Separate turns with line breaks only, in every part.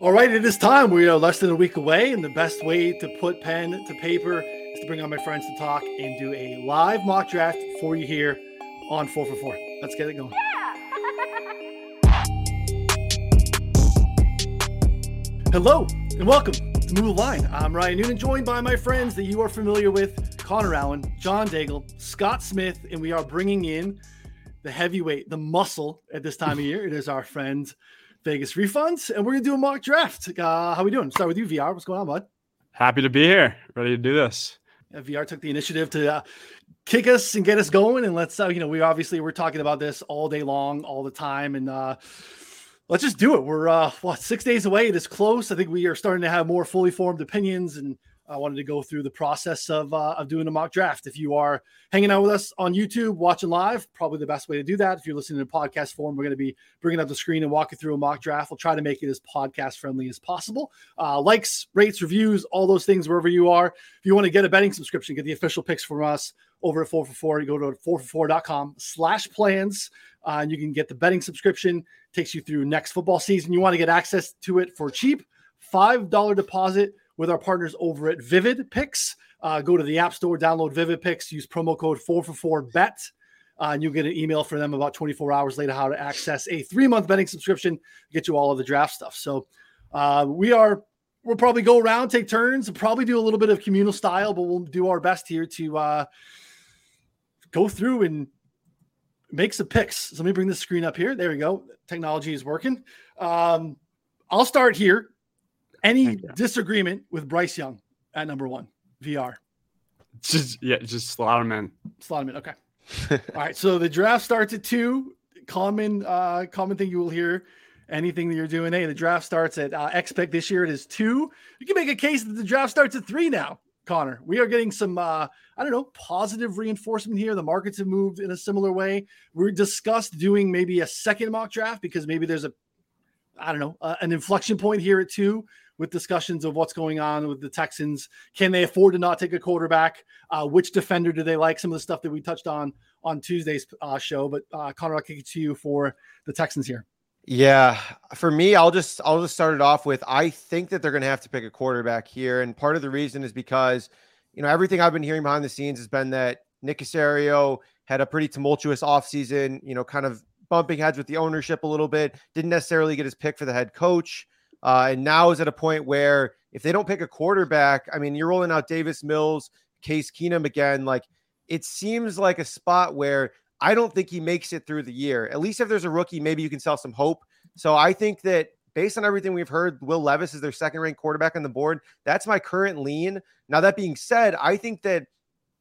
All right, it is time. We are less than a week away, and the best way to put pen to paper is to bring on my friends to talk and do a live mock draft for you here on 4 for 4. Let's get it going. Yeah. Hello, and welcome to Move Line. I'm Ryan Noonan, joined by my friends that you are familiar with Connor Allen, John Daigle, Scott Smith, and we are bringing in the heavyweight, the muscle at this time of year. It is our friend Vegas Refunds, and we're gonna do a mock draft. Uh, how we doing? Start with you, VR. What's going on, bud?
Happy to be here, ready to do this.
Yeah, VR took the initiative to uh, kick us and get us going, and let's uh, you know we obviously we're talking about this all day long, all the time, and uh, let's just do it. We're uh, what six days away. It is close. I think we are starting to have more fully formed opinions and I wanted to go through the process of, uh, of doing a mock draft. If you are hanging out with us on YouTube, watching live, probably the best way to do that. If you're listening to podcast form, we're going to be bringing up the screen and walking through a mock draft. We'll try to make it as podcast friendly as possible. Uh, likes, rates, reviews, all those things wherever you are. If you want to get a betting subscription, get the official picks from us over at 4 for 4. You go to 4for4.com slash plans. Uh, and you can get the betting subscription. Takes you through next football season. You want to get access to it for cheap. $5 deposit with our partners over at Vivid Picks. Uh, go to the App Store, download Vivid Picks, use promo code 4for4bet, uh, and you'll get an email from them about 24 hours later how to access a three month betting subscription, get you all of the draft stuff. So uh, we are, we'll probably go around, take turns, probably do a little bit of communal style, but we'll do our best here to uh, go through and make some picks. So let me bring the screen up here. There we go. Technology is working. Um, I'll start here. Any disagreement with Bryce Young at number one? VR.
Just yeah, just slot him in.
Slot him in. Okay. All right. So the draft starts at two. Common uh common thing you will hear anything that you're doing. Hey, the draft starts at uh, expect this year. It is two. You can make a case that the draft starts at three now. Connor, we are getting some uh I don't know positive reinforcement here. The markets have moved in a similar way. We discussed doing maybe a second mock draft because maybe there's a I don't know uh, an inflection point here at two with discussions of what's going on with the Texans. Can they afford to not take a quarterback? Uh, which defender do they like? Some of the stuff that we touched on on Tuesday's uh, show. But uh, Connor, I'll kick it to you for the Texans here.
Yeah, for me, I'll just I'll just start it off with I think that they're going to have to pick a quarterback here, and part of the reason is because you know everything I've been hearing behind the scenes has been that Nick Caserio had a pretty tumultuous offseason, you know, kind of bumping heads with the ownership a little bit, didn't necessarily get his pick for the head coach. Uh, and now is at a point where if they don't pick a quarterback, I mean, you're rolling out Davis Mills, Case Keenum again. Like it seems like a spot where I don't think he makes it through the year. At least if there's a rookie, maybe you can sell some hope. So I think that based on everything we've heard, Will Levis is their second ranked quarterback on the board. That's my current lean. Now, that being said, I think that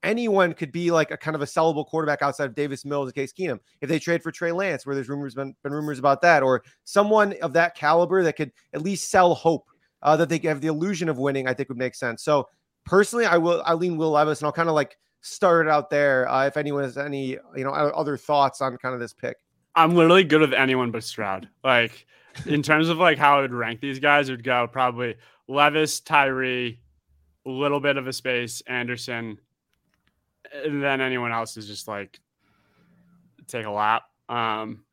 anyone could be like a kind of a sellable quarterback outside of Davis Mills and Case Keenum if they trade for Trey Lance, where there's rumors been, been rumors about that, or someone of that caliber that could at least sell hope uh, that they have the illusion of winning. I think would make sense. So personally, I will I lean Will Levis, and I'll kind of like start it out there. Uh, if anyone has any you know other thoughts on kind of this pick,
I'm literally good with anyone but Stroud. Like in terms of like how I would rank these guys, would go probably Levis, Tyree, a little bit of a space, Anderson, and then anyone else is just like take a lap. Um,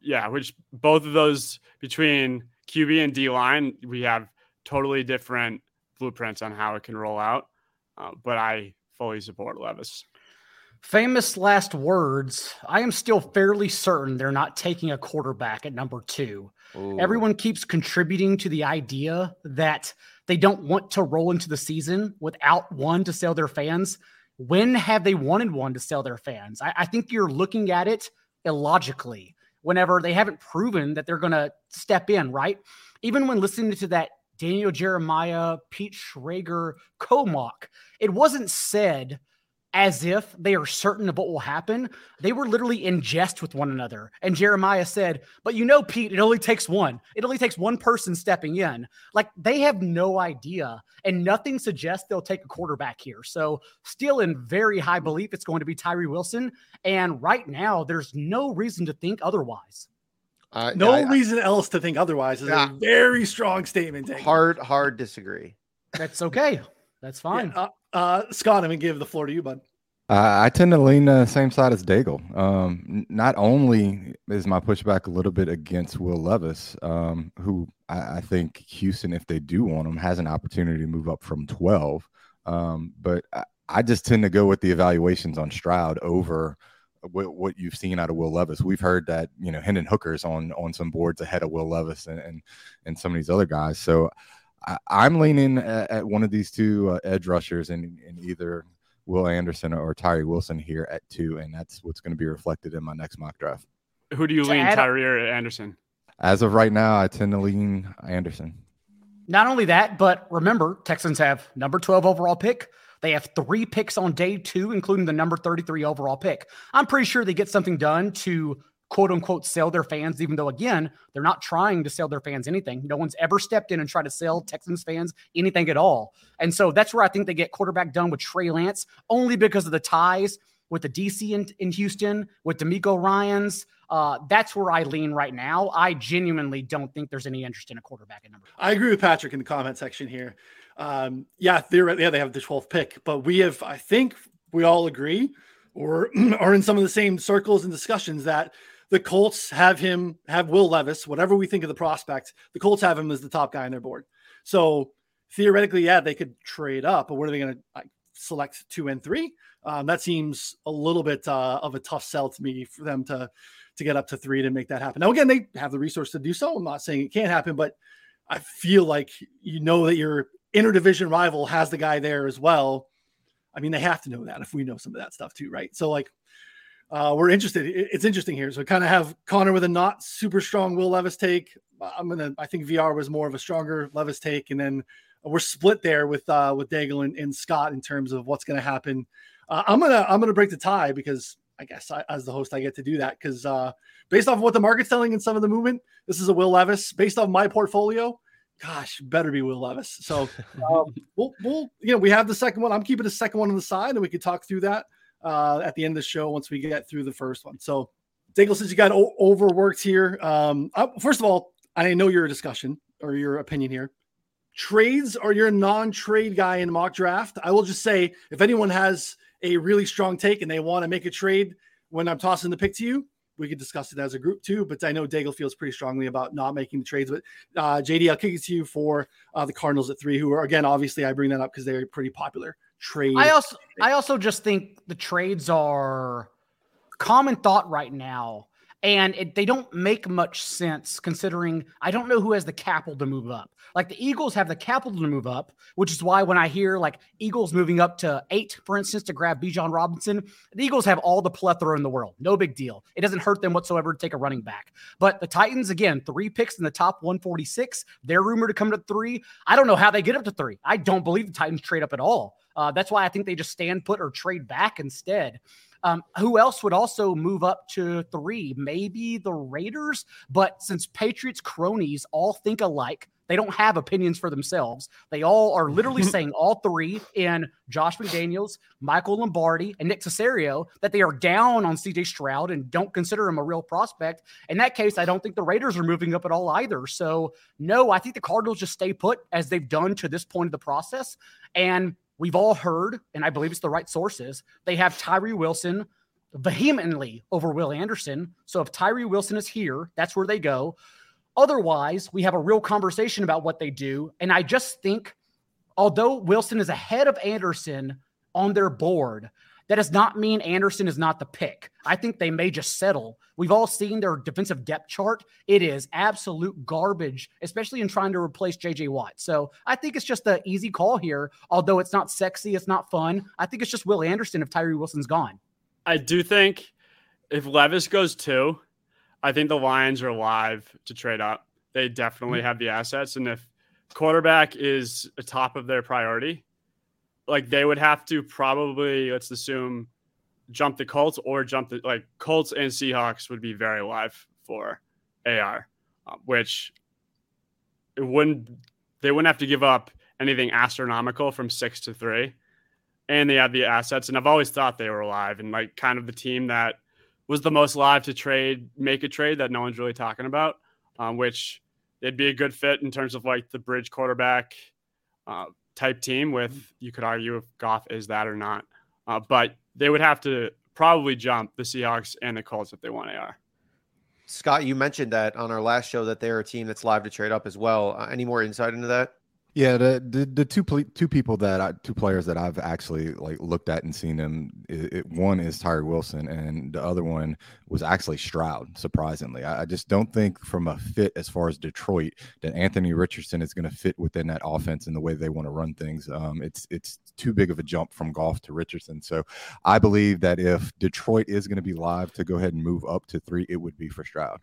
yeah, which both of those between QB and D line, we have totally different blueprints on how it can roll out. Uh, but I fully support Levis.
Famous last words. I am still fairly certain they're not taking a quarterback at number two. Ooh. Everyone keeps contributing to the idea that they don't want to roll into the season without one to sell their fans. When have they wanted one to sell their fans? I, I think you're looking at it illogically whenever they haven't proven that they're going to step in, right? Even when listening to that Daniel Jeremiah, Pete Schrager co-mock, it wasn't said – as if they are certain of what will happen. They were literally in jest with one another. And Jeremiah said, But you know, Pete, it only takes one. It only takes one person stepping in. Like they have no idea. And nothing suggests they'll take a quarterback here. So, still in very high belief it's going to be Tyree Wilson. And right now, there's no reason to think otherwise.
Uh, no I, reason else to think otherwise is yeah. a very strong statement.
Hard, hard disagree.
That's okay. That's fine.
Yeah, uh, uh, Scott, I'm gonna give the floor to you, bud.
Uh, I tend to lean the same side as Daigle. Um, not only is my pushback a little bit against Will Levis, um, who I, I, think Houston, if they do want him, has an opportunity to move up from 12. Um, but I, I, just tend to go with the evaluations on Stroud over what, what, you've seen out of Will Levis. We've heard that you know Hendon Hooker's on on some boards ahead of Will Levis and and, and some of these other guys. So I, am leaning at, at, one of these two uh, edge rushers in, in either Will Anderson or Tyree Wilson here at two, and that's what's going to be reflected in my next mock draft.
Who do you lean, Tyree or Anderson?
As of right now, I tend to lean Anderson.
Not only that, but remember, Texans have number 12 overall pick. They have three picks on day two, including the number 33 overall pick. I'm pretty sure they get something done to quote unquote sell their fans, even though, again, they're not trying to sell their fans anything. No one's ever stepped in and tried to sell Texans fans anything at all. And so that's where I think they get quarterback done with Trey Lance, only because of the ties with the DC in, in Houston, with DeMeco Ryans. Uh, that's where I lean right now. I genuinely don't think there's any interest in a quarterback at number.
I agree with Patrick in the comment section here. Um, yeah, they're yeah they have the 12th pick, but we have I think we all agree or are in some of the same circles and discussions that the Colts have him, have Will Levis, whatever we think of the prospect, the Colts have him as the top guy on their board. So theoretically, yeah, they could trade up, but what are they going to like, select two and three? Um, that seems a little bit uh, of a tough sell to me for them to to get up to three to make that happen. Now, again, they have the resource to do so. I'm not saying it can't happen, but I feel like you know that your interdivision rival has the guy there as well. I mean, they have to know that if we know some of that stuff too, right? So, like, uh, we're interested. It's interesting here. So kind of have Connor with a not super strong Will Levis take. I'm gonna. I think VR was more of a stronger Levis take, and then we're split there with uh, with Daigle and, and Scott in terms of what's going to happen. Uh, I'm gonna I'm gonna break the tie because I guess I, as the host I get to do that because uh, based off of what the market's telling and some of the movement, this is a Will Levis. Based off my portfolio, gosh, better be Will Levis. So um, we'll we'll you know we have the second one. I'm keeping the second one on the side, and we could talk through that uh, at the end of the show once we get through the first one. So, Daigle, since you got o- overworked here, um, uh, first of all, I know your discussion or your opinion here. Trades are your non-trade guy in mock draft. I will just say, if anyone has a really strong take and they want to make a trade when I'm tossing the pick to you, we could discuss it as a group too. But I know Daigle feels pretty strongly about not making the trades. But uh, JD, I'll kick it to you for uh, the Cardinals at three, who are again, obviously, I bring that up because they're pretty popular trade.
I also I also just think the trades are common thought right now, and it, they don't make much sense considering I don't know who has the capital to move up. Like the Eagles have the capital to move up, which is why when I hear like Eagles moving up to eight, for instance, to grab Bijan Robinson, the Eagles have all the plethora in the world. No big deal. It doesn't hurt them whatsoever to take a running back. But the Titans, again, three picks in the top 146. They're rumored to come to three. I don't know how they get up to three. I don't believe the Titans trade up at all. Uh, that's why I think they just stand put or trade back instead. Um, who else would also move up to three? Maybe the Raiders. But since Patriots cronies all think alike, they don't have opinions for themselves. They all are literally saying all three in Josh McDaniels, Michael Lombardi, and Nick Caserio that they are down on CJ Stroud and don't consider him a real prospect. In that case, I don't think the Raiders are moving up at all either. So, no, I think the Cardinals just stay put as they've done to this point of the process. And we've all heard, and I believe it's the right sources, they have Tyree Wilson vehemently over Will Anderson. So if Tyree Wilson is here, that's where they go. Otherwise, we have a real conversation about what they do. And I just think, although Wilson is ahead of Anderson on their board, that does not mean Anderson is not the pick. I think they may just settle. We've all seen their defensive depth chart. It is absolute garbage, especially in trying to replace JJ Watt. So I think it's just an easy call here. Although it's not sexy, it's not fun. I think it's just Will Anderson if Tyree Wilson's gone.
I do think if Levis goes two, I think the Lions are live to trade up. They definitely mm-hmm. have the assets. And if quarterback is a top of their priority, like they would have to probably let's assume jump the Colts or jump the like Colts and Seahawks would be very live for AR, uh, which it wouldn't they wouldn't have to give up anything astronomical from six to three, and they have the assets. And I've always thought they were alive and like kind of the team that was the most live to trade, make a trade that no one's really talking about, um, which they'd be a good fit in terms of like the bridge quarterback. Uh, type team with mm-hmm. you could argue if Goff is that or not. Uh, but they would have to probably jump the Seahawks and the Colts if they want AR.
Scott, you mentioned that on our last show that they're a team that's live to trade up as well. Uh, any more insight into that?
Yeah, the the, the two two people that I, two players that I've actually like looked at and seen them. It, it, one is Tyree Wilson, and the other one was actually Stroud. Surprisingly, I, I, just don't think from a fit as far as Detroit that Anthony Richardson is going to fit within that offense and the way they want to run things. Um, it's it's too big of a jump from Goff to Richardson. So I believe that if Detroit is going to be live to go ahead and move up to three, it would be for Stroud.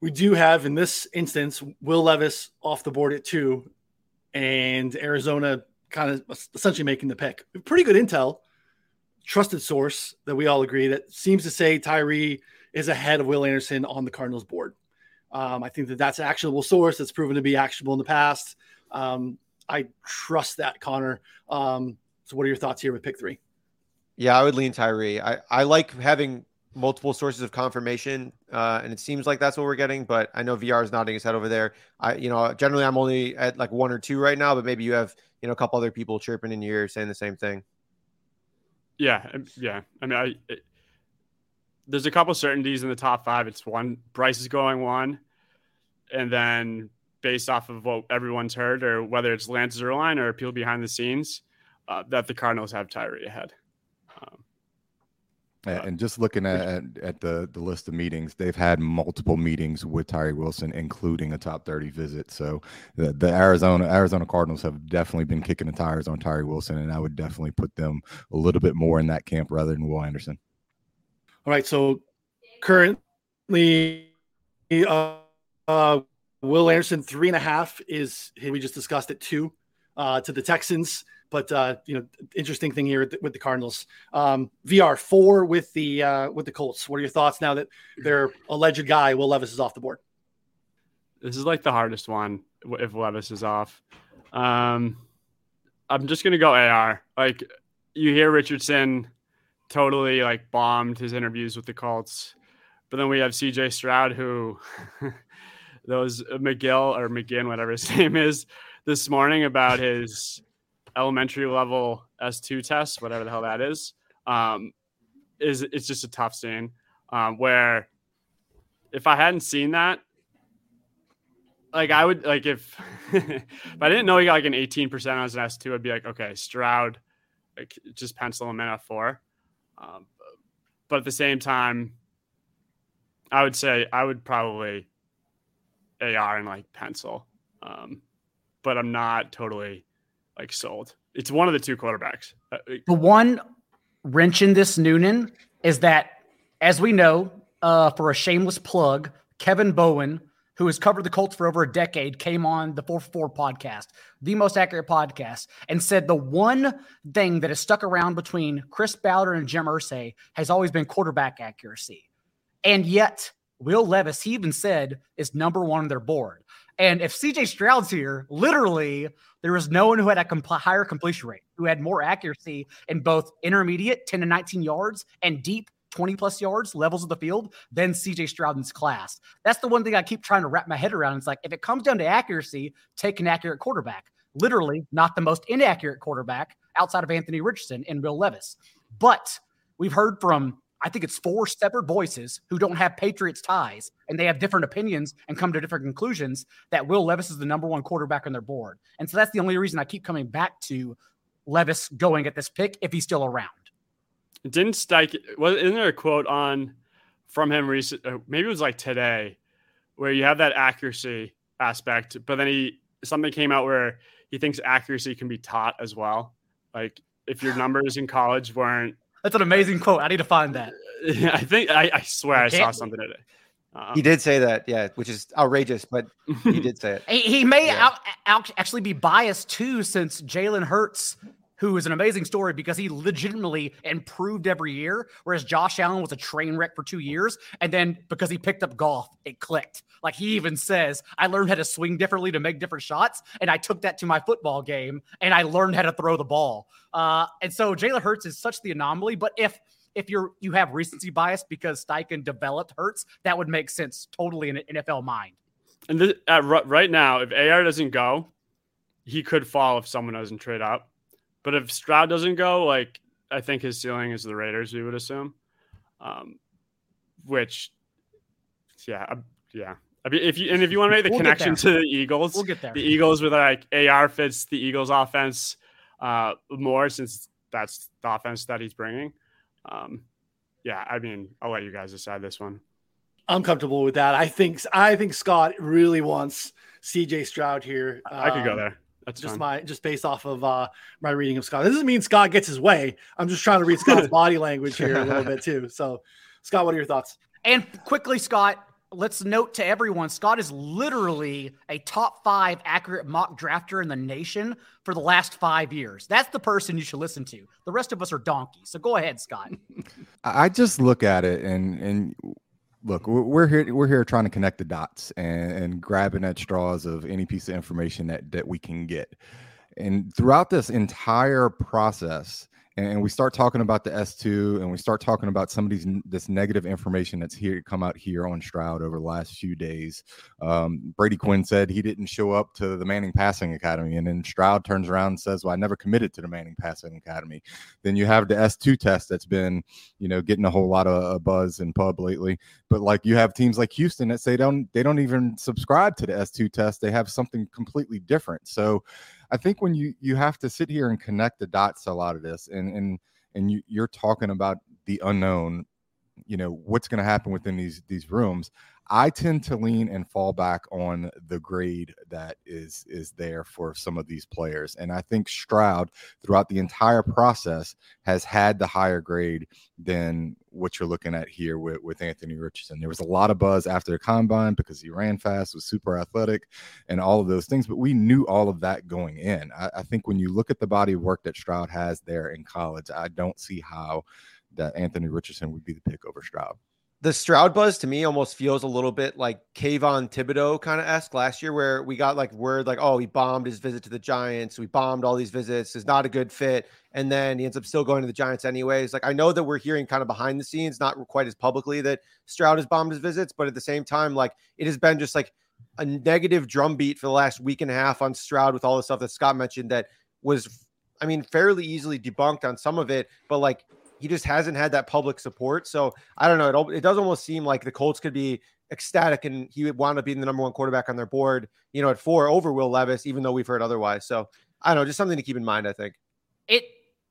We do have in this instance Will Levis off the board at two and Arizona kind of essentially making the pick. Pretty good intel, trusted source that we all agree that seems to say Tyree is ahead of Will Anderson on the Cardinals board. Um, I think that that's an actionable source that's proven to be actionable in the past. Um, I trust that, Connor. Um, so, what are your thoughts here with pick three?
Yeah, I would lean Tyree. I, I like having multiple sources of confirmation, uh, and it seems like that's what we're getting. But I know VR is nodding his head over there. I, you know, generally I'm only at like one or two right now, but maybe you have, you know, a couple other people chirping in your ear saying the same thing.
Yeah, um, yeah. I mean, I it, there's a couple certainties in the top five. It's one Bryce is going one, and then based off of what everyone's heard, or whether it's Lance Zierlein or people behind the scenes, uh, that the Cardinals have Tyree ahead. Um,
and just looking at, at the, the list of meetings, they've had multiple meetings with Tyree Wilson, including a top 30 visit. So the, the Arizona Arizona Cardinals have definitely been kicking the tires on Tyree Wilson, and I would definitely put them a little bit more in that camp rather than Will Anderson.
All right. So currently, uh, uh, Will Anderson three and a half is we just discussed it two uh, to the Texans. But uh, you know, interesting thing here with the Cardinals. Um, VR four with the uh, with the Colts. What are your thoughts now that their alleged guy Will Levis is off the board?
This is like the hardest one if Levis is off. Um, I'm just gonna go AR. Like you hear Richardson totally like bombed his interviews with the Colts, but then we have CJ Stroud who those McGill or McGinn, whatever his name is, this morning about his elementary level S2 test, whatever the hell that is, um, is it's just a tough scene um, where if I hadn't seen that, like I would like if if I didn't know he got like an 18% on his S2, I'd be like, okay, Stroud, like just pencil him in at four. Um, but at the same time, I would say I would probably AR and like pencil. Um, but I'm not totally like sold. It's one of the two quarterbacks. Uh,
the one wrench in this Noonan is that, as we know, uh, for a shameless plug, Kevin Bowen, who has covered the Colts for over a decade, came on the 4 4 podcast, the most accurate podcast, and said the one thing that has stuck around between Chris Ballard and Jim Irsay has always been quarterback accuracy. And yet, Will Levis, he even said, is number one on their board. And if CJ Stroud's here, literally, there was no one who had a compl- higher completion rate, who had more accuracy in both intermediate 10 to 19 yards and deep 20 plus yards levels of the field than CJ Stroud in his class. That's the one thing I keep trying to wrap my head around. It's like, if it comes down to accuracy, take an accurate quarterback. Literally, not the most inaccurate quarterback outside of Anthony Richardson and Will Levis. But we've heard from I think it's four separate voices who don't have Patriots ties and they have different opinions and come to different conclusions that Will Levis is the number one quarterback on their board. And so that's the only reason I keep coming back to Levis going at this pick if he's still around.
Didn't Stike, was, isn't there a quote on from him recent, uh, maybe it was like today, where you have that accuracy aspect, but then he, something came out where he thinks accuracy can be taught as well. Like if your numbers in college weren't
that's an amazing quote. I need to find that.
I think I, I swear I, I saw something today.
Um, he did say that, yeah, which is outrageous, but he did say it.
He, he may yeah. out, out, actually be biased too, since Jalen Hurts who is an amazing story because he legitimately improved every year, whereas Josh Allen was a train wreck for two years. And then because he picked up golf, it clicked. Like he even says, I learned how to swing differently to make different shots. And I took that to my football game and I learned how to throw the ball. Uh, and so Jalen Hurts is such the anomaly. But if if you're you have recency bias because Steichen developed Hurts, that would make sense totally in an NFL mind.
And this, right now, if AR doesn't go, he could fall if someone doesn't trade up. But if Stroud doesn't go, like I think his ceiling is the Raiders. We would assume, um, which, yeah, uh, yeah. I mean, if you and if you want to make the
We'll
connection to the Eagles,
We'll get there.
the Eagles with like AR fits the Eagles offense uh, more since that's the offense that he's bringing. Um, yeah, I mean, I'll let you guys decide this one.
I'm comfortable with that. I think I think Scott really wants CJ Stroud here.
I could go
Um,
there. That's
Just
fine.
my just based off of uh, my reading of Scott. This doesn't mean Scott gets his way. I'm just trying to read Scott's body language here a little bit too. So, Scott, what are your thoughts?
And quickly, Scott, let's note to everyone Scott is literally a top five accurate mock drafter in the nation for the last five years. That's the person you should listen to. The rest of us are donkeys. So go ahead, Scott.
I I just look at it and and look, we're here we're here trying to connect the dots and, and grabbing at straws of any piece of information that that we can get. And throughout this entire process, and we start talking about the S2 and we start talking about some of these this negative information that's here come out here on Stroud over the last few days. Um, Brady Quinn said he didn't show up to the Manning Passing Academy, and then Stroud turns around and says, "Well, I never committed to the Manning Passing Academy." Then you have the S2 test that's been, you know, getting a whole lot of uh, buzz in pub lately. But like you have teams like Houston that say don't they don't even subscribe to the S2 test; they have something completely different. So I think when you you have to sit here and connect the dots a lot of this, and and and you, you're talking about the unknown, you know what's going to happen within these these rooms. I tend to lean and fall back on the grade that is is there for some of these players, and I think Stroud throughout the entire process has had the higher grade than what you're looking at here with, with Anthony Richardson. There was a lot of buzz after the combine because he ran fast, was super athletic, and all of those things. But we knew all of that going in. I, I think when you look at the body of work that Stroud has there in college, I don't see how that Anthony Richardson would be the pick over Stroud.
The Stroud buzz to me almost feels a little bit like Kayvon Thibodeaux kind of esque last year, where we got like word like, oh, he bombed his visit to the Giants. We bombed all these visits. Is not a good fit, and then he ends up still going to the Giants anyways. Like I know that we're hearing kind of behind the scenes, not quite as publicly that Stroud has bombed his visits, but at the same time, like it has been just like a negative drumbeat for the last week and a half on Stroud with all the stuff that Scott mentioned that was, I mean, fairly easily debunked on some of it, but like he just hasn't had that public support. So I don't know. It, it does almost seem like the Colts could be ecstatic and he would wind up being the number one quarterback on their board, you know, at four over Will Levis, even though we've heard otherwise. So I don't know, just something to keep in mind, I think.
It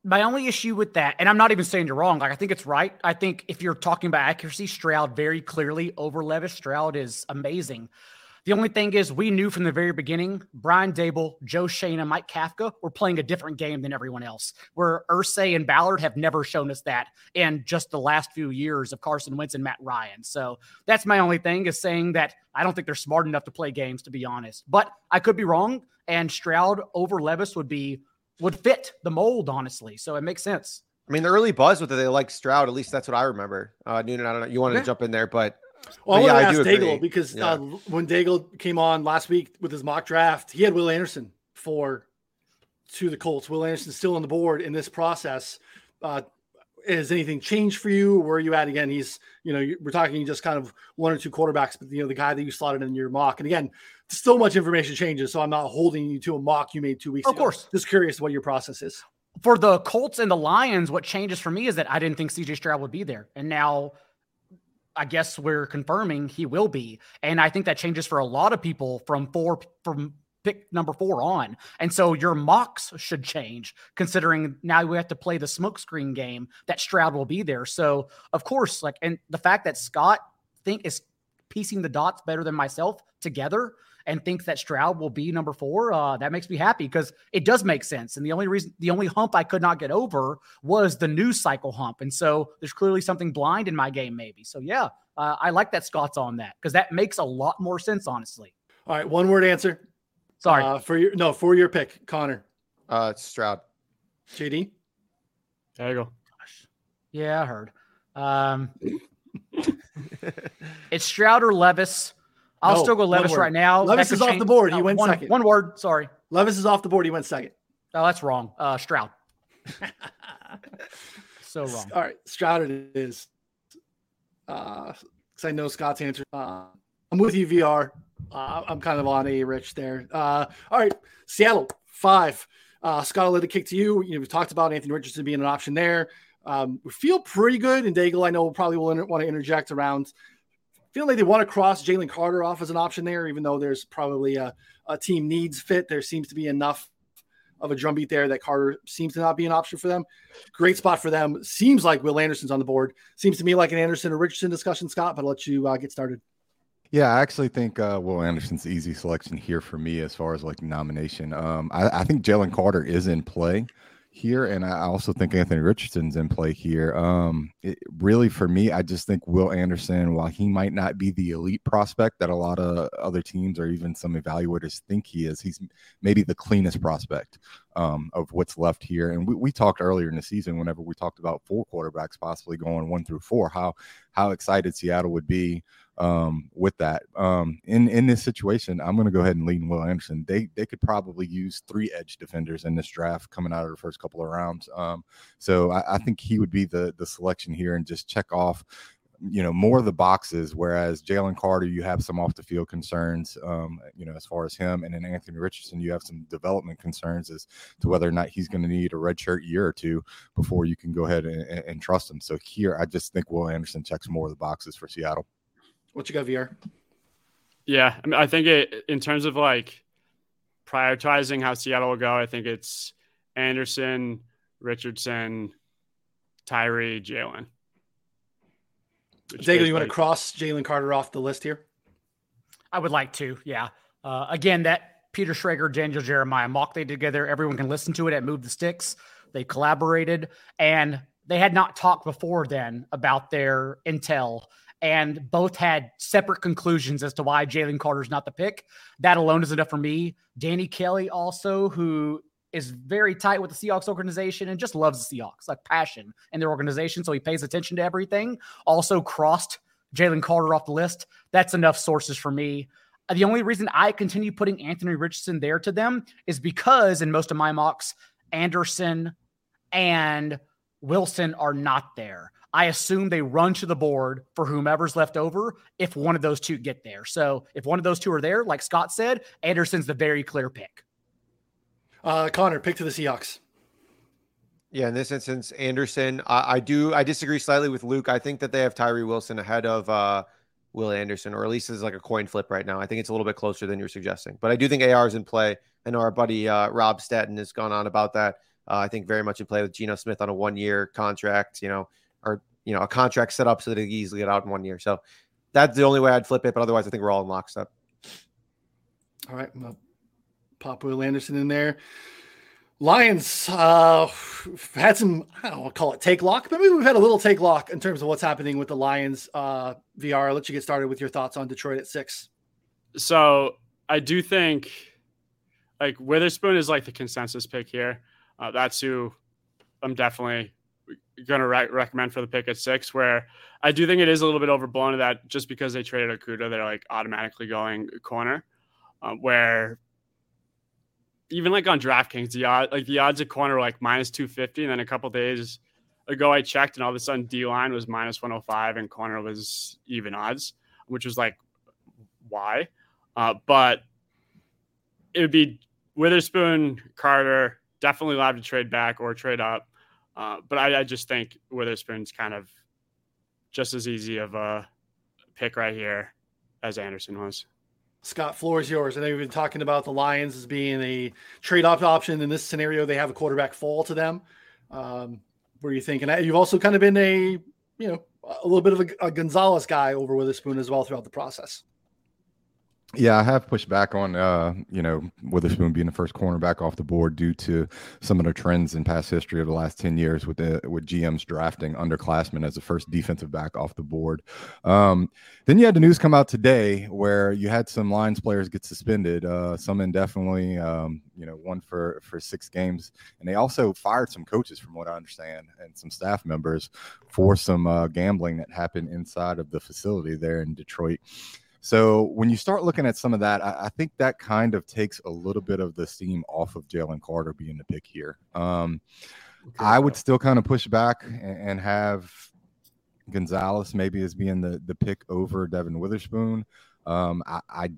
my only issue with that, and I'm not even saying you're wrong. Like I think it's right. I think if you're talking about accuracy, Stroud very clearly over Levis. Stroud is amazing. The only thing is, we knew from the very beginning, Brian Daboll, Joe Schoen, and Mike Kafka were playing a different game than everyone else. Where Irsay and Ballard have never shown us that in just the last few years of Carson Wentz and Matt Ryan. So that's my only thing is saying that I don't think they're smart enough to play games, to be honest. But I could be wrong, and Stroud over Levis would be would fit the mold, honestly. So it makes sense.
I mean, the early buzz with it, they like Stroud. At least that's what I remember. Uh, Noonan, I don't know. You wanted
Yeah.
to jump in there, but
Well, I
But yeah,
want
I
to
do
ask
agree.
Daigle because
Yeah.
uh, when Daigle came on last week with his mock draft, he had Will Anderson for to the Colts. Will Anderson's still on the board in this process. Uh, has anything changed for you? Where are you at again? He's, you know, we're talking just kind of one or two quarterbacks, but you know, the guy that you slotted in your mock. And again, still much information changes, so I'm not holding you to a mock you made two weeks ago.
Of
ago.
course.
Just curious what your process is.
For the Colts and the Lions, what changes for me is that I didn't think CJ Stroud would be there. And now I guess we're confirming he will be. And I think that changes for a lot of people from four from pick number four on. And so your mocks should change considering now we have to play the smokescreen game that Stroud will be there. So of course, like and the fact that Scott think is piecing the dots better than myself together and thinks that Stroud will be number four, uh, that makes me happy because it does make sense. And the only reason, the only hump I could not get over was the news cycle hump. And so there's clearly something blind in my game, maybe. So yeah, uh, I like that Scott's on that because that makes a lot more sense, honestly.
All right, one word answer.
Sorry.
Uh, for your no, for your pick, Connor.
uh, it's Stroud.
JD.
There you go. Gosh.
yeah, I heard. Um, it's Stroud or Levis. I'll
No,
still go Levis right now.
Levis is
could
off the board. He
uh,
went
one,
second.
One word. Sorry.
Levis is off the board. He went second.
Oh, that's wrong. Uh, Stroud. so wrong.
All right, Stroud it is. Uh, because I know Scott's answer. Uh, I'm with you, VR. Uh, I'm kind of on a rich there. Uh, all right, Seattle five. Uh, Scott, I'll let it kick to you. You know, we've talked about Anthony Richardson being an option there. Um, we feel pretty good. And Daigle, I know, probably will inter- want to interject around feeling like they want to cross Jalen Carter off as an option there, even though there's probably a, a team needs fit. There seems to be enough of a drumbeat there that Carter seems to not be an option for them. Great spot for them. Seems like Will Anderson's on the board. Seems to me like an Anderson or Richardson discussion, Scott, but I'll let you uh, get started.
Yeah, I actually think uh, Will Anderson's easy selection here for me as far as like nomination. Um, I, I think Jalen Carter is in play here, and I also think Anthony Richardson's in play here. Um, it, really, for me, I just think Will Anderson, while he might not be the elite prospect that a lot of other teams or even some evaluators think he is, he's maybe the cleanest prospect um, of what's left here. And we, we talked earlier in the season, whenever we talked about four quarterbacks possibly going one through four, how how excited Seattle would be um, with that. Um, in in this situation, I'm going to go ahead and lean Will Anderson. They they could probably use three edge defenders in this draft coming out of the first couple of rounds. Um, so I, I, think he would be the the selection here and just check off. You know more of the boxes, whereas Jalen Carter, you have some off the field concerns. Um, you know, as far as him, and then Anthony Richardson, you have some development concerns as to whether or not he's going to need a redshirt year or two before you can go ahead and, and trust him. So here, I just think Will Anderson checks more of the boxes for Seattle.
What you got, VR?
Yeah, I mean, I think it in terms of like prioritizing how Seattle will go. I think it's Anderson, Richardson, Tyree, Jalen.
Daigle, you want to cross Jalen Carter off the list here?
I would like to. Yeah. Uh, again, that Peter Schrager, Daniel Jeremiah mock they did together. Everyone can listen to it at Move the Sticks. They collaborated and they had not talked before then about their intel and both had separate conclusions as to why Jalen Carter's not the pick. That alone is enough for me. Danny Kelly also, who is very tight with the Seahawks organization and just loves the Seahawks, like passion in their organization. So he pays attention to everything. Also crossed Jalen Carter off the list. That's enough sources for me. The only reason I continue putting Anthony Richardson there to them is because in most of my mocks, Anderson and Wilson are not there. I assume they run to the board for whomever's left over if one of those two get there. So if one of those two are there, like Scott said, Anderson's the very clear pick.
Uh, Connor, pick to the Seahawks.
Yeah, in this instance, Anderson. I, I, do. I disagree slightly with Luke. I think that they have Tyree Wilson ahead of uh, Will Anderson, or at least it's like a coin flip right now. I think it's a little bit closer than you're suggesting, but I do think AR is in play. I know our buddy uh, Rob Staton has gone on about that. Uh, I think very much in play with Geno Smith on a one-year contract. You know, or you know a contract set up so that he easily get out in one year. So that's the only way I'd flip it. But otherwise, I think we're all in lockstep.
All right, well, pop Will Anderson in there. Lions uh, had some, I don't want to call it take lock, but maybe we've had a little take lock in terms of what's happening with the Lions. Uh, VR, I'll let you get started with your thoughts on Detroit at six.
So I do think like Witherspoon is like the consensus pick here. Uh, that's who I'm definitely going to re- recommend for the pick at six, where I do think it is a little bit overblown that just because they traded Okudah, they're like automatically going corner, uh, where even like on DraftKings, the odd, like the odds at corner were like minus 250. And then a couple days ago, I checked and all of a sudden D line was minus 105 and corner was even odds, which was like, why? Uh, but it would be Witherspoon, Carter, definitely allowed to trade back or trade up. Uh, but I, I, just think Witherspoon's kind of just as easy of a pick right here as Anderson was.
Scott, floor is yours. I know you've been talking about the Lions as being a trade-off option. In this scenario, they have a quarterback fall to them. Um, are you thinking? You've also kind of been a, you know, a little bit of a, a Gonzalez guy over Witherspoon as well throughout the process.
Yeah, I have pushed back on uh, you know Witherspoon being the first cornerback off the board due to some of the trends in past history of the last ten years with the with GMs drafting underclassmen as the first defensive back off the board. Um, then you had the news come out today where you had some Lions players get suspended, uh, some indefinitely, um, you know, one for for six games, and they also fired some coaches, from what I understand, and some staff members for some uh, gambling that happened inside of the facility there in Detroit. So when you start looking at some of that, I, I, think that kind of takes a little bit of the steam off of Jalen Carter being the pick here. Um, okay, I would still kind of push back and, and, have Gonzalez maybe as being the the pick over Devon Witherspoon. Um, I, I,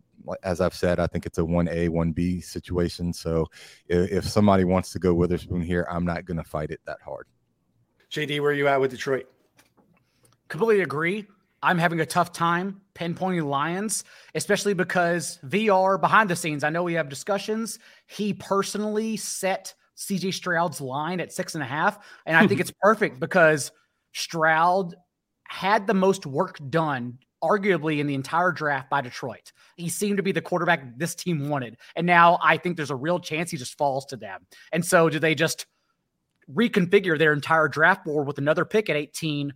as I've said, I think it's a one A, one B situation. So if, if somebody wants to go Witherspoon here, I'm not going to fight it that hard.
JD, where are you at with Detroit?
Completely agree. I'm having a tough time pinpointing Lions, especially because VR behind the scenes. I know we have discussions. He personally set CJ Stroud's line at six and a half. And I think it's perfect because Stroud had the most work done, arguably, in the entire draft by Detroit. He seemed to be the quarterback this team wanted. And now I think there's a real chance he just falls to them. And so do they just reconfigure their entire draft board with another pick at 18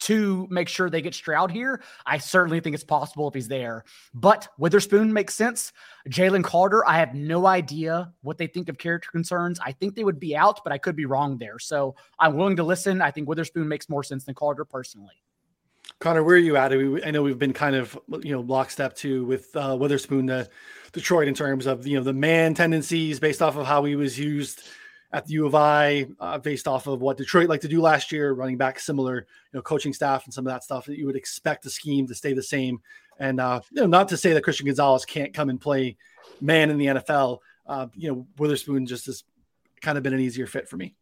to make sure they get Stroud here. I certainly think it's possible if he's there. But Witherspoon makes sense. Jalen Carter, I have no idea what they think of character concerns. I think they would be out, but I could be wrong there. So I'm willing to listen. I think Witherspoon makes more sense than Carter personally.
Connor, where are you at? I know we've been kind of you know lockstep too with uh, Witherspoon to Detroit in terms of you know the man tendencies based off of how he was used at the U of I, uh, based off of what Detroit liked to do last year, running back similar, you know, coaching staff and some of that stuff that you would expect the scheme to stay the same. And uh, you know, not to say that Christian Gonzalez can't come and play man in the NFL. Uh, you know, Witherspoon just has kind of been an easier fit for me.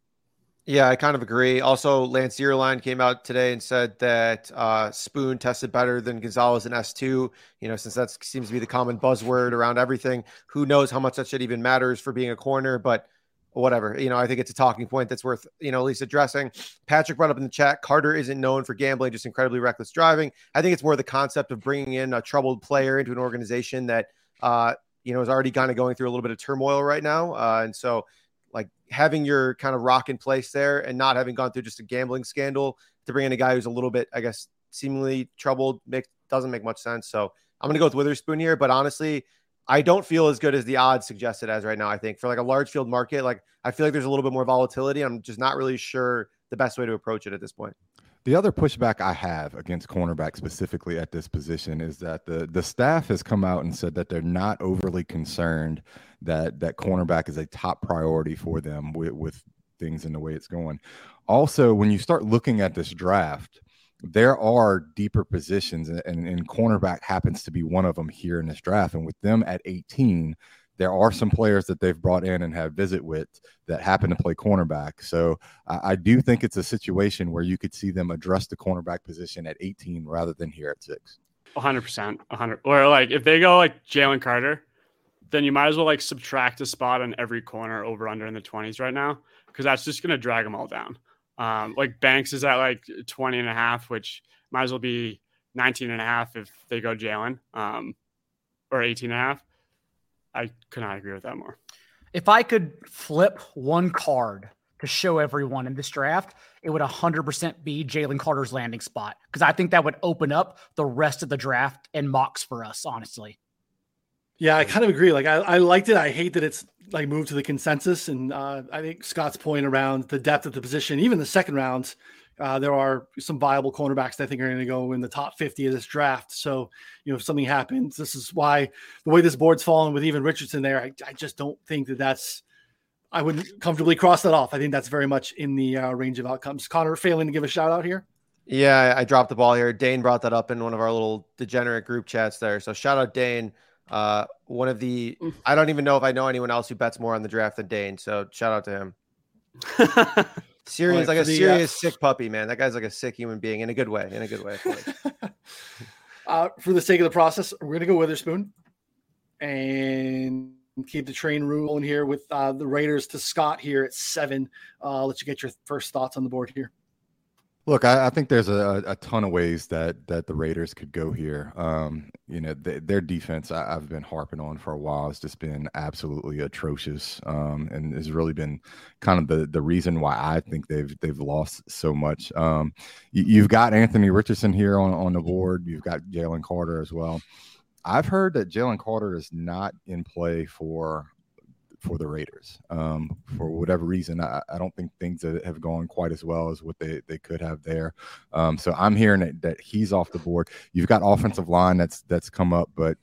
Yeah, I kind of agree. Also, Lance Zierlein came out today and said that uh, Spoon tested better than Gonzalez in S2. You know, since that seems to be the common buzzword around everything. Who knows how much that shit even matters for being a corner? But whatever. You know, I think it's a talking point that's worth, you know, at least addressing. Patrick brought up in the chat Carter isn't known for gambling, just incredibly reckless driving. I think it's more the concept of bringing in a troubled player into an organization that, uh, you know, is already kind of going through a little bit of turmoil right now. Uh, and so, like, having your kind of rock in place there and not having gone through just a gambling scandal to bring in a guy who's a little bit, I guess, seemingly troubled makes doesn't make much sense. So I'm going to go with Witherspoon here. But honestly, I don't feel as good as the odds suggested as right now. I think for like a large field market, like I feel like there's a little bit more volatility. I'm just not really sure the best way to approach it at this point.
The other pushback I have against cornerback specifically at this position is that the the staff has come out and said that they're not overly concerned that that cornerback is a top priority for them with, with things in the way it's going. Also, when you start looking at this draft, there are deeper positions, and, and, cornerback happens to be one of them here in this draft. And with them at 18, there are some players that they've brought in and have visit with that happen to play cornerback. So I, I, do think it's a situation where you could see them address the cornerback position at 18 rather than here at six.
100%. 100. Or like if they go like Jalen Carter, then you might as well like subtract a spot on every corner over under in the 20s right now because that's just going to drag them all down. Um, like Banks is at like 20 and a half, which might as well be 19 and a half if they go Jalen um, or 18 and a half. I could not agree with that more.
If I could flip one card to show everyone in this draft, it would 100% be Jalen Carter's landing spot because I think that would open up the rest of the draft and mocks for us, honestly.
Yeah, I kind of agree. Like, I, I liked it. I hate that it's like move to the consensus. And uh, I think Scott's point around the depth of the position, even the second rounds, uh, there are some viable cornerbacks that I think are going to go in the top 50 of this draft. So, you know, if something happens, this is why the way this board's fallen with even Richardson there, I, I just don't think that that's, I wouldn't comfortably cross that off. I think that's very much in the uh, range of outcomes. Connor, failing to give a shout out here.
Yeah, I dropped the ball here. Dane brought that up in one of our little degenerate group chats there. So shout out Dane. Uh, one of the. I don't even know if I know anyone else who bets more on the draft than Dane. So shout out to him. serious, right, like a the, serious uh, sick puppy, man. That guy's like a sick human being in a good way. In a good way.
uh, for the sake of the process, we're gonna go Witherspoon and keep the train rolling here with uh, the Raiders to Scott here at seven. Uh, I'll let you get your first thoughts on the board here.
Look, I, I, think there's a, a, ton of ways that that the Raiders could go here. Um, you know, th- their defense I, have been harping on for a while. It's just been absolutely atrocious, um, and has really been kind of the the reason why I think they've they've lost so much. Um, you, have got Anthony Richardson here on on the board. You've got Jalen Carter as well. I've heard that Jalen Carter is not in play for for the Raiders. Um, for whatever reason, I, I, don't think things have gone quite as well as what they, they could have there. Um, so I'm hearing that, that, he's off the board. You've got offensive line that's that's come up, but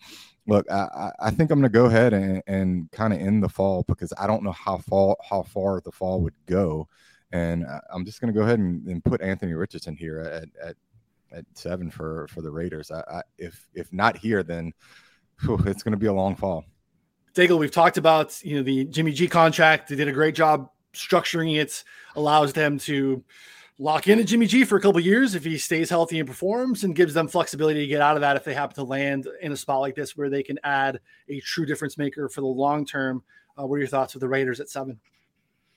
look, I, I think I'm going to go ahead and, and kind of end the fall because I don't know how far how far the fall would go, and I'm just going to go ahead and, and, put Anthony Richardson here at, at at seven for for the Raiders. I, I, if if not here, then whew, it's going to be a long fall.
Daigle, we've talked about you know the Jimmy G contract. They did a great job structuring it. Allows them to lock in a Jimmy G for a couple years if he stays healthy and performs, and gives them flexibility to get out of that if they happen to land in a spot like this where they can add a true difference maker for the long term. Uh, what are your thoughts with the Raiders at seven?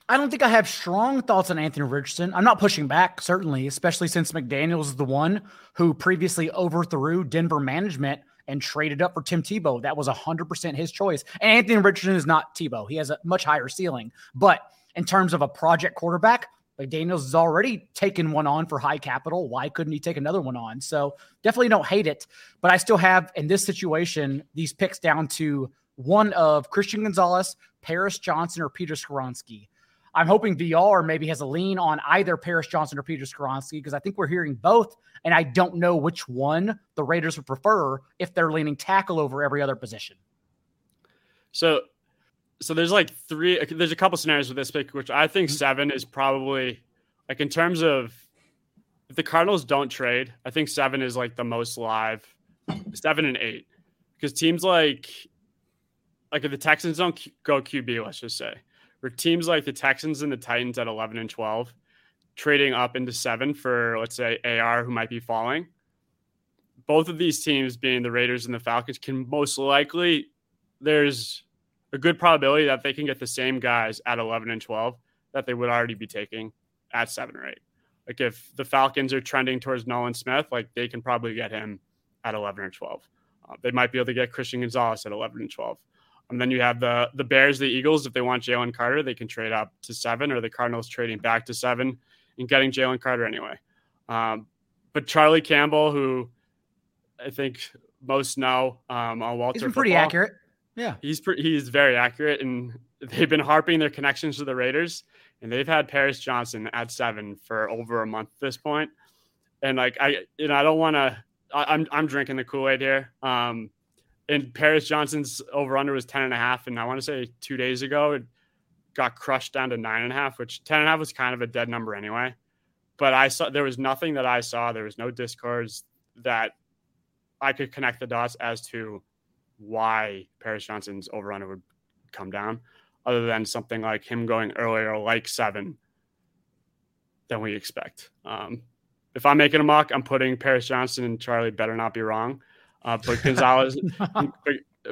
I don't think I have strong thoughts on Anthony Richardson. I'm not pushing back, certainly, especially since McDaniels is the one who previously overthrew Denver management and traded up for Tim Tebow. That was 100% his choice. And Anthony Richardson is not Tebow. He has a much higher ceiling. But in terms of a project quarterback, like Daniels has already taken one on for high capital. Why couldn't he take another one on? So definitely don't hate it. But I still have, in this situation, these picks down to one of Christian Gonzalez, Paris Johnson, or Peter Skoronski. I'm hoping VR maybe has a lean on either Paris Johnson or Peter Skoronski because I think we're hearing both, and I don't know which one the Raiders would prefer if they're leaning tackle over every other position.
So, so there's like three. There's a couple scenarios with this pick, which I think mm-hmm. seven is probably like in terms of if the Cardinals don't trade, I think seven is like the most live. Seven and eight, because teams like like if the Texans don't go QB, let's just say for teams like the Texans and the Titans at 11 and 12, trading up into seven for, let's say, AR, who might be falling. Both of these teams, being the Raiders and the Falcons, can most likely, there's a good probability that they can get the same guys at 11 and 12 that they would already be taking at seven or eight. Like if the Falcons are trending towards Nolan Smith, like they can probably get him at 11 or 12. Uh, they might be able to get Christian Gonzalez at 11 and 12. And then you have the the Bears, the Eagles. If they want Jalen Carter, they can trade up to seven, or the Cardinals trading back to seven and getting Jalen Carter anyway. Um, but Charlie Campbell, who I think most know um, on Walter,
he's pretty accurate.
Yeah, he's pre- he's very accurate, and they've been harping their connections to the Raiders, and they've had Paris Johnson at seven for over a month at this point. And like I, you know, I don't want to. I'm I'm drinking the Kool Aid here. Um, and Paris Johnson's over under was 10 and a half. And I want to say two days ago, it got crushed down to nine and a half, which 10 and a half was kind of a dead number anyway. But I saw there was nothing that I saw. There was no discords that I could connect the dots as to why Paris Johnson's over under would come down, other than something like him going earlier, like seven, than we expect. Um, if I'm making a mock, I'm putting Paris Johnson and Charlie better not be wrong uh, but Gonzalez, but,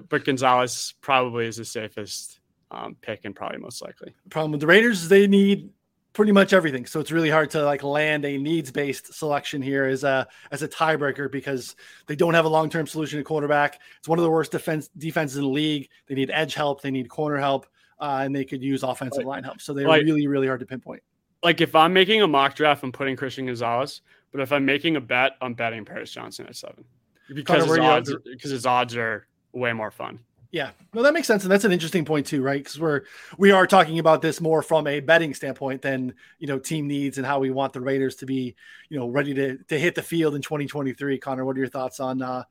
but, Gonzalez probably is the safest um, pick and probably most likely.
The problem with the Raiders, is they need pretty much everything, so it's really hard to like land a needs based selection here as a as a tiebreaker because they don't have a long term solution at quarterback. It's one of the worst defense defenses in the league. They need edge help, they need corner help, uh, and they could use offensive like, line help. So they're like, really really hard to pinpoint.
Like if I'm making a mock draft, I'm putting Christian Gonzalez, but if I'm making a bet, I'm betting Paris Johnson at seven because his odds because his odds are way more fun.
Yeah, no, that makes sense, and that's an interesting point too, right? Because we're we are talking about this more from a betting standpoint than you know team needs and how we want the Raiders to be, you know, ready to to hit the field in 2023. Connor, what are your thoughts on uh,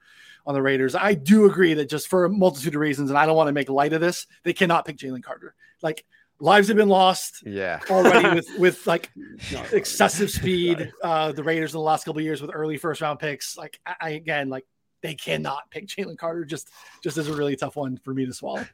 on the Raiders? I do agree that just for a multitude of reasons, and I don't want to make light of this, they cannot pick Jalen Carter. Like lives have been lost
yeah.
already with with like no, excessive speed uh the raiders in the last couple years with early first round picks. Like I, again like they cannot pick jalen carter just just as a really tough one for me to swallow.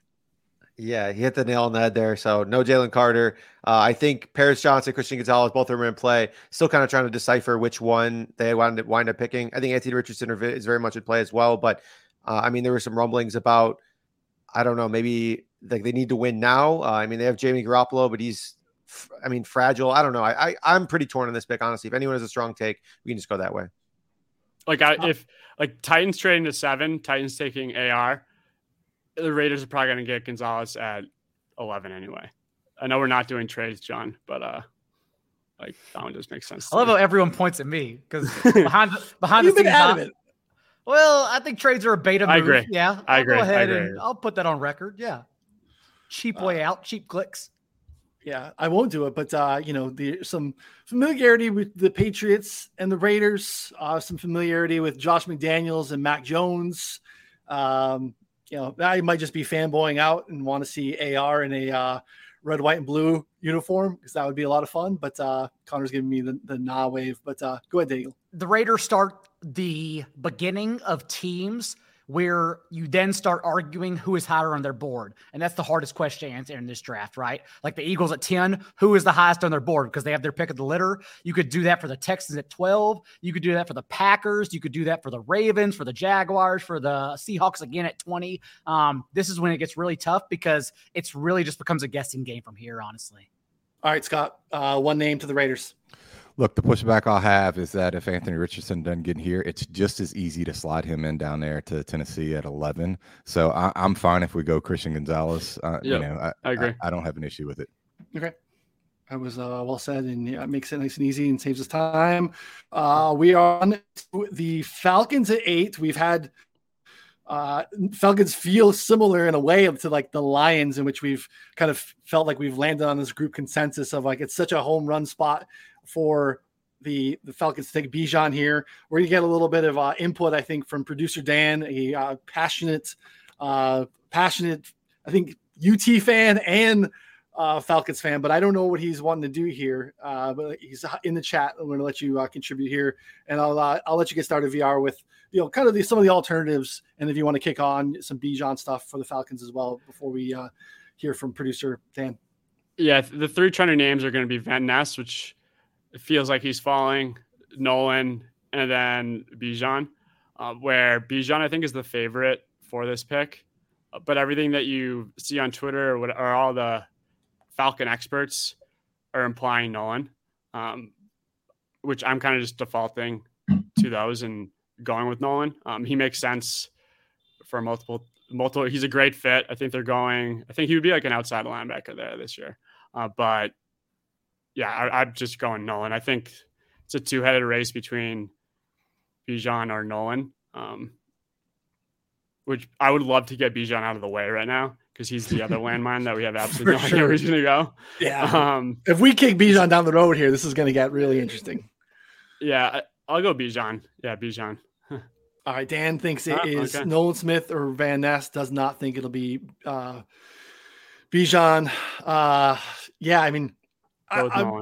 Yeah he hit the nail on the head there. So no jalen carter. Uh, i think paris johnson christian gonzalez both of them in play. Still kind of trying to decipher which one they wind up, wind up picking. I think anthony richardson is very much in play as well but uh, i mean there were some rumblings about i don't know maybe like they need to win now. Uh, I mean, they have Jamie Garoppolo, but he's, I mean, fragile. I don't know. I, I I'm pretty torn on this pick, honestly. If anyone has a strong take, we can just go that way.
Like I, if like Titans trading to seven, Titans taking AR, the Raiders are probably going to get Gonzalez at eleven anyway. I know we're not doing trades, John, but uh, like that one just makes sense.
I love me. how everyone points at me because behind behind the scenes, well, I think trades are a beta. Move. I
agree.
Yeah,
I'll I agree.
Go ahead
agree.
and I'll put that on record. Yeah cheap way uh, out, cheap clicks.
Yeah, I won't do it, but uh, you know, the some familiarity with the Patriots and the Raiders, uh, some familiarity with Josh McDaniels and Mac Jones. Um, you know, I might just be fanboying out and want to see AR in a uh, red, white, and blue uniform because that would be a lot of fun. But uh, Connor's giving me the, the nah wave. But uh, go ahead, Daniel.
The Raiders start the beginning of teams where you then start arguing who is higher on their board. And that's the hardest question to answer in this draft, right? Like the Eagles at 10, who is the highest on their board because they have their pick of the litter. You could do that for the Texans at 12. You could do that for the Packers. You could do that for the Ravens, for the Jaguars, for the Seahawks again at 20. Um, this is when it gets really tough because it's really just becomes a guessing game from here, honestly.
All right, Scott, uh, one name to the Raiders.
Look, the pushback I'll have is that if Anthony Richardson doesn't get here, it's just as easy to slide him in down there to Tennessee at 11. So I, am fine if we go Christian Gonzalez. Uh, yep, you know, I,
I agree.
I, I, don't have an issue with it.
Okay. That was uh, well said and yeah, makes it nice and easy and saves us time. Uh, we are on the Falcons at eight. We've had uh, Falcons feel similar in a way to like the Lions, in which we've kind of felt like we've landed on this group consensus of like it's such a home run spot for the the Falcons to take Bijan here. We're gonna get a little bit of uh, input, I think, from producer Dan, a uh, passionate, uh, passionate, I think UT fan and uh, Falcons fan, but I don't know what he's wanting to do here. Uh, but he's in the chat. I'm to let you uh, contribute here, and I'll uh, I'll let you get started VR with you know kind of the, some of the alternatives, and if you want to kick on some Bijan stuff for the Falcons as well before we uh, hear from producer Dan.
Yeah, the three trending names are going to be Van Ness, which it feels like he's falling. Nolan and then Bijan, uh, where Bijan I think is the favorite for this pick, but everything that you see on Twitter or, or all the Falcon experts are implying Nolan, um, which I'm kind of just defaulting to those and going with Nolan. Um, he makes sense for multiple multiple. He's a great fit. I think they're going. I think he would be like an outside linebacker there this year, uh, but yeah, I, am just going Nolan. I think it's a two headed race between Bijan or Nolan. Um, which I would love to get Bijan out of the way right now because he's the other landmine that we have absolutely no sure. idea where he's going to go.
Yeah. Um, if we kick Bijan down the road here, this is going to get really interesting.
Yeah, I'll go Bijan. Yeah, Bijan.
All right, Dan thinks it oh, is okay. Nolan Smith or Van Ness. Does not think it'll be uh, Bijan. Uh, yeah, I mean, I,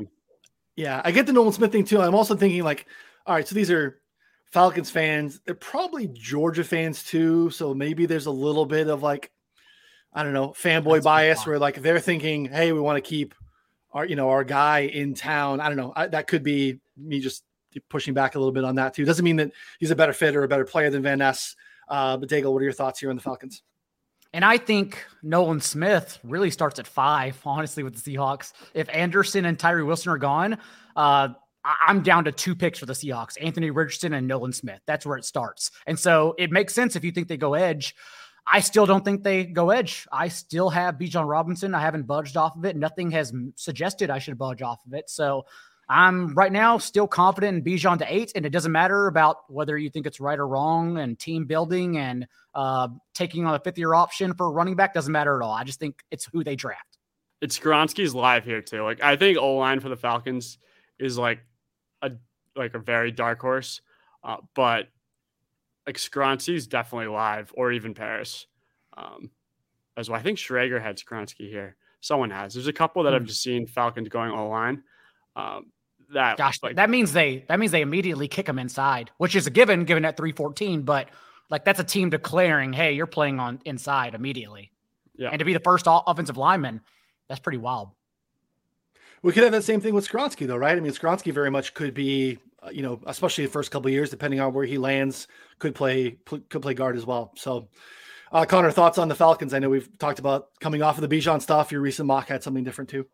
yeah, I get the Nolan Smith thing too. I'm also thinking like, all right, so these are Falcons fans. They're probably Georgia fans too. So maybe there's a little bit of like, I don't know, fanboy That's bias where like they're thinking, hey, we want to keep our, you know, our guy in town. I don't know. I, that could be me just pushing back a little bit on that too. Doesn't mean that he's a better fit or a better player than Van Ness. Uh, but Daigle, what are your thoughts here on the Falcons?
And I think Nolan Smith really starts at five, honestly, with the Seahawks. If Anderson and Tyree Wilson are gone, uh, I'm down to two picks for the Seahawks Anthony Richardson and Nolan Smith. That's where it starts. And so it makes sense if you think they go edge. I still don't think they go edge. I still have Bijan Robinson. I haven't budged off of it. Nothing has suggested I should budge off of it. So I'm right now still confident in Bijan to eight, and it doesn't matter about whether you think it's right or wrong and team building and uh, taking on a fifth year option for running back doesn't matter at all. I just think it's who they draft.
It's Skoronski's live here too. Like I think O line for the Falcons is like a like a very dark horse, uh, but like Skoronski's definitely live or even Paris. Um, as well, I think Schrager had Skoronski here. Someone has. There's a couple that mm. I've hmm. just seen Falcons going O line. Um, that
gosh, like, that means they that means they immediately kick him inside, which is a given given at 314. But like that's a team declaring, hey, you're playing on inside immediately. Yeah. And to be the first offensive lineman, that's pretty wild.
We could have that same thing with Skoronski, though, right? I mean, Skoronski very much could be, uh, you know, especially the first couple years, depending on where he lands, could play could play guard as well. So, uh, Connor, thoughts on the Falcons? I know we've talked about coming off of the Bijan stuff. Your recent mock had something different too.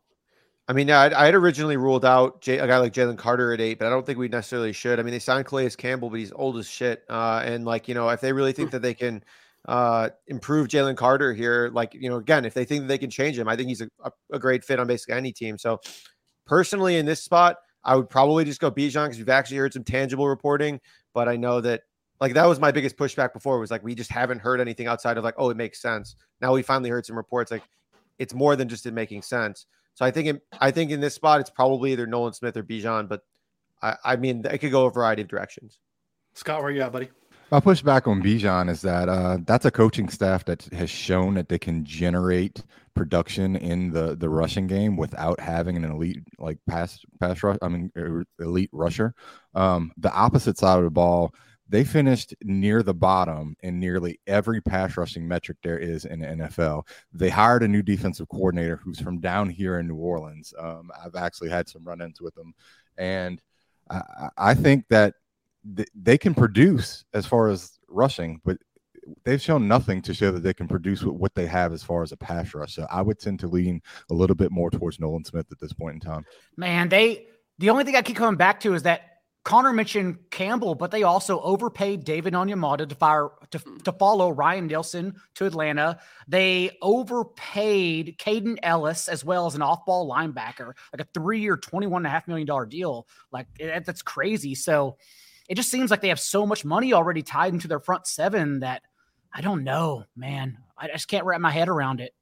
I mean, I, I had originally ruled out J, a guy like Jalen Carter at eight, but I don't think we necessarily should. I mean, they signed Calais Campbell, but he's old as shit. Uh, and like, you know, if they really think that they can uh, improve Jalen Carter here, like, you know, again, if they think that they can change him, I think he's a, a, a great fit on basically any team. So personally, in this spot, I would probably just go Bijan because we've actually heard some tangible reporting, but I know that like that was my biggest pushback before was like we just haven't heard anything outside of like, oh, it makes sense. Now we finally heard some reports like it's more than just it making sense. So I think in, I think in this spot it's probably either Nolan Smith or Bijan, but I, I mean it could go a variety of directions.
Scott, where are you at, buddy?
My pushback on Bijan is that uh, that's a coaching staff that has shown that they can generate production in the the rushing game without having an elite like pass pass rush. I mean, er, elite rusher. Um, the opposite side of the ball, they finished near the bottom in nearly every pass rushing metric there is in the NFL. They hired a new defensive coordinator who's from down here in New Orleans. Um, I've actually had some run ins with them. And I, I think that th- they can produce as far as rushing, but they've shown nothing to show that they can produce what they have as far as a pass rush. So I would tend to lean a little bit more towards Nolan Smith at this point in time.
Man, they the only thing I keep coming back to is that Connor mentioned Campbell, but they also overpaid David Onyemata to fire to, to follow Ryan Nielsen to Atlanta. They overpaid Kaden Elliss as well as an off-ball linebacker, like a three-year, twenty-one and a half million dollar deal. Like eh, it, that's crazy. So it just seems like they have so much money already tied into their front seven that I don't know, man. I just can't wrap my head around it.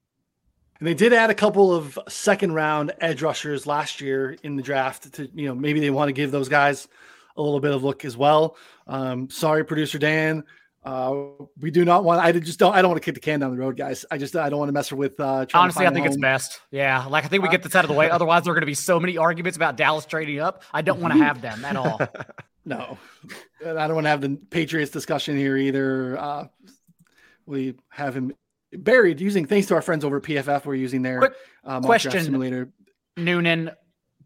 And they did add a couple of second round edge rushers last year in the draft to, you know, maybe they want to give those guys a little bit of look as well. Um, sorry, producer Dan. Uh, we do not want. I just don't. I don't want to kick the can down the road, guys. I just I don't want to mess with. Uh,
Honestly, I think it's best. Yeah, like I think we get this out of the way. Otherwise, there are going to be so many arguments about Dallas trading up. I don't want to have them at all.
no, I don't want to have the Patriots discussion here either. Uh, we have him buried using thanks to our friends over at PFF. We're using their
uh, question simulator. Noonan,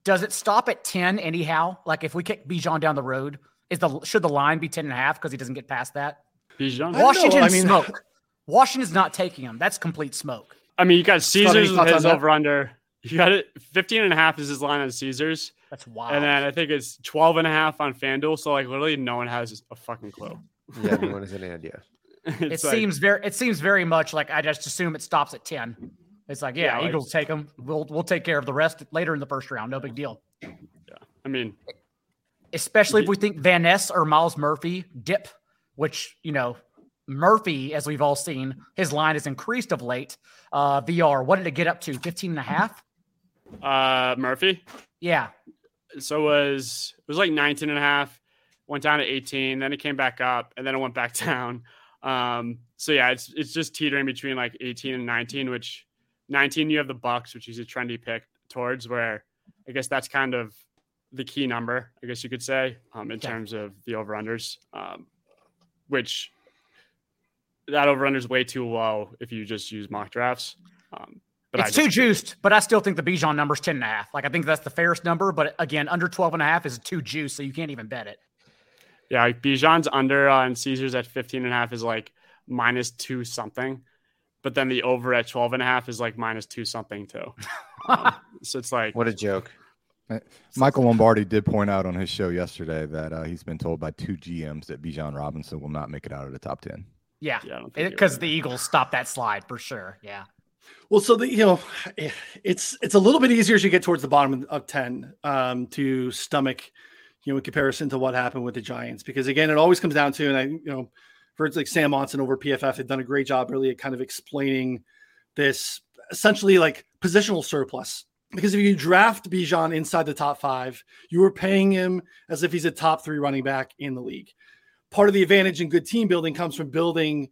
does it stop at 10 anyhow? Like if we kick Bijan down the road, is the should the line be 10 and a half because he doesn't get past that?
Bijan.
Washington I mean, smoke. Washington's not taking him. That's complete smoke.
I mean, you got Caesars with his over under. You got it 15 and a half is his line on Caesars.
That's wild.
And then I think it's 12 and a half on FanDuel. So like literally no one has a fucking clue.
Yeah, no one has any idea.
it like, seems very it seems very much like I just assume it stops at 10. It's like, yeah, yeah Eagles like, take them. We'll we'll take care of the rest later in the first round. No big deal.
Yeah. I mean,
especially if we think Van Ness or Myles Murphy dip, which, you know, Murphy, as we've all seen, his line has increased of late. Uh, VR, what did it get up to? 15 and a half?
Uh, Murphy?
Yeah.
So it was, it was like 19 and a half, went down to 18, then it came back up, and then it went back down. Um, so yeah, it's it's just teetering between like 18 and 19, which 19 you have the Bucks, which is a trendy pick towards where I guess that's kind of the key number, I guess you could say, um, in yeah. terms of the over unders, um, which that over under is way too low if you just use mock drafts. Um,
but it's too juiced, but I still think the Bijan number is 10 and a half. Like I think that's the fairest number, but again, under 12 and a half is too juiced, so you can't even bet it.
Yeah, like Bijan's under on Caesars at 15 and a half is like minus two something. But then the over at 12 and a half is like minus two something too. um, so it's like
what a joke.
Uh, Michael Lombardi did point out on his show yesterday that uh, he's been told by two GMs that Bijan Robinson will not make it out of the top 10.
Yeah. Because yeah, the Eagles stopped that slide for sure. Yeah.
Well, so the you know, it's it's a little bit easier as you get towards the bottom of ten um, to stomach you know, in comparison to what happened with the Giants. Because again, it always comes down to, and I, you know, for like Sam Monson over PFF had done a great job really at kind of explaining this essentially like positional surplus. Because if you draft Bijan inside the top five, you are paying him as if he's a top three running back in the league. Part of the advantage in good team building comes from building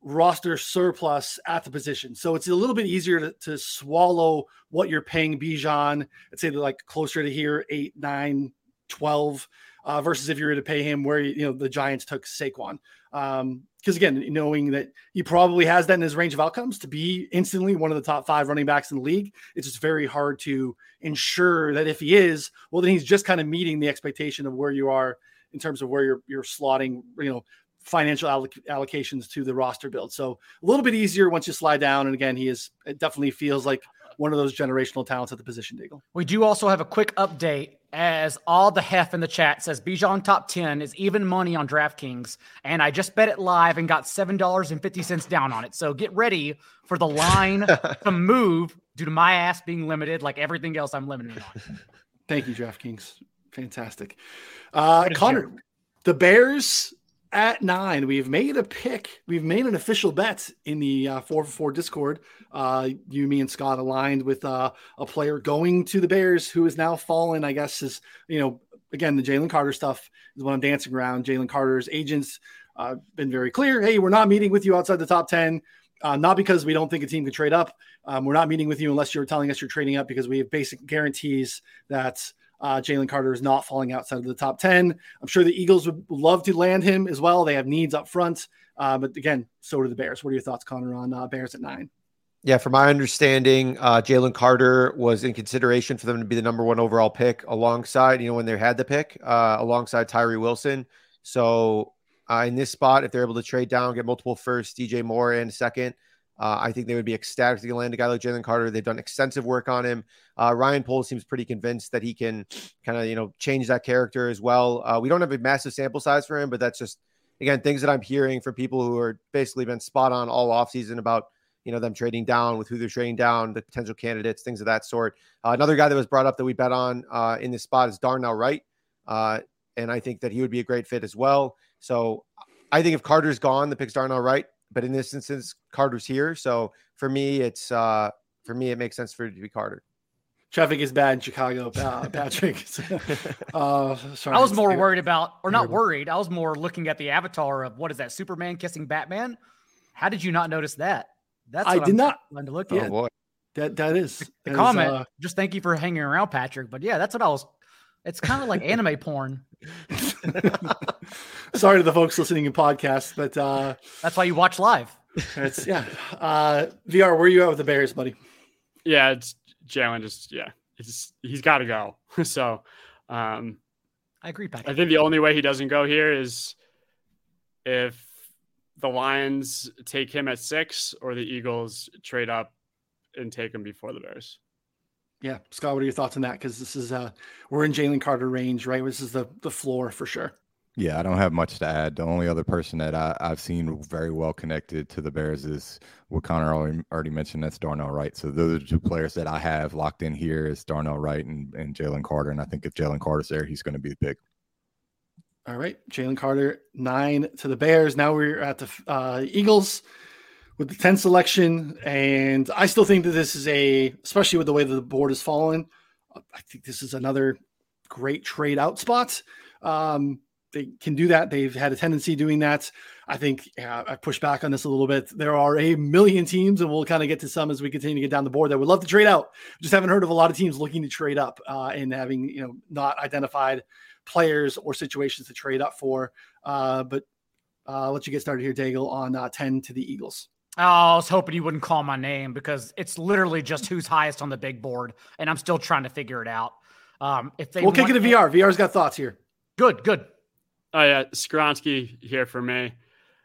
roster surplus at the position. So it's a little bit easier to, to swallow what you're paying Bijan. I'd say they're like closer to here, eight, nine, 12 uh, versus if you were to pay him where you know the Giants took Saquon. Um, because again, knowing that he probably has that in his range of outcomes to be instantly one of the top five running backs in the league, it's just very hard to ensure that if he is, well, then he's just kind of meeting the expectation of where you are in terms of where you're you're slotting, you know, financial alloc- allocations to the roster build. So a little bit easier once you slide down. And again, he is it definitely feels like one of those generational talents at the position, Daigle.
We do also have a quick update as all the hef in the chat says Bijan top 10 is even money on DraftKings. And I just bet it live and got $7.50 down on it. So get ready for the line to move due to my ass being limited, like everything else I'm limited on.
Thank you, DraftKings. Fantastic. Uh, Connor, the Bears at nine, we've made a pick. We've made an official bet in the uh, four for four Discord. Uh, you, me, and Scott aligned with uh, a player going to the Bears who is now fallen. I guess is you know again the Jalen Carter stuff is what I'm dancing around. Jalen Carter's agents uh, been very clear. Hey, we're not meeting with you outside the top ten. Uh, not because we don't think a team can trade up. Um, we're not meeting with you unless you're telling us you're trading up because we have basic guarantees that uh, Jalen Carter is not falling outside of the top 10. I'm sure the Eagles would love to land him as well. They have needs up front. Uh, but again, so do the Bears. What are your thoughts, Connor, on uh, Bears at nine?
Yeah, from my understanding, uh, Jalen Carter was in consideration for them to be the number one overall pick alongside, you know, when they had the pick, uh, alongside Tyree Wilson. So uh, in this spot, if they're able to trade down, get multiple first, DJ Moore and second, uh, I think they would be ecstatic to land a guy like Jalen Carter. They've done extensive work on him. Uh, Ryan Poles seems pretty convinced that he can kind of, you know, change that character as well. Uh, we don't have a massive sample size for him, but that's just, again, things that I'm hearing from people who are basically been spot on all offseason about – you know them trading down with who they're trading down, the potential candidates, things of that sort. Uh, another guy that was brought up that we bet on uh, in this spot is Darnell Wright, uh, and I think that he would be a great fit as well. So I think if Carter's gone, the pick's Darnell Wright, but in this instance, Carter's here. So for me, it's uh, for me it makes sense for it to be Carter.
Traffic is bad in Chicago, Patrick.
uh, sorry, I was more worried about, or not worried. I was more looking at the avatar of what is that Superman kissing Batman? How did you not notice that?
That's I did I'm not
trying to look
at. Oh boy, that that is
the,
that
comment. Is, uh, just thank you for hanging around, Patrick. But yeah, that's what I was. It's kind of like anime porn.
Sorry to the folks listening in podcasts, but uh,
that's why you watch live.
It's yeah. Uh, VR, where are you at with the Bears, buddy?
Yeah, it's Jalen. Just yeah, it's he's got to go. so, um,
I agree, Patrick.
I think the only way he doesn't go here is if the Lions take him at six, or the Eagles trade up and take him before the Bears.
Yeah, Scott, what are your thoughts on that? Because this is uh we're in Jalen Carter range, right? This is the the floor for sure.
Yeah, I don't have much to add. The only other person that I, have seen very well connected to the Bears is what Connor already, already mentioned. That's Darnell Wright. So those are two players that I have locked in here is Darnell Wright and, and Jalen Carter. And I think if Jalen Carter's there, he's going to be the pick.
All right, Jalen Carter nine to the Bears. Now we're at the uh, Eagles with the 10 selection, and I still think that this is a, especially with the way that the board has fallen, I think this is another great trade out spot. Um, they can do that. They've had a tendency doing that. I think I push back on this a little bit. There are a million teams, and we'll kind of get to some as we continue to get down the board that would love to trade out. Just haven't heard of a lot of teams looking to trade up uh, and having you know not identified players or situations to trade up for. Uh, but uh, I'll let you get started here, Daigle, on uh, 10 to the Eagles.
Oh, I was hoping you wouldn't call my name because it's literally just who's highest on the big board, and I'm still trying to figure it out. Um, if they
we'll kick it to VR. VR's got thoughts here.
Good, good.
Oh yeah, Skoronski here for me.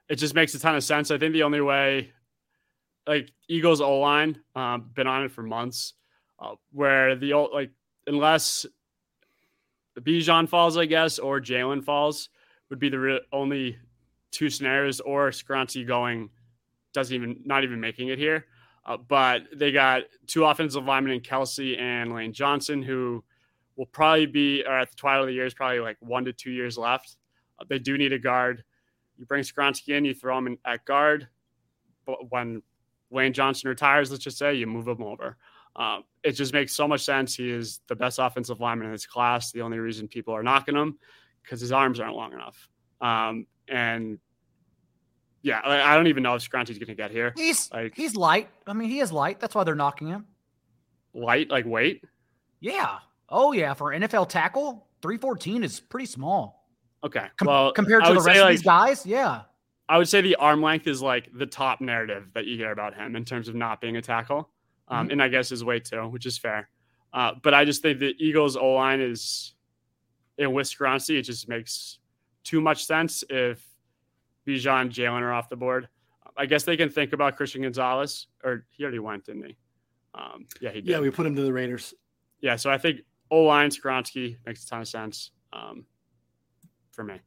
It just makes a ton of sense. I think the only way, like Eagles O line, um, been on it for months, uh, where the old like unless Bijan falls, I guess, or Jalen falls would be the re- only two scenarios, or Skoronski going doesn't even not even making it here. Uh, but they got two offensive linemen in Kelce and Lane Johnson, who will probably be at the twilight of the year is probably like one to two years left. Uh, they do need a guard. You bring Skoronski in, you throw him in at guard. But when Lane Johnson retires, let's just say you move him over. Um, it just makes so much sense. He is the best offensive lineman in his class. The only reason people are knocking him because his arms aren't long enough. Um, and yeah, I don't even know if Skoronski's going to get here.
He's like he's light. I mean, he is light. That's why they're knocking him.
Light, like weight.
Yeah. Oh yeah. For NFL tackle, three fourteen is pretty small.
Okay. Com- well,
compared to the rest of these guys, yeah.
I would say the arm length is like the top narrative that you hear about him in terms of not being a tackle um, mm-hmm. and I guess his weight too, which is fair. Uh, but I just think the Eagles' O line is in Wisconsin. It just makes too much sense if Bijan Jalen are off the board. I guess they can think about Christian Gonzalez, or he already went, didn't he? Um, yeah, he did.
Yeah, we put him to the Raiders.
Yeah, so I think O line Skoronski makes a ton of sense um, for me.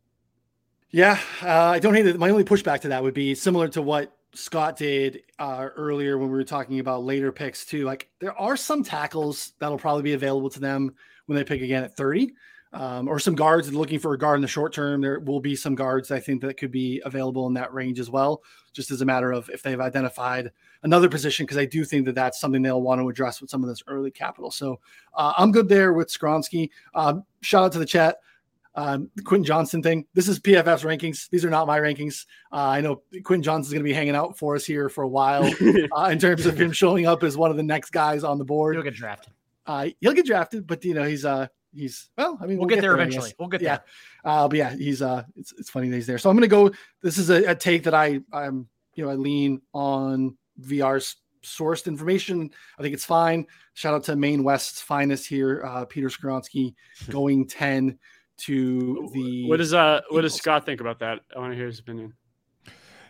Yeah, uh, I don't hate it. My only pushback to that would be similar to what Scott did uh, earlier when we were talking about later picks too. Like there are some tackles that'll probably be available to them when they pick again at 30, um, or some guards looking for a guard in the short term. There will be some guards I think that could be available in that range as well, just as a matter of if they've identified another position, because I do think that that's something they'll want to address with some of this early capital. So uh, I'm good there with Skoronski. Um, shout out to the chat um, the Quentin Johnston thing. This is PFF's rankings. These are not my rankings. Uh, I know Quentin Johnston's going to be hanging out for us here for a while uh, in terms of him showing up as one of the next guys on the board.
He'll get drafted.
Uh, he'll get drafted, but you know he's uh he's well. I mean,
we'll, we'll get, get, there, eventually. We'll get
yeah.
there.
Uh, but yeah, he's uh, it's it's funny that he's there. So I'm gonna go. This is a, a take that I I'm you know I lean on VR's sourced information. I think it's fine. Shout out to Maine West's finest here, uh, Peter Skoronski, going ten to the.
What does uh What does Scott think about that? I want to hear his opinion.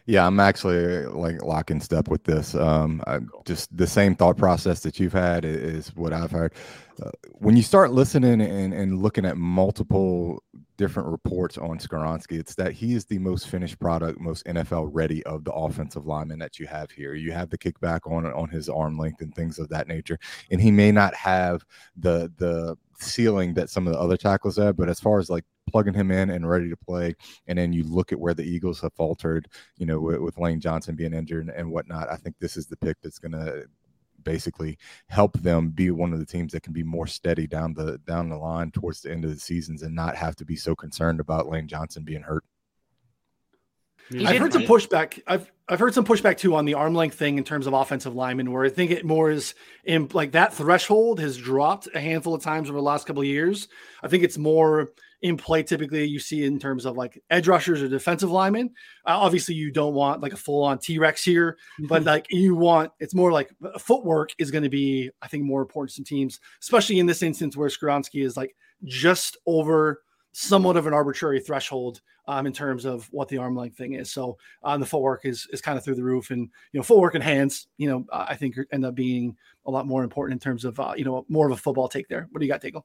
Yeah, I'm actually like locking step with this. Um, I, just the same thought process that you've had is what I've heard. Uh, when you start listening and, and looking at multiple different reports on Skoronski, it's that he is the most finished product, most NFL ready of the offensive lineman that you have here. You have the kickback on on his arm length and things of that nature, and he may not have the the ceiling that some of the other tackles have, but as far as like plugging him in and ready to play. And then you look at where the Eagles have faltered, you know, with, with Lane Johnson being injured and, and whatnot. I think this is the pick that's going to basically help them be one of the teams that can be more steady down the down the line towards the end of the seasons and not have to be so concerned about Lane Johnson being hurt.
I've heard some pushback. I've I've heard some pushback too on the arm length thing in terms of offensive linemen, where I think it more is in like that threshold has dropped a handful of times over the last couple of years. I think it's more in play typically you see in terms of like edge rushers or defensive linemen. Uh, obviously, you don't want like a full on T Rex here, but like you want it's more like footwork is going to be, I think, more important to teams, especially in this instance where Skoronski is like just over somewhat of an arbitrary threshold um, in terms of what the arm length thing is. So um, the footwork is is kind of through the roof, and you know, footwork and hands, you know, I think end up being a lot more important in terms of uh, you know more of a football take there. What do you got, Daigle?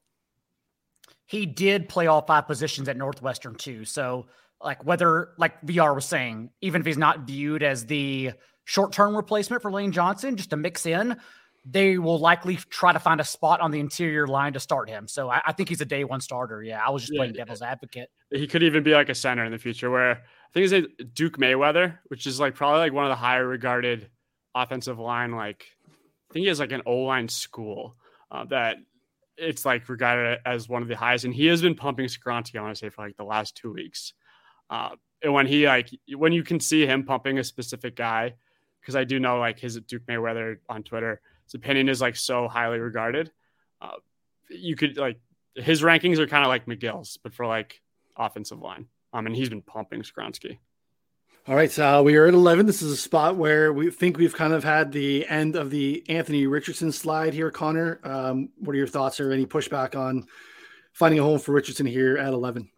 He did play all five positions at Northwestern too. So like whether like VR was saying, even if he's not viewed as the short-term replacement for Lane Johnson, just to mix in, they will likely try to find a spot on the interior line to start him. So I, I think he's a day one starter. Yeah, I was just yeah, playing devil's advocate.
He could even be like a center in the future. Where I think it's a Duke Manyweather, which is like probably like one of the higher regarded offensive line. Like I think he has like an O line school uh, that it's like regarded as one of the highest. And he has been pumping Skoronski, I want to say, for like the last two weeks. Uh, and when he like when you can see him pumping a specific guy, because I do know like his Duke Manyweather on Twitter, his opinion is like so highly regarded. Uh, you could like his rankings are kind of like McGill's, but for like offensive line. Um, and he's been pumping Skoronski.
All right, so we are at 11. This is a spot where we think we've kind of had the end of the Anthony Richardson slide here, Connor. Um, what are your thoughts or any pushback on finding a home for Richardson here at 11?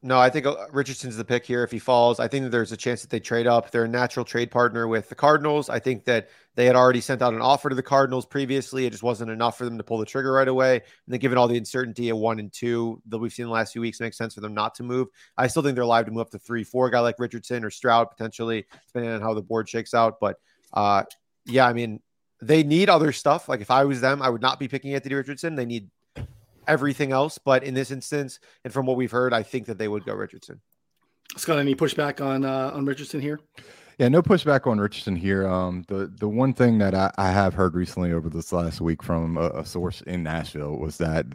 No, I think uh, Richardson's the pick here if he falls. I think that there's a chance that they trade up. They're a natural trade partner with the Cardinals. I think that they had already sent out an offer to the Cardinals previously. It just wasn't enough for them to pull the trigger right away. And then, given all the uncertainty at one and two that we've seen in the last few weeks, makes sense for them not to move. I still think they're live to move up to three, four, guy like Richardson or Stroud potentially, depending on how the board shakes out. But uh, yeah, I mean, they need other stuff. Like if I was them, I would not be picking Anthony Richardson. They need everything else. But in this instance, and from what we've heard, I think that they would go Richardson.
Scott, any pushback on uh, on Richardson here?
Yeah, no pushback on Richardson here. Um, the the one thing that I, I have heard recently over this last week from a, a, source in Nashville was that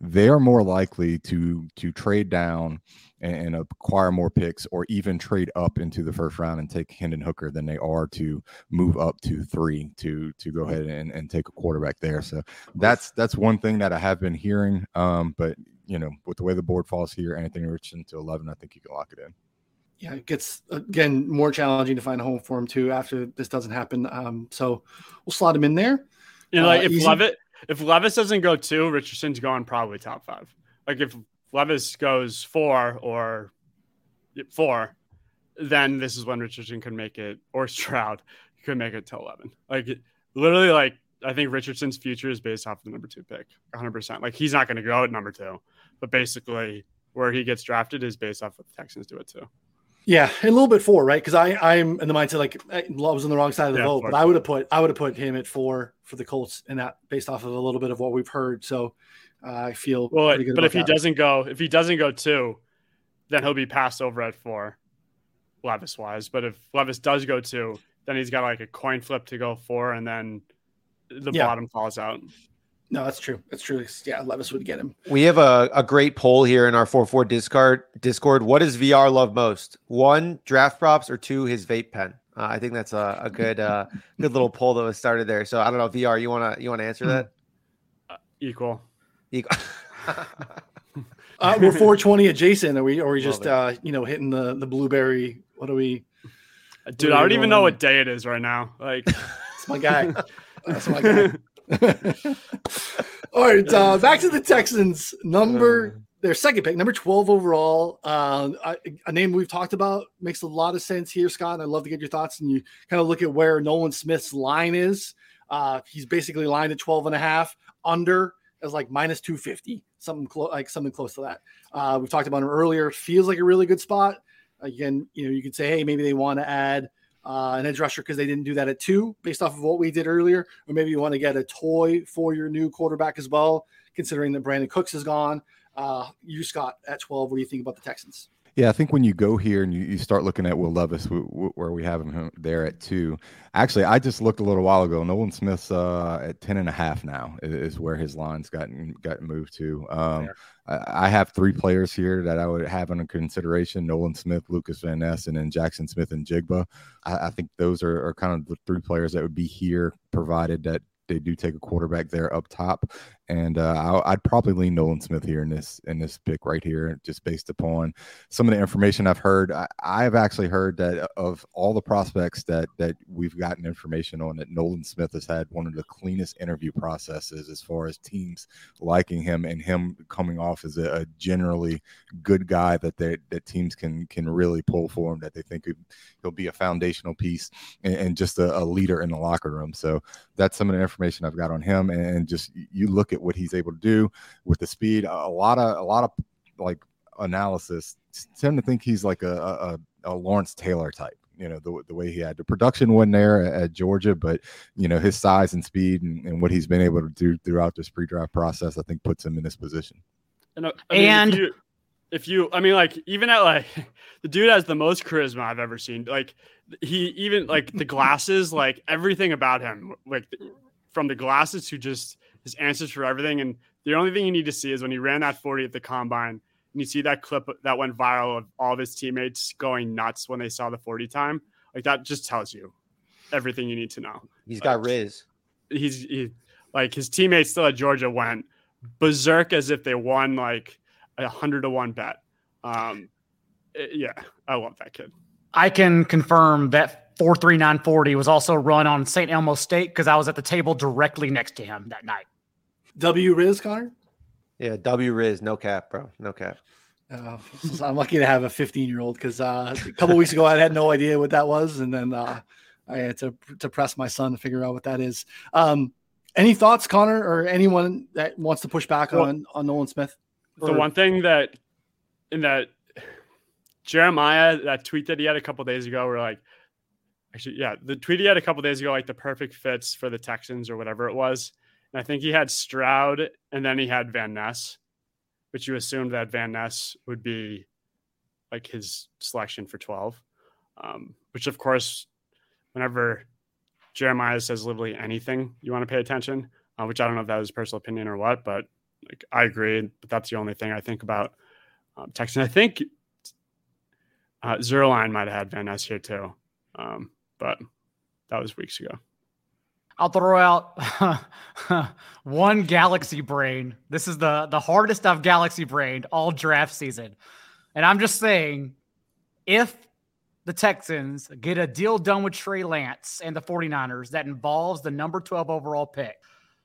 they are more likely to to trade down and, and, acquire more picks, or even trade up into the first round and take Hendon Hooker than they are to move up to three to to go ahead and, and take a quarterback there. So that's that's one thing that I have been hearing. Um, but you know, with the way the board falls here, Anthony Richardson to eleven, I think you can lock it in
yeah, it gets again more challenging to find a home for him too after this doesn't happen. Um, so we'll slot him in there.
You know, like uh, if easy. Levis if Levis doesn't go two, Richardson's going probably top five. Like if Levis goes four or four, then this is when Richardson could make it, or Stroud could make it to eleven. Like literally, like I think Richardson's future is based off the number two pick, 100. percent Like he's not going to go at number two, but basically where he gets drafted is based off what the Texans do it too.
Yeah, a little bit four, right? Because I I'm in the mindset like I was on the wrong side of the yeah, vote, but I would have put I would have put him at four for the Colts, and that based off of a little bit of what we've heard. So uh, I feel
well. but if he doesn't go, if he doesn't go two, then he'll be passed over at four, Levis wise. But if Levis does go two, then he's got like a coin flip to go four, and then the yeah. bottom falls out.
No, that's true. That's true. Yeah, Levis would get him.
We have a, a great poll here in our 4 4 Discord. Discord. What does VR love most? One, draft props, or two, his vape pen? Uh, I think that's a, a good uh, good little poll that was started there. So I don't know, VR, you wanna you wanna answer that?
Uh, equal.
Equal.
uh, we're 420 adjacent. Are we? Or are we just uh, you know hitting the the blueberry? What are we?
Dude, I don't even know what day it is right now. Like,
it's my guy. That's my guy. All right, uh, back to the Texans. Number their second pick, number 12 overall. Uh, a, a, name we've talked about makes a lot of sense here, Scott. I'd love to get your thoughts and you kind of look at where Nolan Smith's line is. Uh, he's basically lined at 12 and a half under as like minus 250, something close, like something close to that. Uh, we've talked about him earlier. Feels like a really good spot. Again, you know, you could say, hey, maybe they want to add uh, an edge rusher because they didn't do that at two, based off of what we did earlier, or maybe you want to get a toy for your new quarterback as well, considering that Brandin Cooks is gone. Uh, you, Scott, at 12, what do you think about the Texans?
Yeah, I think when you go here and you, you start looking at Will Levis, w- w- where we have him there at two. Actually, I just looked a little while ago. Nolan Smith's uh, at 10 and a half now is where his line's gotten gotten moved to. Um, I, I, have three players here that I would have under consideration: Nolan Smith, Lukas Van Ness, and then Jaxon Smith-Njigba. I, I think those are, are kind of the three players that would be here, provided that they do take a quarterback there up top, and uh, I, would probably lean Nolan Smith here in this in this pick right here, just based upon some of the information I've heard. I, have actually heard that uh, of all the prospects that that we've gotten information on, that Nolan Smith has had one of the cleanest interview processes as far as teams liking him and him coming off as a, a generally good guy that they that teams can can really pull for him. That they think he'll be a foundational piece and, and just a, a leader in the locker room. So that's some of the information I've got on him, and just you look at what he's able to do with the speed. A lot of a lot of like analysis tend to think he's like a, a, a Lawrence Taylor type. You know the, the way he had the production wasn't there at, at Georgia, but you know his size and speed and, and what he's been able to do throughout this pre-draft process, I think puts him in this position.
And, uh, I mean, and if you, if you, I mean, like even at like the dude has the most charisma I've ever seen. Like he even like the glasses, like everything about him, like from the glasses to just his answers for everything. And the only thing you need to see is when he ran that 40 at the combine, and you see that clip that went viral of all of his teammates going nuts when they saw the 40 time. Like that just tells you everything you need to know.
He's got Riz.
He's he, like his teammates still at Georgia went berserk as if they won like a hundred to one bet. Um, it, yeah, I love that kid.
I can confirm that 43940 was also run on St. Elmo Steak because I was at the table directly next to him that night.
W Riz, Connor?
Yeah, W Riz, no cap, bro. No cap.
Uh, I'm lucky to have a 15 year old because uh, a couple weeks ago I had no idea what that was, and then uh, I had to to press my son to figure out what that is. Um, any thoughts, Connor, or anyone that wants to push back well, on on Nolan Smith?
The one thing that in that Jeremiah that tweet that he had a couple days ago, were like actually, yeah, the tweet he had a couple days ago, like the perfect fits for the Texans or whatever it was. And I think he had Stroud and then he had Van Ness, which you assumed that Van Ness would be like his selection for 12. Um, which, of course, whenever Jeremiah says literally anything, you want to pay attention, uh, which I don't know if that was personal opinion or what, but like I agree. But that's the only thing I think about um, Texans. I think uh, Zierlein might have had Van Ness here too. Um, but that was weeks ago.
I'll throw out one galaxy brain. This is the the hardest I've galaxy brained all draft season. And I'm just saying if the Texans get a deal done with Trey Lance and the 49ers that involves the number 12 overall pick,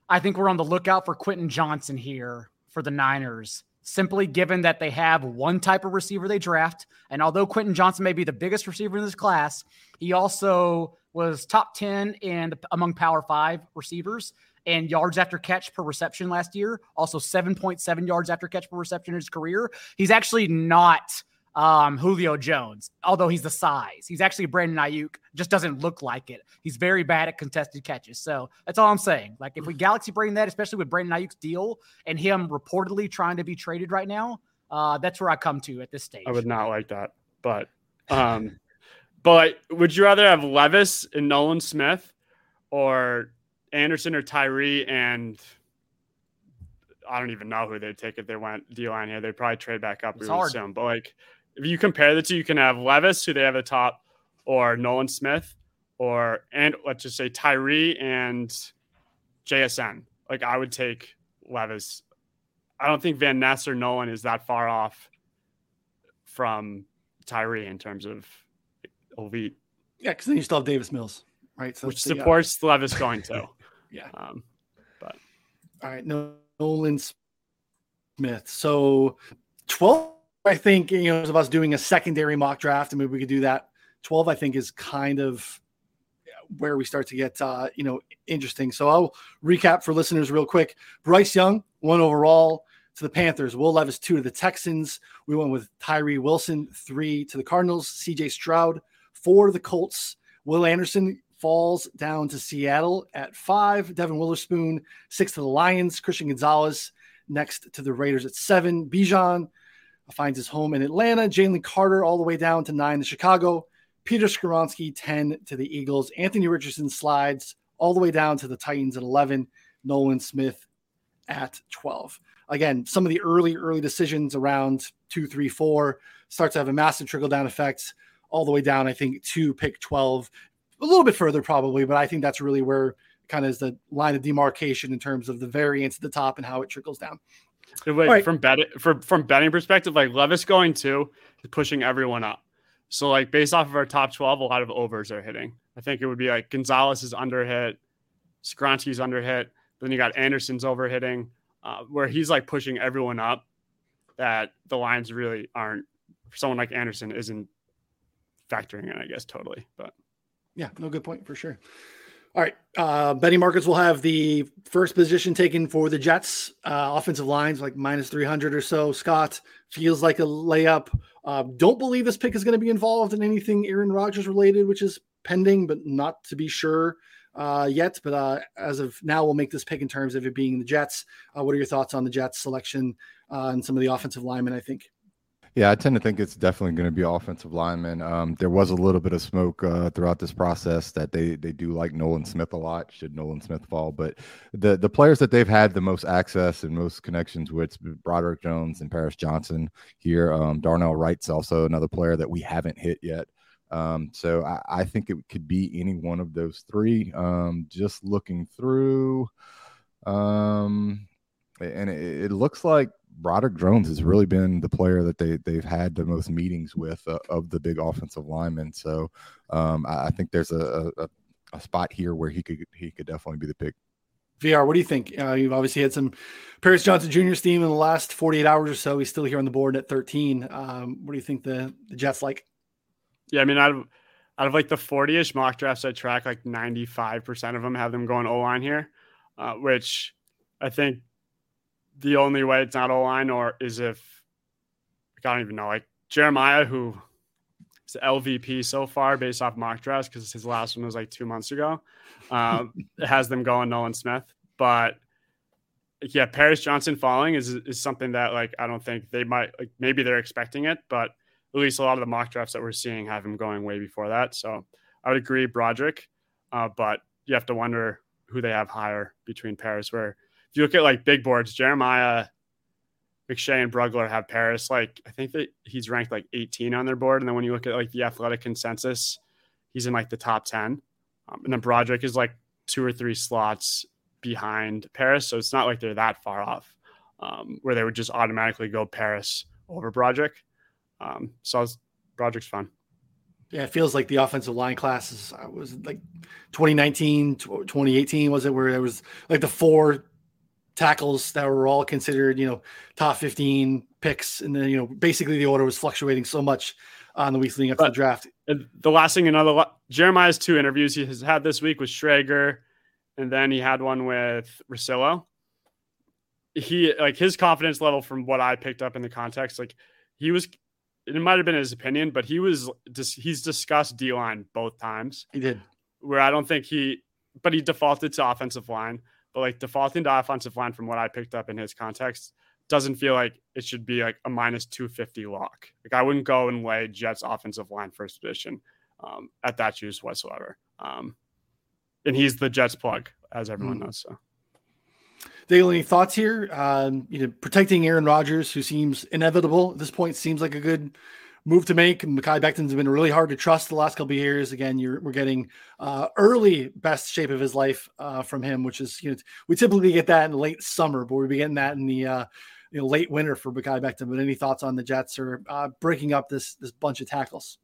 I think we're on the lookout for Quentin Johnston here for the Niners simply given that they have one type of receiver they draft. And although Quentin Johnston may be the biggest receiver in this class, he also was top 10 and among Power Five receivers and yards after catch per reception last year. Also 7.7 yards after catch per reception in his career. He's actually not um, Julio Jones, although he's the size. He's actually Brandon Aiyuk, just doesn't look like it. He's very bad at contested catches. So that's all I'm saying. Like if we galaxy brain that, especially with Brandon Aiyuk's deal and him reportedly trying to be traded right now, uh, that's where I come to at this stage.
I would not like that, but um, but would you rather have Levis and Nolan Smith, or Anderson or Tyree and I don't even know who they'd take if they went D line here. They'd probably trade back up it's really hard. soon. But like if you compare the two, you can have Levis, who they have at top, or Nolan Smith, or and let's just say Tyree and JSN. Like I would take Levis I don't think Van Ness or Nolan is that far off from Tyree in terms of elite.
Yeah, because then you still have Davis Mills, right?
So which supports the, uh, Levis going to.
yeah.
Um, but
all right, Nolan Smith. So twelve, I think you know, of us doing a secondary mock draft, and maybe we could do that. Twelve, I think, is kind of where we start to get uh, you know interesting. So I'll recap for listeners real quick. Bryce Young, one overall to the Panthers. Will Levis, two to the Texans. We went with Tyree Wilson, three to the Cardinals. CJ Stroud, four to the Colts. Will Anderson falls down to Seattle at five. Devon Witherspoon, six to the Lions. Christian Gonzalez, next to the Raiders at seven. Bijan finds his home in Atlanta. Jalen Carter, all the way down to nine to Chicago. Peter Skoronski, 10 to the Eagles. Anthony Richardson slides all the way down to the Titans at 11. Nolan Smith at 12. Again, some of the early, early decisions around two, three, four starts to have a massive trickle down effect all the way down, I think, to pick 12. A little bit further, probably, but I think that's really where kind of is the line of demarcation in terms of the variance at the top and how it trickles down.
Wait, right. from betting for, from betting perspective, like Levis going two is pushing everyone up. So like based off of our top 12, a lot of overs are hitting. I think it would be like Gonzalez is under hit, Skoronski's under hit, then you got Anderson's over hitting, uh, where he's like pushing everyone up. That the lines really aren't for someone like Anderson isn't factoring in, I guess, totally. But
yeah, no good point for sure. All right. Uh, betting markets will have the first position taken for the Jets. Uh, offensive lines like minus 300 or so. Scott feels like a layup. Uh, don't believe this pick is going to be involved in anything Aaron Rodgers related, which is pending, but not to be sure uh, yet. But uh, as of now, we'll make this pick in terms of it being the Jets. Uh, what are your thoughts on the Jets selection and some of the offensive linemen? I think.
Yeah, I tend to think it's definitely going to be offensive linemen. Um, there was a little bit of smoke uh, throughout this process that they they do like Nolan Smith a lot. Should Nolan Smith fall, but the the players that they've had the most access and most connections with, Broderick Jones and Paris Johnson here. Um, Darnell Wright's also another player that we haven't hit yet. Um, so I, I, think it could be any one of those three. Um, just looking through, um, and it, it looks like Broderick Jones has really been the player that they they've had the most meetings with uh, of the big offensive linemen. So um, I, I, think there's a, a, a, spot here where he could he could definitely be the pick.
VR, what do you think? Uh, you've obviously had some Paris Johnson Jr. steam in the last 48 hours or so. He's still here on the board at 13. Um, what do you think the, the Jets like?
Yeah, I mean, out of out of like the 40ish mock drafts I track, like 95% of them have them going O line here, uh, which I think the only way it's not O line or is if I don't even know, like Jeremiah, who is the LVP so far based off mock drafts because his last one was like two months ago, um, has them going Nolan Smith. But yeah, Paris Johnson falling is is something that like I don't think they might like maybe they're expecting it, but at least a lot of the mock drafts that we're seeing have him going way before that. So I would agree Broderick, uh, but you have to wonder who they have higher between Paris. Where you look at like big boards, Jeremiah, McShay, and Brugler have Paris. Like I think that he's ranked like 18 on their board, and then when you look at like the athletic consensus, he's in like the top 10. Um, and then Broderick is like two or three slots behind Paris, so it's not like they're that far off. Um, where they would just automatically go Paris over Broderick. Um, so was, Broderick's fun.
Yeah, it feels like the offensive line classes uh, was like 2019, 2018 was it where there was like the four tackles that were all considered, you know, top 15 picks. And then, you know, basically the order was fluctuating so much on the weeks leading up but, to the draft.
And the last thing, another Jeremiah's two interviews he has had this week with Schrager, and then he had one with Russillo. He like his confidence level from what I picked up in the context, like he was it might have been his opinion, but he was just he's discussed D line both times.
He did.
Where I don't think he, but he defaulted to offensive line. But like defaulting to offensive line, from what I picked up in his context, doesn't feel like it should be like a minus 250 lock. Like I wouldn't go and lay Jets offensive line first position um, at that juice whatsoever. Um, and he's the Jets plug, as everyone mm. knows. So.
Dale, any thoughts here? Um, you know, protecting Aaron Rodgers, who seems inevitable at this point, seems like a good move to make. Mekhi Becton's been really hard to trust the last couple of years. Again, we're getting uh, early best shape of his life uh, from him, which is you know we typically get that in late summer, but we'll be getting that in the uh, you know, late winter for Mekhi Becton. But any thoughts on the Jets or uh, breaking up this this bunch of tackles?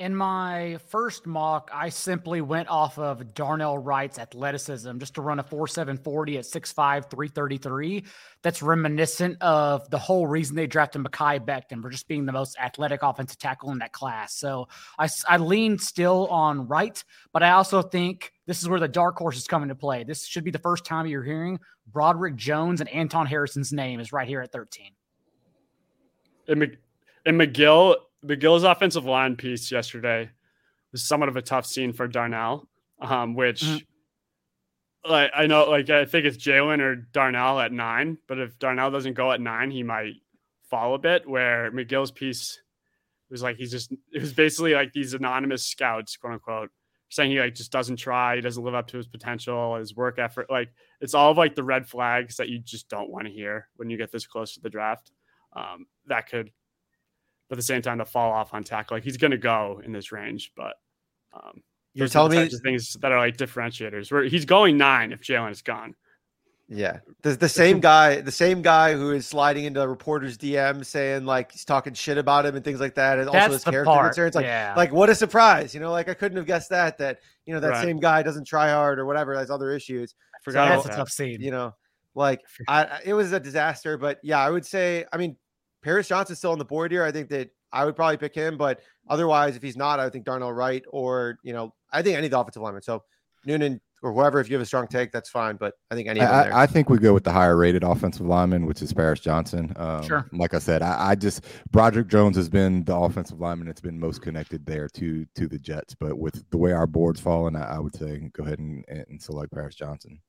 In my first mock, I simply went off of Darnell Wright's athleticism just to run a 4.740 at 6'5, 333. That's reminiscent of the whole reason they drafted Mekhi Becton for just being the most athletic offensive tackle in that class. So I, I lean still on Wright, but I also think this is where the dark horse is coming to play. This should be the first time you're hearing Broderick Jones and Anton Harrison's name is right here at 13.
And, and McGinn McGinn's offensive line piece yesterday was somewhat of a tough scene for Darnell, um, which mm-hmm. like I know like I think it's Jalen or Darnell at nine, but if Darnell doesn't go at nine, he might fall a bit. Where McGinn's piece was like he's just it was basically like these anonymous scouts, quote unquote, saying he like just doesn't try, he doesn't live up to his potential, his work effort. Like it's all of like the red flags that you just don't want to hear when you get this close to the draft. Um, that could but at the same time to fall off on tackle. Like he's going to go in this range, but um,
you're telling me
things that are like differentiators. Where he's going nine if Jalen is gone.
Yeah, the, the same guy, the same guy who is sliding into reporters' DM saying like he's talking shit about him and things like that, and
That's
also his character
part.
concerns. Like,
yeah.
like what a surprise, you know? Like I couldn't have guessed that. That you know that
right.
same guy doesn't try hard or whatever. Has other issues.
I forgot.
So that's a tough scene.
You know, like I, it was a disaster. But yeah, I would say, I mean, Paris Johnson's still on the board here. I think that I would probably pick him, but otherwise, if he's not, I would think Darnell Wright or you know, I think any of the offensive linemen. So Noonan or whoever, if you have a strong take, that's fine. But I think any.
I, I, think we go with the higher rated offensive lineman, which is Paris Johnson. Um,
sure.
Like I said, I, I, just Broderick Jones has been the offensive lineman that's been most connected there to to the Jets. But with the way our board's fallen, I, I would say go ahead and, and select Paris Johnson.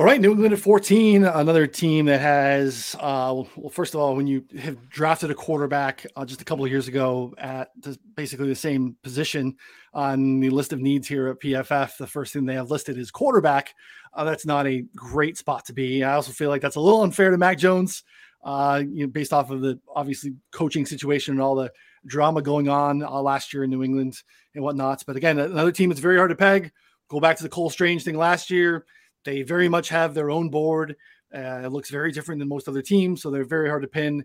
All right, New England at 14, another team that has, uh, well, first of all, when you have drafted a quarterback uh, just a couple of years ago at basically the same position on the list of needs here at PFF, the first thing they have listed is quarterback. Uh, that's not a great spot to be. I also feel like that's a little unfair to Mac Jones, uh, you know, based off of the obviously coaching situation and all the drama going on uh, last year in New England and whatnot. But again, another team that's very hard to peg. Go back to the Cole Strange thing last year they very much have their own board. Uh, it looks very different than most other teams, so they're very hard to pin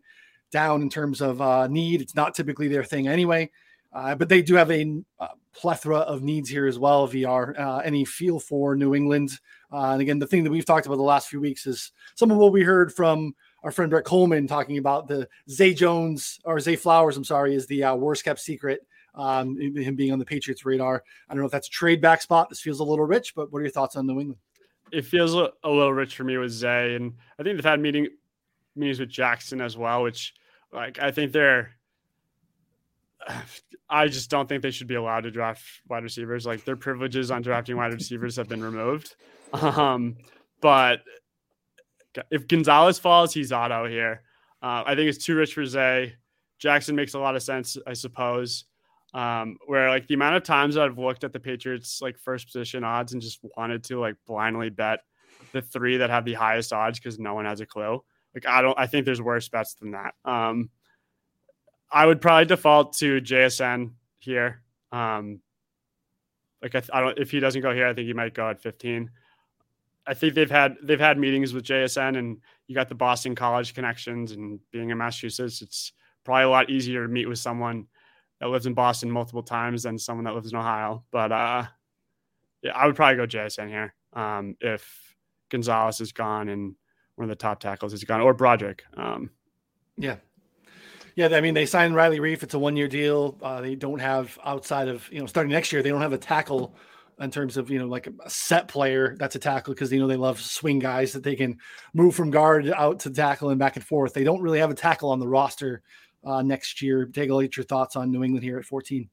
down in terms of uh, need. It's not typically their thing anyway, uh, but they do have a, a, plethora of needs here as well. VR, uh, any feel for New England, uh, and again, the thing that we've talked about the last few weeks is some of what we heard from our friend Brett Coleman talking about the Zay Jones or Zay Flowers. I'm sorry, is the uh, worst kept secret. Um, him being on the Patriots radar. I don't know if that's a trade back spot. This feels a little rich, but what are your thoughts on New England?
It feels a, little rich for me with Zay, and I think they've had meeting meetings with Jaxon as well, which like I think they're. I just don't think they should be allowed to draft wide receivers. Like their privileges on drafting wide receivers have been removed. Um, but if Gonzalez falls, he's auto here. Uh, I think it's too rich for Zay. Jaxon makes a lot of sense, I suppose. Um, where like the amount of times I've looked at the Patriots like first position odds and just wanted to like blindly bet the three that have the highest odds because no one has a clue. Like I don't I think there's worse bets than that. Um, I would probably default to JSN here. Um, like I, I don't if he doesn't go here, I think he might go at 15. I think they've had they've had meetings with JSN and you got the Boston College connections and being in Massachusetts, it's probably a lot easier to meet with someone that lives in Boston multiple times than someone that lives in Ohio. But uh, yeah, I would probably go JSN here um, if Gonzalez is gone and one of the top tackles is gone, or Broderick. Um,
yeah. Yeah, I mean, they signed Riley Reiff. It's a one-year deal. Uh, they don't have outside of you know starting next year. They don't have a tackle in terms of you know like a set player that's a tackle because you know they love swing guys that they can move from guard out to tackle and back and forth. They don't really have a tackle on the roster uh, next year. Take a look at your thoughts on New England here at 14.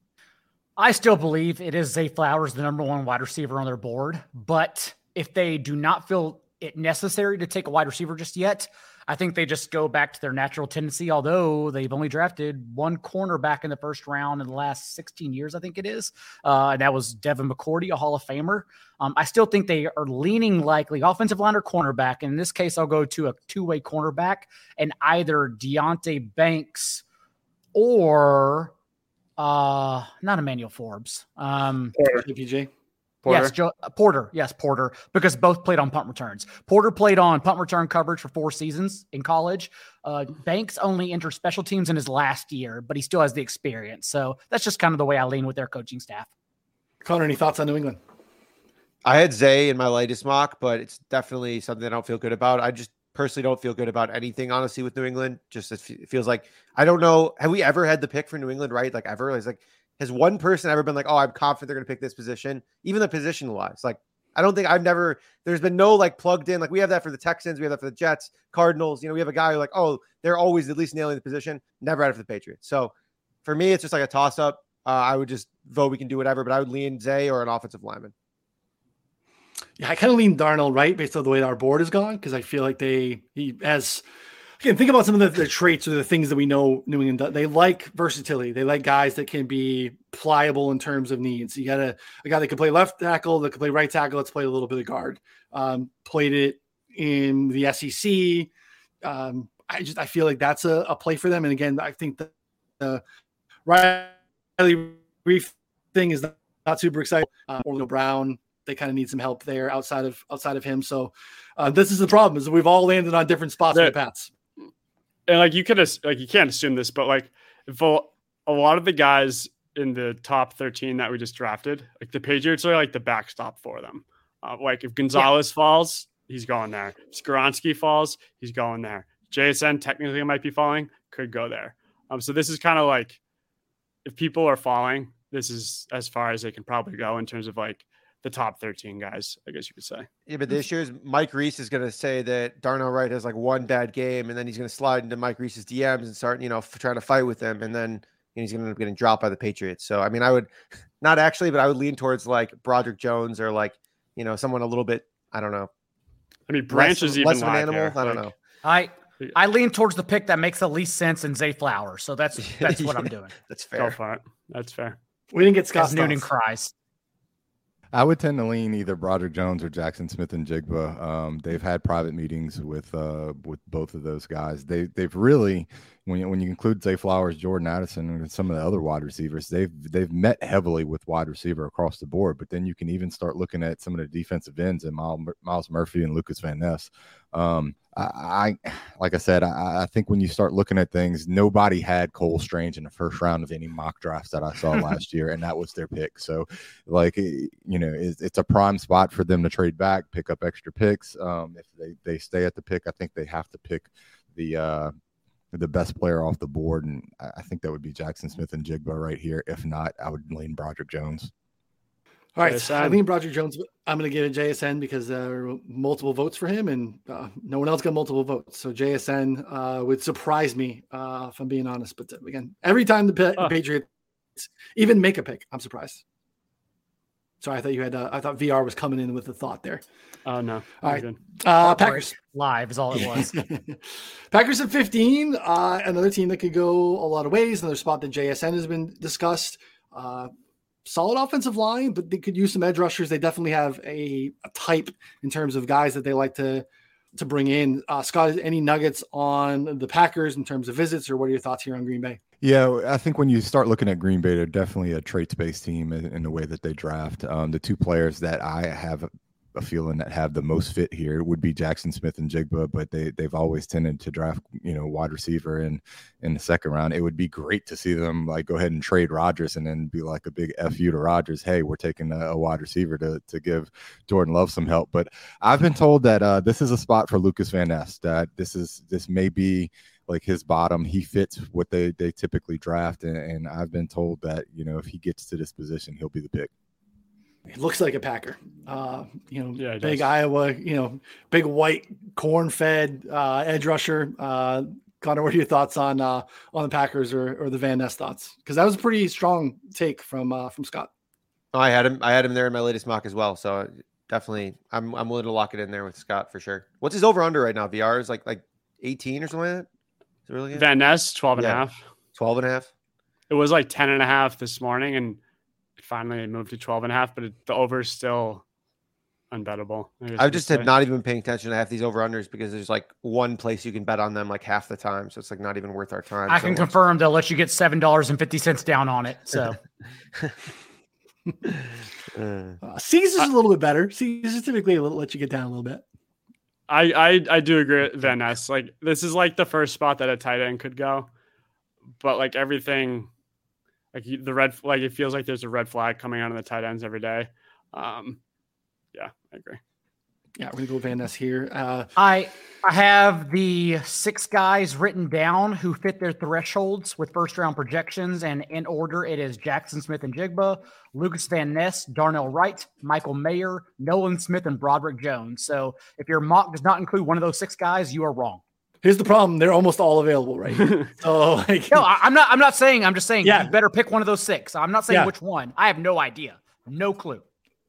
I still believe it is Zay Flowers, the number one wide receiver on their board. But if they do not feel it necessary to take a wide receiver just yet, I think they just go back to their natural tendency, although they've only drafted one cornerback in the first round in the last 16 years, I think it is. Uh, and that was Devin McCourty, a Hall of Famer. Um, I still think they are leaning likely offensive line or cornerback. And in this case, I'll go to a two way cornerback and either Deonte Banks or uh, not Emmanuel Forbes. Um. Porter? Yes, jo- uh, Porter. Yes, Porter, because both played on punt returns. Porter played on punt return coverage for four seasons in college. Uh, Banks only entered special teams in his last year, but he still has the experience. So that's just kind of the way I lean with their coaching staff.
Connor, any thoughts on New England?
I had Zay in my latest mock, but it's definitely something I don't feel good about. I just personally don't feel good about anything, honestly, with New England. Just it feels like I don't know. Have we ever had the pick for New England, right? Like ever? It's like has one person ever been like, oh, I'm confident they're going to pick this position, even the position wise? Like, I don't think I've never, there's been no like plugged in. Like, we have that for the Texans, we have that for the Jets, Cardinals. You know, we have a guy who, like, oh, they're always at least nailing the position. Never had it for the Patriots. So for me, it's just like a toss up. Uh, I would just vote we can do whatever, but I would lean Zay or an offensive lineman.
Yeah, I kind of lean Darnell right based on the way our board is gone because I feel like they he has again, think about some of the, the, traits or the things that we know New England does. They like versatility. They like guys that can be pliable in terms of needs. You got a, a guy that can play left tackle, that can play right tackle. Let's play a little bit of guard. Um, played it in the SEC. Um, I just I feel like that's a, a, play for them. And again, I think the, the Riley Reiff thing is not, not super exciting. Uh, Orlando Brown, they kind of need some help there outside of outside of him. So uh, this is the problem: is we've all landed on different spots for the Pats
and like you could like you can't assume this, but like if a, lot of the guys in the top 13 that we just drafted, like the Patriots are like the backstop for them. Uh, like if Gonzalez yeah. falls, he's going there. If Skoronski falls, he's going there. JSN technically might be falling, could go there. Um, so this is kind of like if people are falling, this is as far as they can probably go in terms of like the top 13 guys, I guess you could say.
Yeah, but this year's Mike Reiss is going to say that Darnell Wright has like one bad game, and then he's going to slide into Mike Reiss's DMs and start, you know, f- trying to fight with him, and then he's going to end up getting dropped by the Patriots. So, I mean, I would not actually, but I would lean towards like Broderick Jones or like, you know, someone a little bit, I don't know.
I mean, Branch less, is even less of an animal.
Here. I don't like, know.
I I lean towards the pick that makes the least sense in Zay Flowers. So that's that's what I'm doing.
that's fair.
Go for it. That's fair.
We didn't get Scott
Noonan cries.
I would tend to lean either Broderick Jones or Jaxon Smith-Njigba. Um, they've had private meetings with uh, with both of those guys. They they've really when you, when you include Zay Flowers, Jordan Addison, and some of the other wide receivers, they've they've met heavily with wide receiver across the board. But then you can even start looking at some of the defensive ends and Myles Murphy and Lukas Van Ness. Um, I, I, like I said, I, I, think when you start looking at things, nobody had Cole Strange in the first round of any mock drafts that I saw last year, and that was their pick. So, like, eh, you know, it's, it's, a prime spot for them to trade back, pick up extra picks. Um, if they they stay at the pick, I think they have to pick the uh, the best player off the board, and I think that would be Jaxon Smith-Njigba right here. If not, I would lean Broderick Jones.
All right, so I lean Broderick Jones. I'm going to give it JSN because there are multiple votes for him, and uh, no one else got multiple votes. So JSN uh, would surprise me, uh, if I'm being honest. But again, every time the. Patriots even make a pick, I'm surprised. Sorry, I thought you had. Uh, I thought VR was coming in with the thought there.
Oh no!
All right, uh, Packers
live is all it was.
Packers at 15. Uh, another team that could go a lot of ways. Another spot that JSN has been discussed. Uh, solid offensive line, but they could use some edge rushers. They definitely have a, a type in terms of guys that they like to to bring in. Uh, Scott, any nuggets on the Packers in terms of visits, or what are your thoughts here on Green Bay?
Yeah, I think when you start looking at Green Bay, they're definitely a traits based team in, in, the way that they draft. Um, the two players that I have a feeling that have the most fit here would be Jaxon Smith-Njigba, but they they've always tended to draft you know wide receiver in in the second round. It would be great to see them like go ahead and trade Rodgers and then be like a big fu to Rodgers. Hey, we're taking a, a wide receiver to to give Jordan Love some help. But I've been told that uh, this is a spot for Lukas Van Ness. That this is this may be like his bottom. He fits what they they typically draft, and, and I've been told that you know if he gets to this position, he'll be the pick.
He looks like a Packer. Uh, you know, yeah, big does. Iowa, you know, big white corn fed uh, edge rusher. Uh, Connor, what are your thoughts on uh, on the Packers or, or the Van Ness thoughts? Because that was a pretty strong take from uh, from Scott.
Oh, I had him. I had him there in my latest mock as well. So definitely, I'm I'm willing to lock it in there with Scott for sure. What's his over under right now? VR is like like 18 or something like that. Is
it really good? Van Ness 12 and yeah. a half.
12 and a half.
It was like 10 and a half this morning, and finally moved to 12 and a half, but it, the over is still unbettable.
I've just had not even paying attention to half these over unders because there's like one place you can bet on them like half the time. So it's like not even worth our time.
I
so
can confirm they'll let you get $7.50 down on it. So
uh, Caesar's a little bit better. Caesar's typically a little let you get down a little bit.
I I, I do agree with Van Ness. Like this is like the first spot that a tight end could go, but like everything, like the red like it feels like there's a red flag coming out of the tight ends every day. Um, yeah, I agree.
Yeah, we're gonna go Van Ness here. Uh,
I I have the six guys written down who fit their thresholds with first round projections, and in order it is Jackson Smith and Jigba, Lukas Van Ness, Darnell Wright, Michael Mayer, Nolan Smith, and Broderick Jones. So if your mock does not include one of those six guys, you are wrong.
Here's the problem: they're almost all available right so
like, no, I, am not. I'm not saying. I'm just saying. Yeah. you better pick one of those six. I'm not saying yeah. which one. I have no idea, no clue.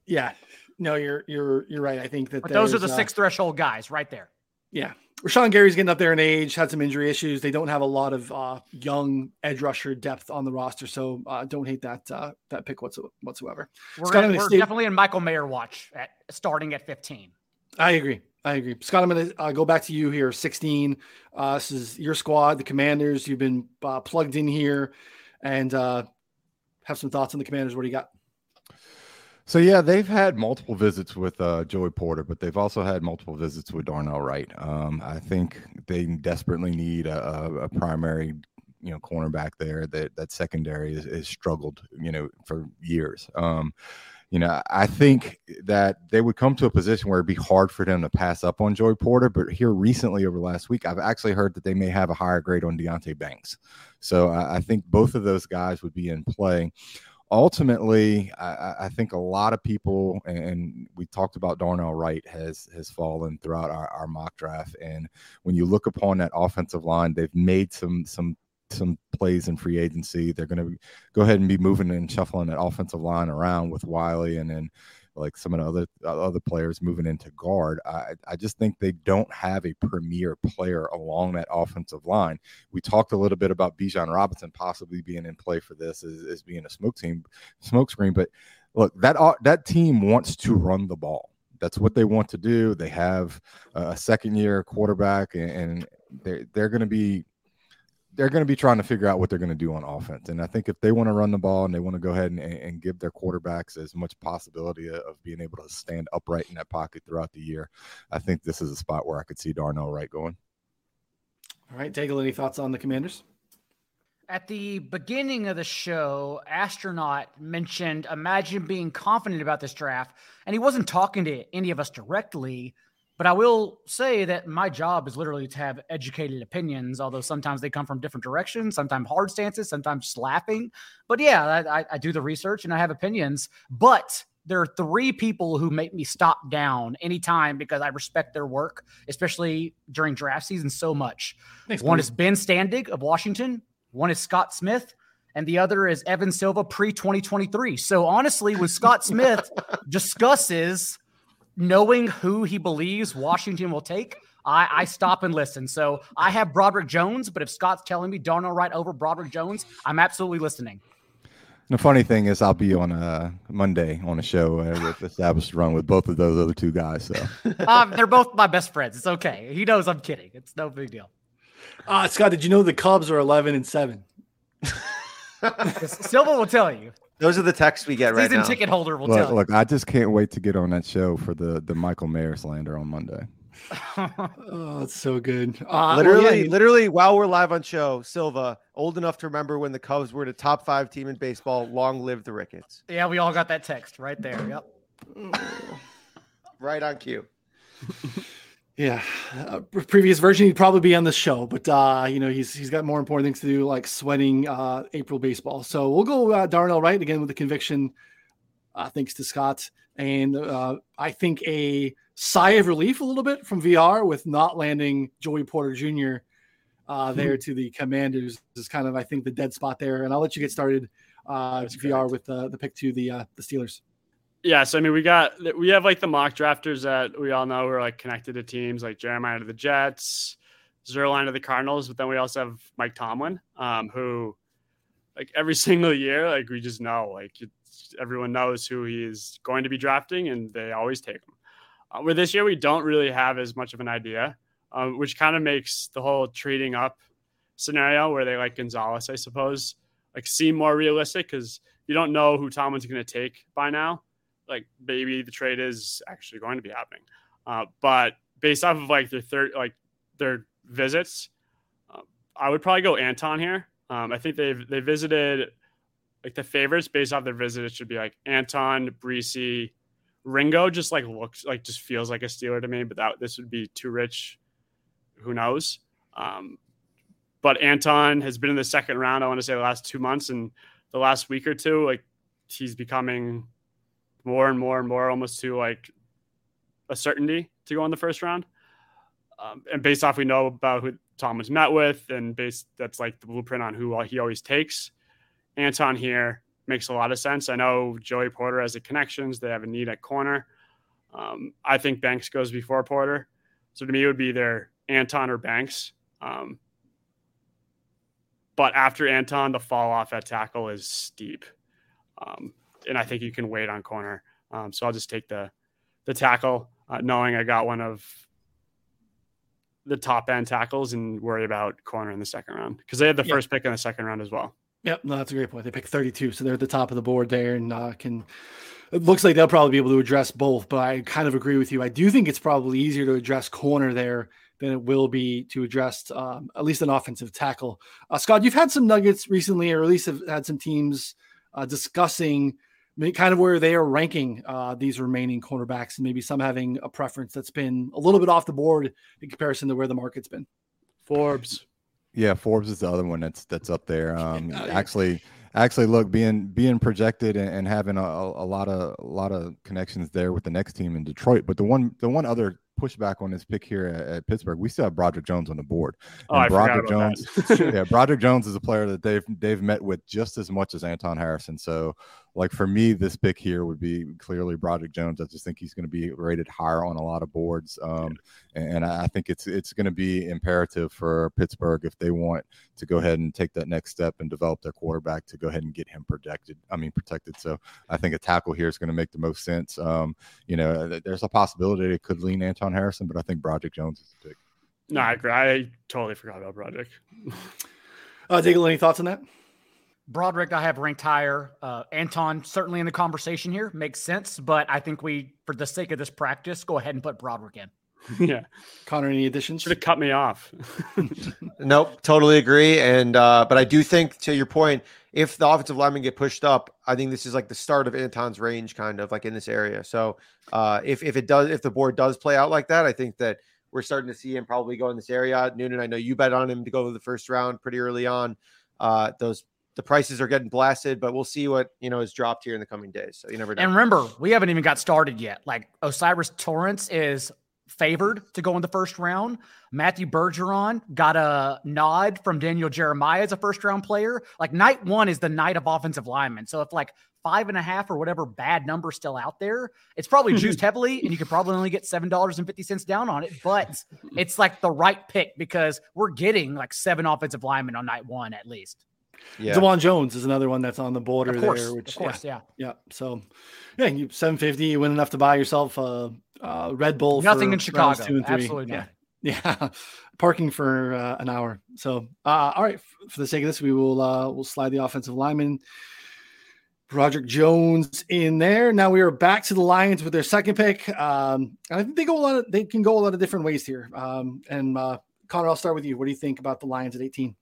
Yeah, no, you're you're you're right. I think that
those are the uh, six threshold guys right there.
Yeah. Rashan Gary's getting up there in age, had some injury issues. They don't have a lot of uh, young edge rusher depth on the roster, so uh, don't hate that uh, that pick whatsoever.
We're, Scott, we're definitely in Michael Mayer watch at starting at 15.
I agree. I agree. Scott, I'm going to uh, go back to you here. 16. Uh, this is your squad, the Commanders. You've been uh, plugged in here and have some thoughts on the Commanders. What do you got?
So yeah, they've had multiple visits with uh, Joey Porter, but they've also had multiple visits with Darnell Wright. Um, I think they desperately need a, a, primary, you know, cornerback there. That that secondary has, struggled, you know, for years. Um, you know, I think that they would come to a position where it'd be hard for them to pass up on Joey Porter. But here recently, over last week, I've actually heard that they may have a higher grade on Deonte Banks. So I, I think both of those guys would be in play ultimately, I, I, think a lot of people, and we talked about Darnell Wright has has fallen throughout our, our mock draft. And when you look upon that offensive line, they've made some some some plays in free agency. They're going to go ahead and be moving and shuffling that offensive line around with Wylie and then like some of the other uh, other players moving into guard. I, I just think they don't have a premier player along that offensive line. We talked a little bit about Bijan Robinson possibly being in play for this as, as being a smoke team, smoke screen. But look, that that team wants to run the ball. That's what they want to do. They have a second year quarterback, and, and they're they're going to be they're going to be trying to figure out what they're going to do on offense. And I think if they want to run the ball and they want to go ahead and, and give their quarterbacks as much possibility of being able to stand upright in that pocket throughout the year, I think this is a spot where I could see Darnell Wright going.
All right, Daigle, any thoughts on the Commanders?
At the beginning of the show, Astronaut mentioned imagine being confident about this draft, and he wasn't talking to any of us directly. But I will say that my job is literally to have educated opinions, although sometimes they come from different directions, sometimes hard stances, sometimes laughing. But yeah, I, I do the research and I have opinions. But there are three people who make me stop down anytime because I respect their work, especially during draft season so much. Thanks, one is Ben Standig of Washington, one is Scott Smith, and the other is Evan Silva pre 2023. So honestly, when Scott Smith discusses knowing who he believes Washington will take, I, I, stop and listen. So I have Broderick Jones, but if Scott's telling me Darnell Wright over Broderick Jones, I'm absolutely listening.
The funny thing is, I'll be on a Monday on a show uh, with Established Run with both of those other two guys. So
um, they're both my best friends. It's okay. He knows I'm kidding. It's no big deal.
Uh, Scott, did you know the Cubs are 11 and seven?
Silva will tell you.
Those are the texts we get right now.
Season
now.
ticket holder will
look,
tell.
Look, I just can't wait to get on that show for the the Michael Mayer slander on Monday.
oh, it's so good. Uh,
literally, well, yeah. literally, while we're live on show, Silva, old enough to remember when the Cubs were the top five team in baseball. Long live the Ricketts.
Yeah, we all got that text right there. Yep.
right on cue.
Yeah, uh, previous version he'd probably be on the show, but uh, you know he's he's got more important things to do, like sweating uh, April baseball. So we'll go uh, Darnell Wright again with the conviction, uh, thanks to Scott, and uh, I think a sigh of relief a little bit from VR with not landing Joey Porter Jr. Uh, there to the Commanders is kind of I think the dead spot there, and I'll let you get started, uh, VR with uh, the pick to the uh, the Steelers
yeah, so I mean, we got we have like the mock drafters that we all know are like connected to teams like Jeremiah to the Jets, Zierlein to the Cardinals, but then we also have Mike Tomlin, um, who like every single year, like we just know, like everyone knows who he is going to be drafting, and they always take him. Uh, where this year we don't really have as much of an idea, um, which kind of makes the whole trading up scenario where they like Gonzalez, I suppose, like seem more realistic because you don't know who Tomlin's going to take by now. Like maybe the trade is actually going to be happening, uh, but based off of like their third like their visits, uh, I would probably go Anton here. Um, I think they've they visited like the favorites based off their visit. It should be like Anton, Bresee, Ringo. Just like looks like just feels like a Steeler to me, but that this would be too rich. Who knows? Um, but Anton has been in the second round. I want to say the last two months and the last week or two, like he's becoming more and more and more almost to like a certainty to go in the first round. Um, and based off we know about who Tom was met with, and based that's like the blueprint on who he always takes. Anton here makes a lot of sense. I know Joey Porter has the connections; they have a need at corner. Um, I think Banks goes before Porter, so to me it would be either Anton or Banks. Um, but after Anton, the fall off at tackle is steep. Um, and I think you can wait on corner. Um, so I'll just take the the tackle, uh, knowing I got one of the top end tackles and worry about corner in the second round because they had the first pick in the second round as well.
Yep, no, that's a great point. They picked 32, so they're at the top of the board there, and uh, can. It looks like they'll probably be able to address both, but I kind of agree with you. I do think it's probably easier to address corner there than it will be to address um, at least an offensive tackle. Uh, Scott, you've had some nuggets recently, or at least have had some teams uh, discussing kind of where they are ranking uh, these remaining cornerbacks, and maybe some having a preference that's been a little bit off the board in comparison to where the market's been.
Forbes.
Yeah, Forbes is the other one that's that's up there. Um, actually, actually, look, being being projected and, and having a, a, lot of a lot of connections there with the next team in Detroit. But the one the one other pushback on this pick here at, at, Pittsburgh. We still have Broderick Jones on the board.
Oh, and I Broderick
Jones, yeah, Broderick Jones is a player that they've they've met with just as much as Anton Harrison. So, like for me, this pick here would be clearly Broderick Jones. I just think he's going to be rated higher on a lot of boards, um, and I think it's it's going to be imperative for Pittsburgh if they want to go ahead and take that next step and develop their quarterback to go ahead and get him protected. I mean, protected. So, I think a tackle here is going to make the most sense. Um, you know, there's a possibility it could lean Anton Harrison, but I think Broderick Jones is the pick.
No, I agree. I totally forgot about Broderick.
uh, Daigle, any thoughts on that?
Broderick, I have ranked higher. Uh, Anton, certainly in the conversation here, makes sense. But I think we, for the sake of this practice, go ahead and put Broderick in.
yeah.
Connor, any additions?
Should have cut me off.
nope, totally agree. And uh, but I do think to your point, if the offensive linemen get pushed up, I think this is like the start of Anton's range, kind of like in this area. So uh, if if it does, if the board does play out like that, I think that we're starting to see him probably go in this area. Noonan, I know you bet on him to go to the first round pretty early on. Uh, those the prices are getting blasted, but we'll see what you know is dropped here in the coming days. So you never know.
And remember, we haven't even got started yet. Like O'Cyrus Torrence is favored to go in the first round. Matthew Bergeron got a nod from Daniel Jeremiah as a first round player. Like night one is the night of offensive linemen. So if like five and a half or whatever bad number still out there, it's probably juiced heavily and you could probably only get $7.50 down on it. But it's like the right pick because we're getting like seven offensive linemen on night one at least.
Yeah. Dawand Jones is another one that's on the border
course,
there. Which,
of course,
yeah, yeah. yeah. So, yeah, you 750, you win enough to buy yourself a, a Red Bull.
Nothing in Chicago. Two and three. Absolutely
yeah. Yeah, parking for uh, an hour. So, uh, all right. For the sake of this, we will uh, we'll slide the offensive lineman, Broderick Jones, in there. Now we are back to the Lions with their second pick. Um, I think they go a lot. Of, they can go a lot of different ways here. Um, and uh, Connor, I'll start with you. What do you think about the Lions at 18?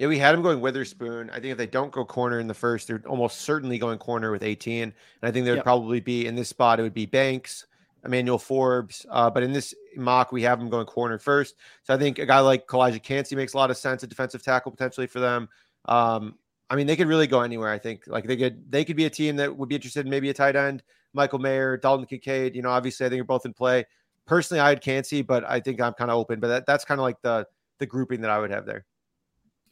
Yeah, we had him going Witherspoon. I think if they don't go corner in the first, they're almost certainly going corner with 18. And I think there would yep. probably be in this spot, it would be Banks, Emmanuel Forbes. Uh, but in this mock, we have him going corner first. So I think a guy like Calijah Kancey makes a lot of sense, a defensive tackle potentially for them. Um, I mean, they could really go anywhere. I think like they could they could be a team that would be interested in maybe a tight end, Michael Mayer, Dalton Kincaid. You know, obviously I think they're both in play. Personally, I had Kancey, but I think I'm kind of open. But that, that's kind of like the the grouping that I would have there.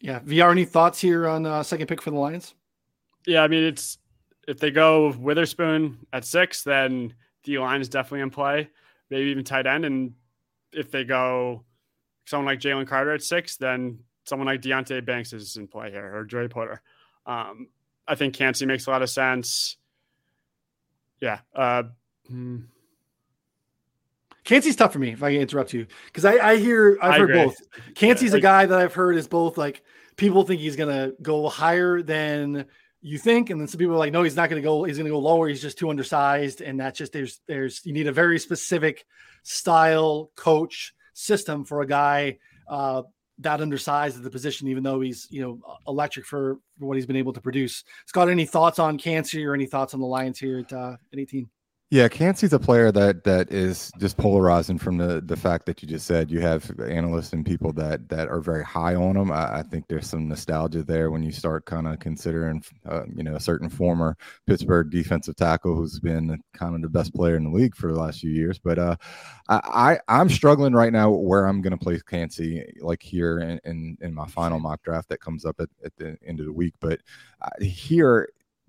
Yeah. VR, any thoughts here on uh, second pick for the Lions?
Yeah, I mean, it's if they go Witherspoon at six, then the line is definitely in play, maybe even tight end. And if they go someone like Jalen Carter at six, then someone like Deonte Banks is in play here or Joey Porter. Um, I think Kancey makes a lot of sense. Yeah. Uh,
Kancey's tough for me if I can interrupt you because I, I hear I've I heard agree. both. Kancey's yeah, a guy that I've heard is both like people think he's going to go higher than you think, and then some people are like, no, he's not going to go. He's going to go lower. He's just too undersized, and that's just there's there's you need a very specific style coach system for a guy uh, that undersized at the position, even though he's you know electric for, for what he's been able to produce. Scott, any thoughts on Kancey or any thoughts on the Lions here at, uh, at 18?
Yeah, Kancey's a player that that is just polarizing from the the fact that you just said. You have analysts and people that that are very high on him. I, I think there's some nostalgia there when you start kind of considering, uh, you know, a certain former Pittsburgh defensive tackle who's been kind of the best player in the league for the last few years. But uh, I, I am struggling right now where I'm going to place Kancey, like here in, in, in my final mock draft that comes up at, at the end of the week. But uh, here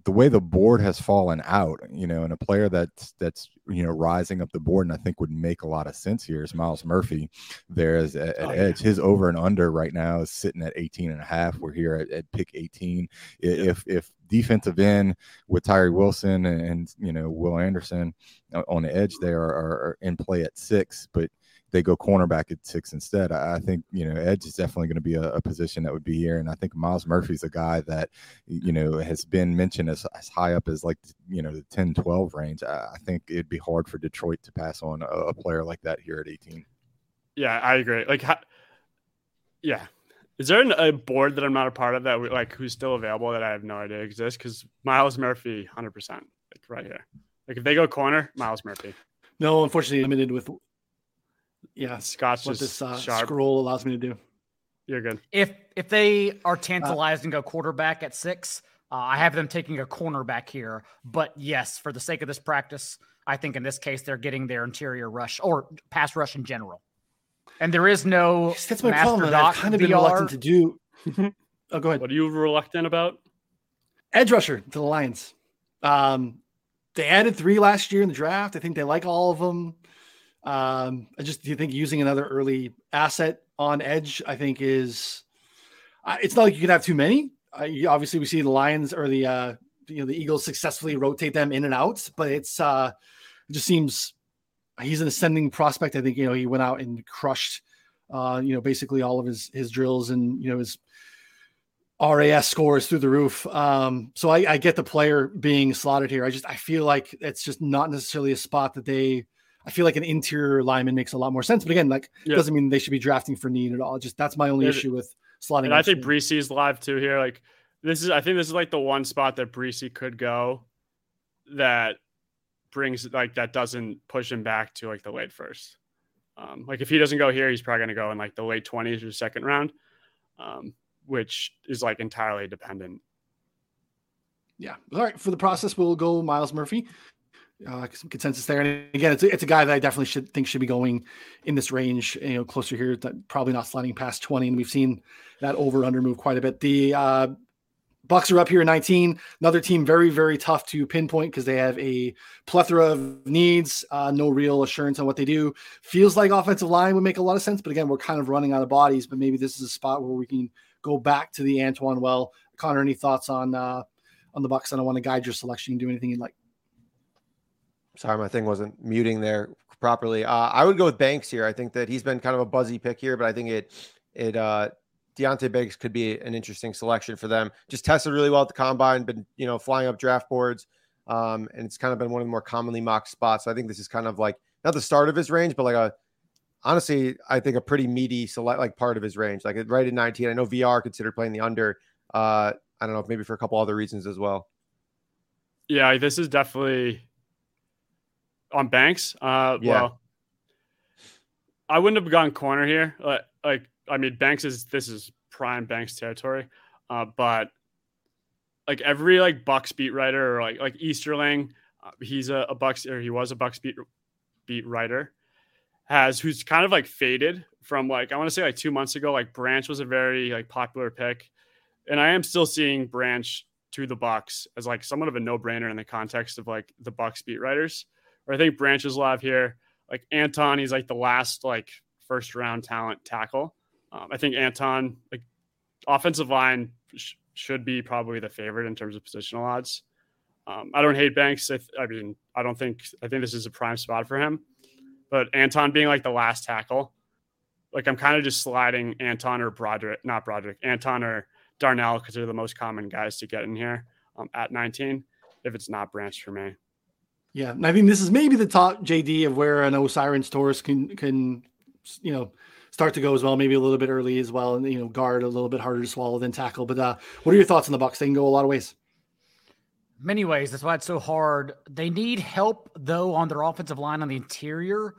the way the board has fallen out, you know, and a player that's that's you know rising up the board, and I think would make a lot of sense here is Myles Murphy. There is at, at oh, edge. Yeah. His over and under right now is sitting at 18 and a half. We're here at, at pick 18. If if defensive end with Tyree Wilson and, and, you know Will Anderson uh, on the edge there are, are in play at six, but they go cornerback at six instead. I, I think you know edge is definitely going to be a, a, position that would be here, and I think Myles Murphy's a guy that you know has been mentioned as, as high up as like you know the 10, 12 range. I, I think it'd be hard for Detroit to pass on a, a, player like that here at eighteen.
Yeah, I agree. Like, yeah. Is there an, a board that I'm not a part of that we, like who's still available that I have no idea exists? Because Myles Murphy, hundred percent, like right here. Like if they go corner, Myles Murphy.
No, unfortunately, limited with yeah,
Scott's
what this uh, scroll allows me to do.
You're good.
If if they are tantalized uh, and go quarterback at six, uh, I have them taking a cornerback here. But yes, for the sake of this practice, I think in this case they're getting their interior rush or pass rush in general. And there is no
yes, that's my problem. I've kind of been reluctant to do. oh, go ahead.
What are you reluctant about?
Edge rusher to the Lions. Um, they added three last year in the draft. I think they like all of them. Um, I just do you think using another early asset on edge, I think is uh, it's not like you can have too many. Uh, obviously, we see the Lions or the uh, you know the Eagles successfully rotate them in and out, but it's uh, it just seems he's an ascending prospect. I think you know he went out and crushed uh, you know basically all of his his drills and you know his RAS scores through the roof. Um, so I, I get the player being slotted here. I just I feel like it's just not necessarily a spot that they I feel like an interior lineman makes a lot more sense. But again, like yeah. doesn't mean they should be drafting for need at all. Just that's my only issue with slotting.
And I think is live too here. Like this is I think this is like the one spot that Bresee could go that brings like that doesn't push him back to like the late first. Um, like if he doesn't go here, he's probably going to go in like the late twenties or second round, um, which is like entirely dependent.
Yeah. All right. For the process, we'll go Myles Murphy uh, some consensus there. And again, it's a, it's a guy that I definitely should think should be going in this range, you know, closer here, probably not sliding past 20. And we've seen that over under move quite a bit. The uh, Bucs are up here at 19. Another team very, very tough to pinpoint because they have a plethora of needs, uh, no real assurance on what they do. Feels like offensive line would make a lot of sense, but again, we're kind of running out of bodies. But maybe this is a spot where we can go back to the Antoine well. Connor, any thoughts on uh, on the Bucs? I don't want to guide your selection. Do anything you'd like.
Sorry, my thing wasn't muting there properly. Uh, I would go with Banks here. I think that he's been kind of a buzzy pick here, but I think it it uh Deonte Banks could be an interesting selection for them. Just tested really well at the combine, been you know flying up draft boards, um, and it's kind of been one of the more commonly mocked spots. So I think this is kind of like not the start of his range, but like a honestly, I think a pretty meaty select like part of his range, like right at 19. I know VR considered playing the under. Uh, I don't know, maybe for a couple other reasons as well.
Yeah, this is definitely on Banks. Uh, yeah. Well, I wouldn't have gone corner here. Like, like, I mean, Banks is this is prime Banks territory, uh, but like every like Bucs beat writer or like like Easterling, uh, he's a, a Bucs or he was a Bucs beat beat writer, has who's kind of like faded from like I want to say like two months ago. Like Branch was a very like popular pick, and I am still seeing Branch to the Bucs as like somewhat of a no brainer in the context of like the Bucs beat writers or I think Branches live here. Like Anton, he's like the last like first round talent tackle. Um, I think Anton, like offensive line, sh- should be probably the favorite in terms of positional odds. Um, I don't hate Banks. I, th- I, mean, I don't think I think this is a prime spot for him. But Anton being like the last tackle, like I'm kind of just sliding Anton or Broderick, not Broderick, Anton or Darnell because they're the most common guys to get in here um, at 19. If it's not Branch for me.
Yeah, and I think this is maybe the top JD of where an O'Cyrus Torres can can you know start to go as well. Maybe a little bit early as well, and you know guard a little bit harder to swallow than tackle. But uh, what are your thoughts on the Bucs? They can go a lot of ways.
Many ways. That's why it's so hard. They need help though on their offensive line on the interior,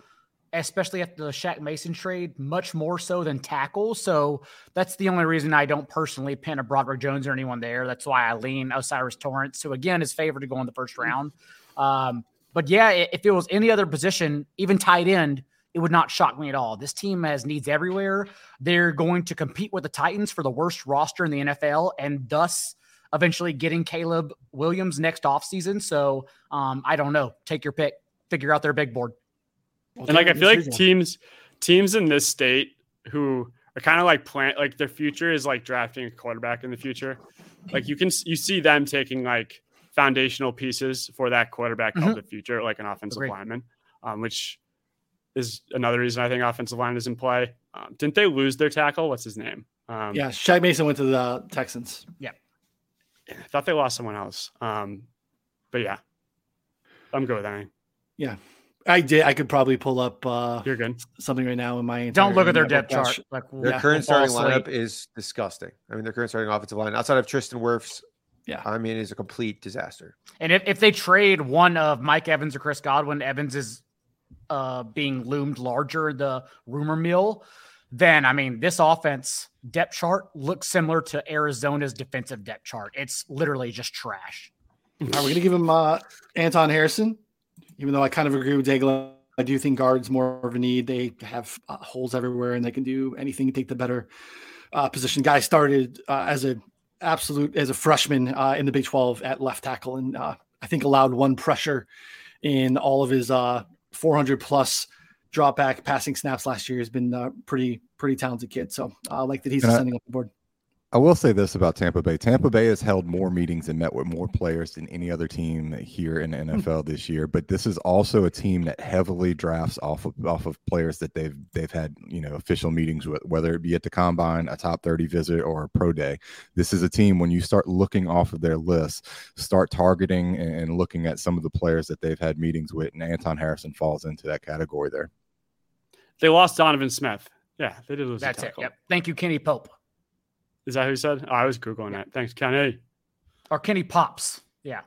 especially after the Shaq Mason trade, much more so than tackle. So that's the only reason I don't personally pin a Broderick Jones or anyone there. That's why I lean O'Cyrus Torrence, who again is favored to go in the first round. Um, but yeah, if it was any other position, even tight end, it would not shock me at all. This team has needs everywhere. They're going to compete with the Titans for the worst roster in the NFL and thus eventually getting Caleb Williams next offseason. So um, I don't know. Take your pick. Figure out their big board.
and like I feel like teams teams in this state who are kind of like plant like their future is like drafting a quarterback in the future. Like you can you see them taking like foundational pieces for that quarterback mm-hmm. of the future, like an offensive Agreed. lineman, um, which is another reason I think offensive line is in play. Um, didn't they lose their tackle? What's his name?
Um, yeah, Shaq Mason went to the Texans.
Yeah.
I thought they lost someone else. Um, but yeah, I'm good with that.
Yeah. I did. I could probably pull up. Uh,
You're good.
Something right now in my.
Don't look at their depth chart.
Like, their yeah, current starting lineup is disgusting. I mean, their current starting offensive line outside of Tristan Wirfs
yeah.
I mean, it's a complete disaster.
And if, if they trade one of Mike Evans or Chris Godwin, Evans is uh, being loomed larger, the rumor mill, then I mean, this offense depth chart looks similar to Arizona's defensive depth chart. It's literally just trash.
All right, we're going to give him uh, Anton Harrison, even though I kind of agree with Daigle. I do think guards more of a need. They have uh, holes everywhere and they can do anything to take the better uh, position. Guy started uh, as a absolute as a freshman uh, in the Big 12 at left tackle, and uh, I think allowed one pressure in all of his uh, 400 plus drop back passing snaps last year. Has been a pretty pretty talented kid. So I like that he's ascending up the board.
I will say this about Tampa Bay. Tampa Bay has held more meetings and met with more players than any other team here in the hmm. NFL this year. But this is also a team that heavily drafts off of off of players that they've they've had you know official meetings with, whether it be at the combine, a top thirty visit, or a pro day. This is a team when you start looking off of their list, start targeting and looking at some of the players that they've had meetings with, and Anton Harrison falls into that category there.
They lost Donovan Smith. Yeah, they did lose.
That's it. Yep. Thank you, Kenny Pope.
Is that who said? Oh, I was googling that. Thanks, Kenny.
Or Kenny Pops. Yeah.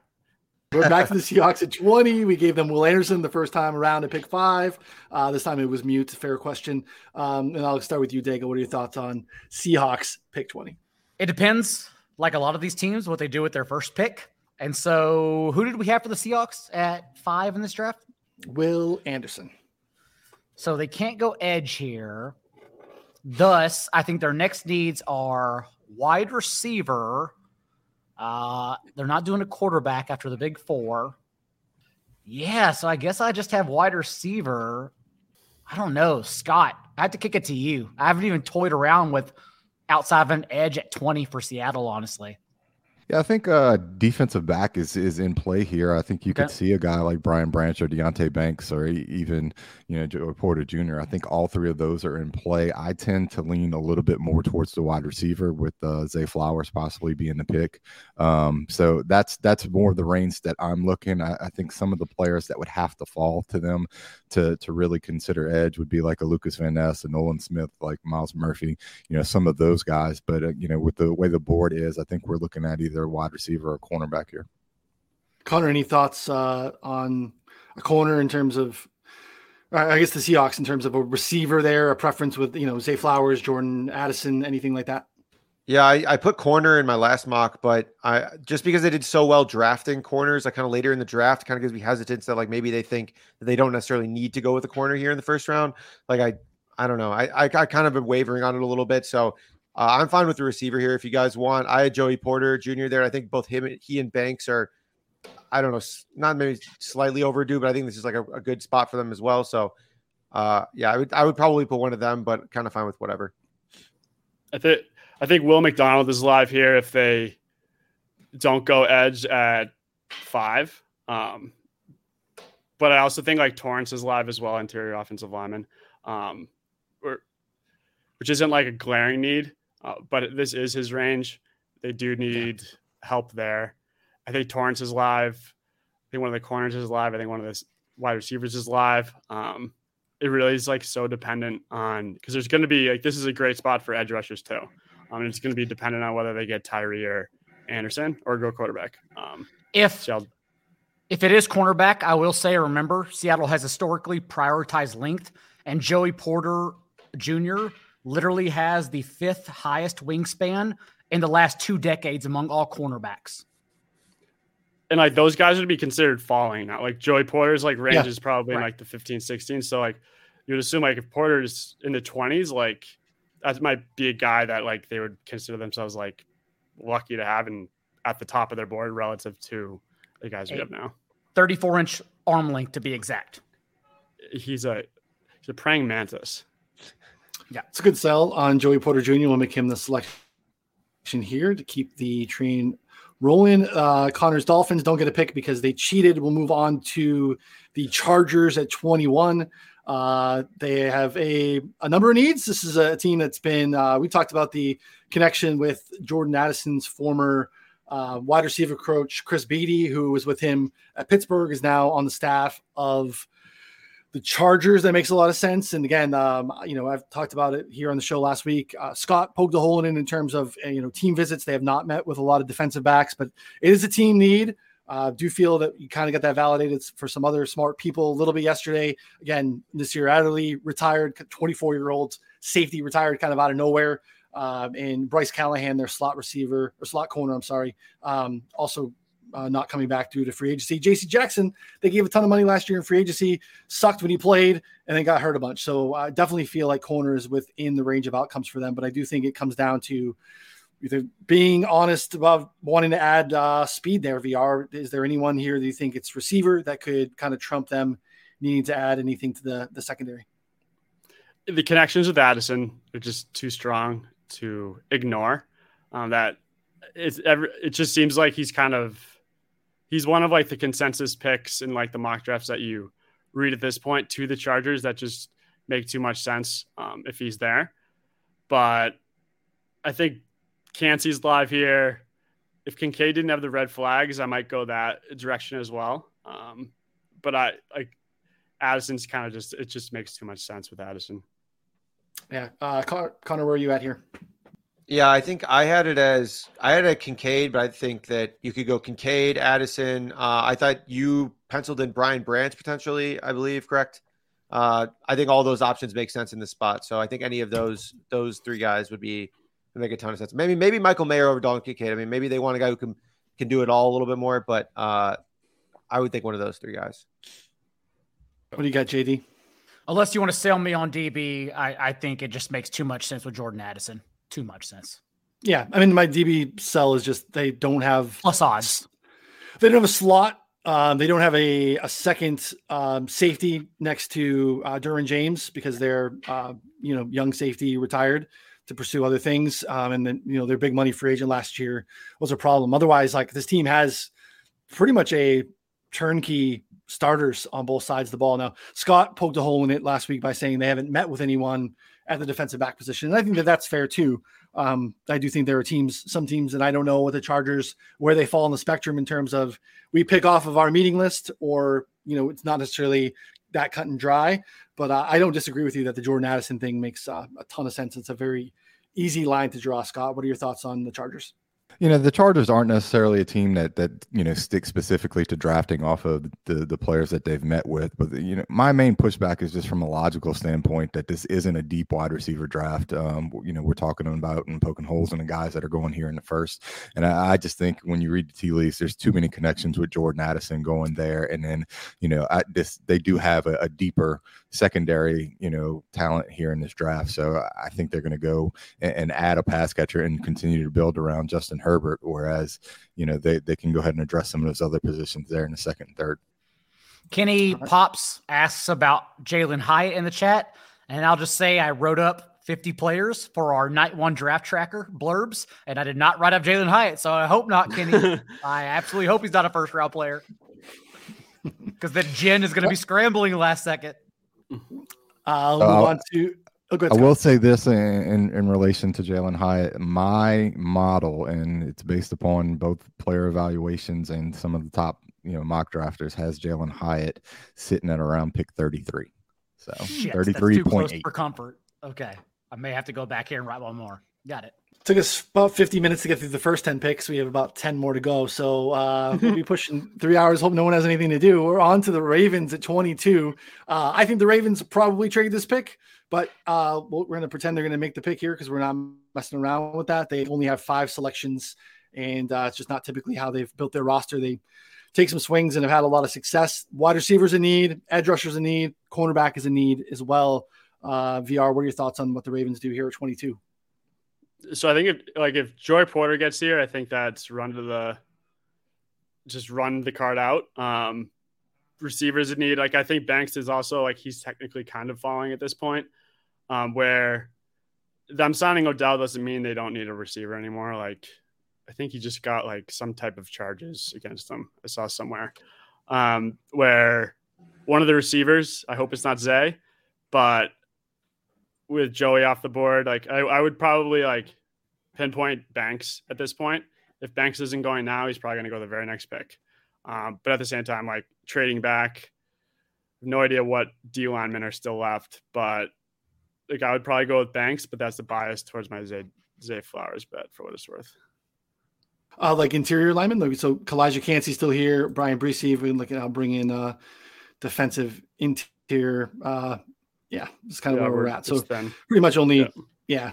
We're back to the Seahawks at 20. We gave them Will Anderson the first time around at pick five. Uh, this time it was mute. Fair question. Um, and I'll start with you, Daigle. What are your thoughts on Seahawks pick 20?
It depends, like a lot of these teams, what they do with their first pick. And so, who did we have for the Seahawks at five in this draft?
Will Anderson.
So they can't go edge here. Thus, I think their next needs are wide receiver. Uh, they're not doing a quarterback after the big four. Yeah, so I guess I just have wide receiver. I don't know, Scott. I have to kick it to you. I haven't even toyed around with outside of an edge at 20 for Seattle, honestly.
Yeah, I think uh, defensive back is is in play here. I think you okay. could see a guy like Brian Branch or Deonte Banks or even you know Joe Porter Jr. I think all three of those are in play. I tend to lean a little bit more towards the wide receiver with uh, Zay Flowers possibly being the pick. Um, so that's that's more of the range that I'm looking. I, I, think some of the players that would have to fall to them to to really consider edge would be like a Lukas Van Ness, a Nolan Smith, like Myles Murphy. You know, some of those guys. But uh, you know, with the way the board is, I think we're looking at either either wide receiver or cornerback here.
Connor, any thoughts uh, on a corner in terms of, I guess the Seahawks in terms of a receiver there, a preference with you know Zay Flowers, Jordan Addison, anything like that?
Yeah, I, I, put corner in my last mock, but I just because they did so well drafting corners, I kind of later in the draft kind of gives me hesitance that like maybe they think that they don't necessarily need to go with a corner here in the first round. Like I, I don't know. I I, I kind of been wavering on it a little bit. So uh, I'm fine with the receiver here. If you guys want, I had Joey Porter Jr. there. I think both him, he and Banks are, I don't know, not maybe slightly overdue, but I think this is like a, a good spot for them as well. So, uh, yeah, I would I would probably put one of them, but kind of fine with whatever.
I think I think Will McDonald is live here if they don't go edge at five. Um, but I also think like Torrence is live as well, interior offensive lineman, um, or, which isn't like a glaring need. Uh, but this is his range. They do need yeah. help there. I think Torrence is live. I think one of the corners is live. I think one of the wide receivers is live. Um, it really is like so dependent on because there's going to be like this is a great spot for edge rushers too. Um, it's going to be dependent on whether they get Tyree or Anderson or go quarterback. Um,
if so if it is cornerback, I will say, remember, Seattle has historically prioritized length, and Joey Porter Jr. literally has the fifth highest wingspan in the last two decades among all cornerbacks.
And like those guys would be considered falling now. Like Joey Porter's like range yeah, is probably right. in like the 15, 16. So like you'd assume like if Porter's in the 20s, like that might be a guy that like they would consider themselves like lucky to have and at the top of their board relative to the guys we have now.
34 inch arm length to be exact.
He's a he's a praying mantis.
Yeah, it's a good sell on Joey Porter Jr. We'll make him the selection here to keep the train rolling. Uh, Connor's Dolphins don't get a pick because they cheated. We'll move on to the Chargers at 21. Uh, they have a, a number of needs. This is a team that's been, uh, we talked about the connection with Jordan Addison's former uh, wide receiver coach, Chris Beatty, who was with him at Pittsburgh, is now on the staff of the Chargers. That makes a lot of sense. And again, um, you know, I've talked about it here on the show last week. Uh, Scott poked a hole in it in terms of, uh, you know, team visits. They have not met with a lot of defensive backs, but it is a team need. Uh, do feel that you kind of got that validated for some other smart people a little bit yesterday. Again, this year, Adderley retired, 24 year old safety retired kind of out of nowhere. Um, and Bryce Callahan, their slot receiver or slot corner, I'm sorry, um, also uh, not coming back due to free agency. JC Jackson, they gave a ton of money last year in free agency, sucked when he played, and then got hurt a bunch. So I definitely feel like corner is within the range of outcomes for them. But I do think it comes down to either being honest about wanting to add uh, speed there. VR, is there anyone here that you think it's receiver that could kind of trump them needing to add anything to the the secondary?
The connections with Addison are just too strong to ignore. Um, that it's ever, it just seems like he's kind of he's one of like the consensus picks in like the mock drafts that you read at this point to the Chargers that just make too much sense um, if he's there. But I think Kancey's live here. If Kincaid didn't have the red flags, I might go that direction as well. Um, but I like Addison's kind of just it just makes too much sense with Addison.
Yeah, uh, Connor, where are you at here?
Yeah, I think I had it as I had a Kincaid, but I think that you could go Kincaid, Addison. Uh, I thought you penciled in Brian Branch potentially. I believe correct. Uh, I think all those options make sense in this spot. So I think any of those those three guys would be would make a ton of sense. Maybe maybe Michael Mayer over Dalton Kincaid. I mean, maybe they want a guy who can can do it all a little bit more, but uh, I would think one of those three guys.
What do you got, JD?
Unless you want to sell me on DB, I, I think it just makes too much sense with Jordan Addison. Too much sense.
Yeah, I mean, my DB cell is just they don't have
plus odds.
They don't have a slot. Um, they don't have a a second um, safety next to uh, Derwin James because they're uh, you know young safety retired to pursue other things. Um, and then you know their big money free agent last year was a problem. Otherwise, like this team has pretty much a turnkey starters on both sides of the ball. Now, Scott poked a hole in it last week by saying they haven't met with anyone at the defensive back position. And I think that that's fair too. Um, I do think there are teams, some teams, and I don't know what the Chargers, where they fall on the spectrum in terms of we pick off of our meeting list or, you know, it's not necessarily that cut and dry. But uh, I don't disagree with you that the Jordan Addison thing makes uh, a ton of sense. It's a very easy line to draw. Scott, what are your thoughts on the Chargers?
You know, the Chargers aren't necessarily a team that that you know stick specifically to drafting off of the the players that they've met with. But you know, my main pushback is just from a logical standpoint that this isn't a deep wide receiver draft. Um, you know, we're talking about and poking holes in the guys that are going here in the first. And I, I just think when you read the tea leaves, there's too many connections with Jordan Addison going there, and then you know, I, this they do have a, a deeper secondary you know talent here in this draft. So I think they're going to go and, and add a pass catcher and continue to build around Justin Herbert, whereas you know they they can go ahead and address some of those other positions there in the second and third.
Kenny Pops asks about Jalen Hyatt in the chat, and I'll just say I wrote up 50 players for our night one draft tracker blurbs, and I did not write up Jalen Hyatt, so I hope not, Kenny. I absolutely hope he's not a first round player because then Jen is going to be scrambling last second.
I'll move uh, on to Oh, good.
I will say this in, in, in relation to Jalen Hyatt. My model, and it's based upon both player evaluations and some of the top you know mock drafters, has Jalen Hyatt sitting at around pick 33. So
Shit,
33.8
for comfort. Okay. I may have to go back here and write one more. Got it.
Took us about 50 minutes to get through the first 10 picks. We have about 10 more to go. So uh, we'll be pushing three hours. Hope no one has anything to do. We're on to the Ravens at 22. Uh, I think the Ravens probably trade this pick, but uh, we're going to pretend they're going to make the pick here because we're not messing around with that. They only have five selections, and uh, it's just not typically how they've built their roster. They take some swings and have had a lot of success. Wide receivers in need, edge rushers in need, cornerback is in need as well. Uh, VR, what are your thoughts on what the Ravens do here at 22?
So I think if like if Joy Porter gets here, I think that's run to the just run the card out. Um, receivers in need. Like I think Banks is also like he's technically kind of falling at this point, um, where them signing Odell doesn't mean they don't need a receiver anymore. Like I think he just got like some type of charges against him. I saw somewhere um, where one of the receivers. I hope it's not Zay, but with Joey off the board, like I, I would probably like pinpoint Banks at this point. If Banks isn't going now, he's probably going to go the very next pick. Um, but at the same time, like trading back, no idea what D linemen are still left, but like I would probably go with Banks, but that's the bias towards my Zay, Zay Flowers bet for what it's worth.
Uh, like interior linemen, so Calijah Kancey still here, Bryan Bresee. We look at I'll bring in uh, defensive interior uh, yeah, it's kind of yeah, where we're, we're at. So then. pretty much only, yeah, yeah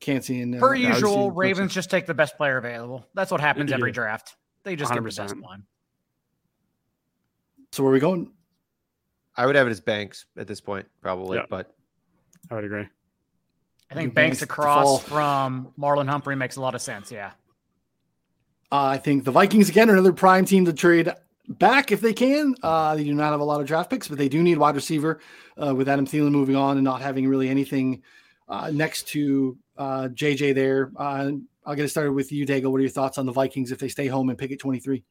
Kancey and
uh, per usual, Ravens just take the best player available. That's what happens every draft. They just 100%. give the best one.
So where are we going?
I would have it as Banks at this point, probably,
yeah.
but
I would agree.
I think Banks, Banks across from Marlon Humphrey makes a lot of sense. Yeah.
Uh, I think the Vikings again are another prime team to trade back if they can. Uh, they do not have a lot of draft picks, but they do need wide receiver uh, with Adam Thielen moving on and not having really anything uh, next to uh, JJ there. Uh, I'll get it started with you, Daigle. What are your thoughts on the Vikings if they stay home and pick at 23?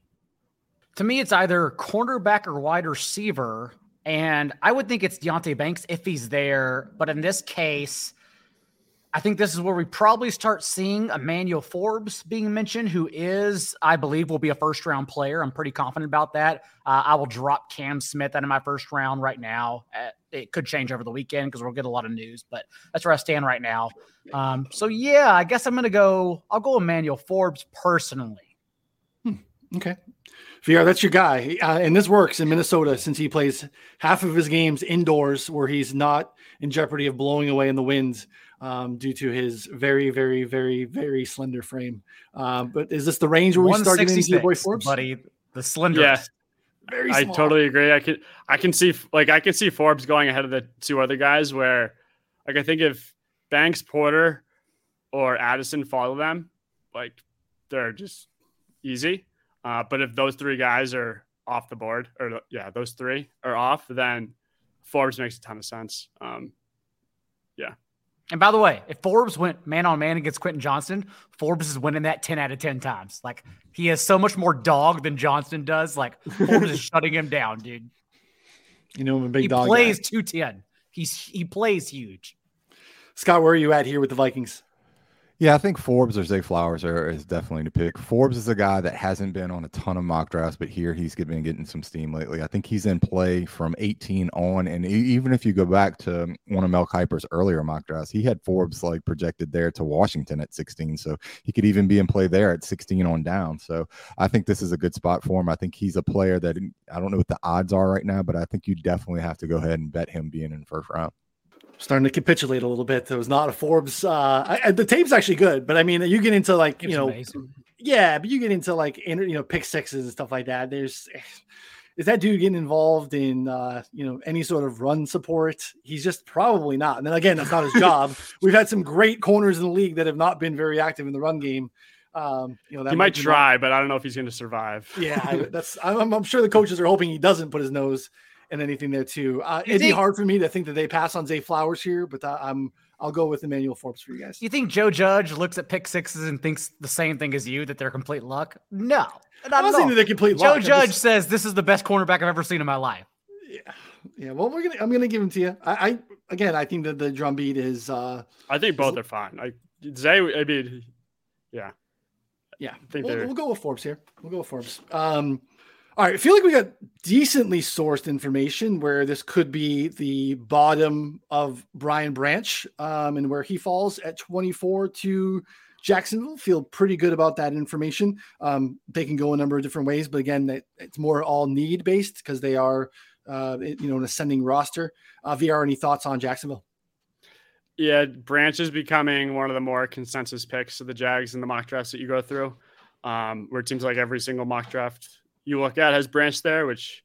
To me, it's either cornerback or wide receiver. And I would think it's Deonte Banks if he's there. But in this case, I think this is where we probably start seeing Emmanuel Forbes being mentioned, who is, I believe, will be a first round player. I'm pretty confident about that. Uh, I will drop Cam Smith out of my first round right now. Uh, it could change over the weekend because we'll get a lot of news, but that's where I stand right now. Um, so yeah, I guess I'm going to go. I'll go Emmanuel Forbes personally.
Hmm. Okay. VR, that's your guy. Uh, and this works in Minnesota since he plays half of his games indoors where he's not in jeopardy of blowing away in the wind um, due to his very, very, very, very slender frame. Uh, but is this the range where we start getting into your boy Forbes?
Buddy, the slender.
Yeah. Very I totally agree. I can I can see like I can see Forbes going ahead of the two other guys where like I think if Banks, Porter, or Addison follow them, like they're just easy. Uh, but if those three guys are off the board, or yeah, those three are off, then Forbes makes a ton of sense. Um, yeah.
And by the way, if Forbes went man on man against Quentin Johnston, Forbes is winning that 10 out of 10 times. Like he has so much more dog than Johnston does. Like Forbes is shutting him down, dude.
You know, I'm a big
he
dog.
He plays 210. He's he plays huge.
Scott, where are you at here with the Vikings?
Yeah, I think Forbes or Zay Flowers are, is definitely to pick. Forbes is a guy that hasn't been on a ton of mock drafts, but here he's been getting some steam lately. I think he's in play from 18 on, and even if you go back to one of Mel Kiper's earlier mock drafts, he had Forbes like projected there to Washington at 16, so he could even be in play there at 16 on down. So I think this is a good spot for him. I think he's a player that I don't know what the odds are right now, but I think you definitely have to go ahead and bet him being in first round
starting to capitulate a little bit. There was not a Forbes. Uh, I, the tape's actually good, but I mean, you get into like it's you know, amazing. yeah, but you get into like you know pick sixes and stuff like that. There's is that dude getting involved in uh, you know any sort of run support? He's just probably not. And then again, that's not his job. We've had some great corners in the league that have not been very active in the run game. Um, you know,
he might, might try, but I don't know if he's going to survive.
Yeah, that's. I'm, I'm, sure the coaches are hoping he doesn't put his nose and anything there too. Uh, it'd think, be hard for me to think that they pass on Zay Flowers here, but uh, I'm I'll go with Emmanuel Forbes for you guys.
You think Joe Judge looks at pick sixes and thinks the same thing as you that they're complete luck? No,
not I'm not saying that they're complete
Joe
luck.
Judge just, says this is the best cornerback I've ever seen in my life.
Yeah, yeah. Well, we're gonna. I'm gonna give him to you. I, I again, I think that the drum beat is. uh
I think both are fine. Like Zay, I mean, yeah,
yeah.
I think
we'll, we'll go with Forbes here. We'll go with Forbes. Um, all right. I feel like we got decently sourced information where this could be the bottom of Brian Branch, um, and where he falls at 24 to Jacksonville. Feel pretty good about that information. Um, they can go a number of different ways, but again, that it's more all need based because they are, uh, you know, an ascending roster. Uh, VR, any thoughts on Jacksonville?
Yeah, Branch is becoming one of the more consensus picks of the Jags in the mock drafts that you go through, um, where it seems like every single mock draft you look at has Branch there, which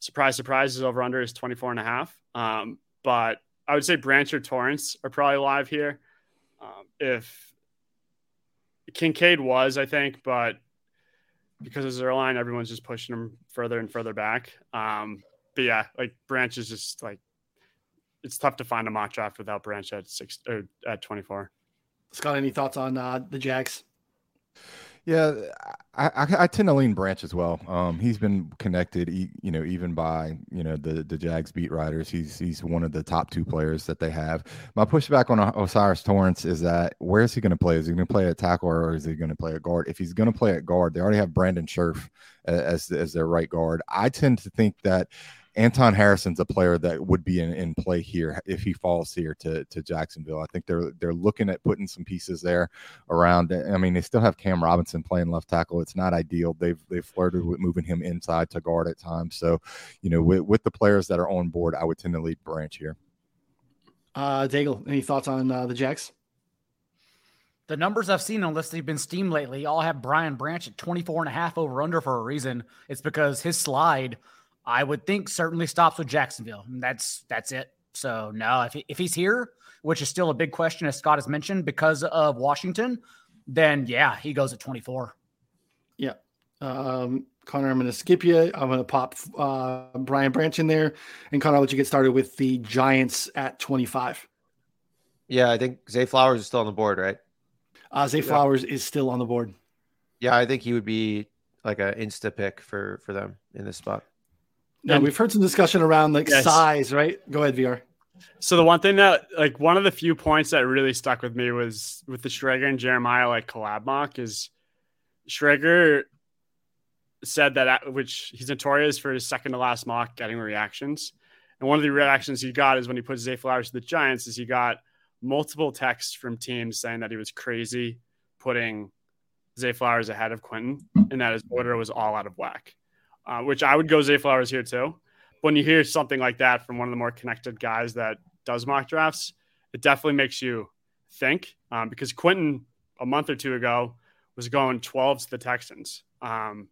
surprise, surprise is over under is 24 and a half. Um, but I would say Branch or Torrence are probably live here. Um, if Kincaid was, I think, but because of their line, everyone's just pushing them further and further back. Um, but yeah, like Branch is just like it's tough to find a mock draft without Branch at six or at 24.
Scott, any thoughts on uh, the Jags?
Yeah, I, I, I, tend to lean Branch as well. Um, he's been connected, you know, even by you know the the Jags beat writers. He's he's one of the top two players that they have. My pushback on O'Cyrus Torrence is that where is he going to play? Is he going to play at tackle or is he going to play at guard? If he's going to play at guard, they already have Brandon Scherff as as their right guard. I tend to think that Anton Harrison's a player that would be in, in play here if he falls here to, to Jacksonville. I think they're they're looking at putting some pieces there around. I mean, they still have Cam Robinson playing left tackle. It's not ideal. They've they've flirted with moving him inside to guard at times. So, you know, with, with the players that are on board, I would tend to lead Branch here.
Uh, Daigle, any thoughts on uh, the Jags?
The numbers I've seen, unless they've been steamed lately, all have Brian Branch at 24 and a half over under for a reason. It's because his slide – I would think certainly stops with Jacksonville. That's that's it. So no, if he, if he's here, which is still a big question, as Scott has mentioned, because of Washington, then yeah, he goes at 24.
Yeah. Um, Connor, I'm going to skip you. I'm going to pop uh, Brian Branch in there. And Connor, I'll let you get started with the Giants at 25.
Yeah, I think Zay Flowers is still on the board, right?
Uh, Zay yeah. Flowers is still on the board.
Yeah, I think he would be like an insta pick for for them in this spot.
Yeah, and, we've heard some discussion around like yes. size, right? Go ahead, VR.
So the one thing that like one of the few points that really stuck with me was with the Schrager and Jeremiah like collab mock is Schrager said that uh, which he's notorious for his second to last mock getting reactions. And one of the reactions he got is when he put Zay Flowers to the Giants is he got multiple texts from teams saying that he was crazy putting Zay Flowers ahead of Quentin and that his order was all out of whack uh, which I would go Zay Flowers here too. When you hear something like that from one of the more connected guys that does mock drafts, it definitely makes you think um, because Quentin a month or two ago was going 12 to the Texans. Um,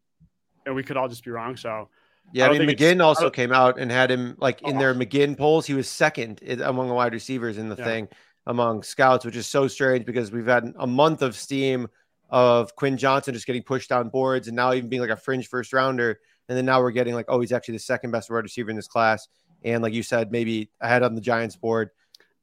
and we could all just be wrong. So,
yeah, I, I mean, McGinn also came out and had him like in oh. their McGinn polls. He was second among the wide receivers in the yeah. thing among scouts, which is so strange because we've had a month of steam of Quinn Johnson just getting pushed down boards and now even being like a fringe first rounder. And then now we're getting like, oh, he's actually the second best wide receiver in this class. And like you said, maybe ahead on the Giants board.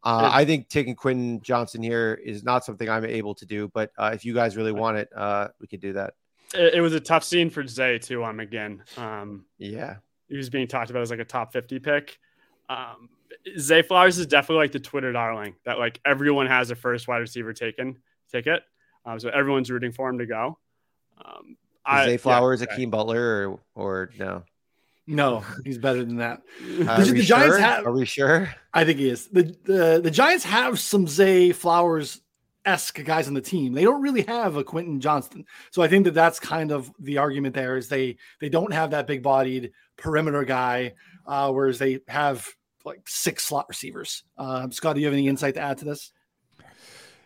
Uh, I think taking Quinn Johnson here is not something I'm able to do, but uh, if you guys really want it, uh, we could do that.
It, it, was a tough scene for Zay too on McGinn. Um,
yeah,
he was being talked about as like a top 50 pick. Um, Zay Flowers is definitely like the Twitter darling that like everyone has a first wide receiver taken ticket, um, so everyone's rooting for him to go. Um,
is Zay Flowers yeah, Akeem Butler or or no?
No, he's better than that.
Uh, the, the Giants have. Are we sure?
I think he is. the the The Giants have some Zay Flowers esque guys on the team. They don't really have a Quentin Johnston, so I think that that's kind of the argument. There is they they don't have that big bodied perimeter guy, uh, whereas they have like six slot receivers. Uh, Scott, do you have any insight to add to this?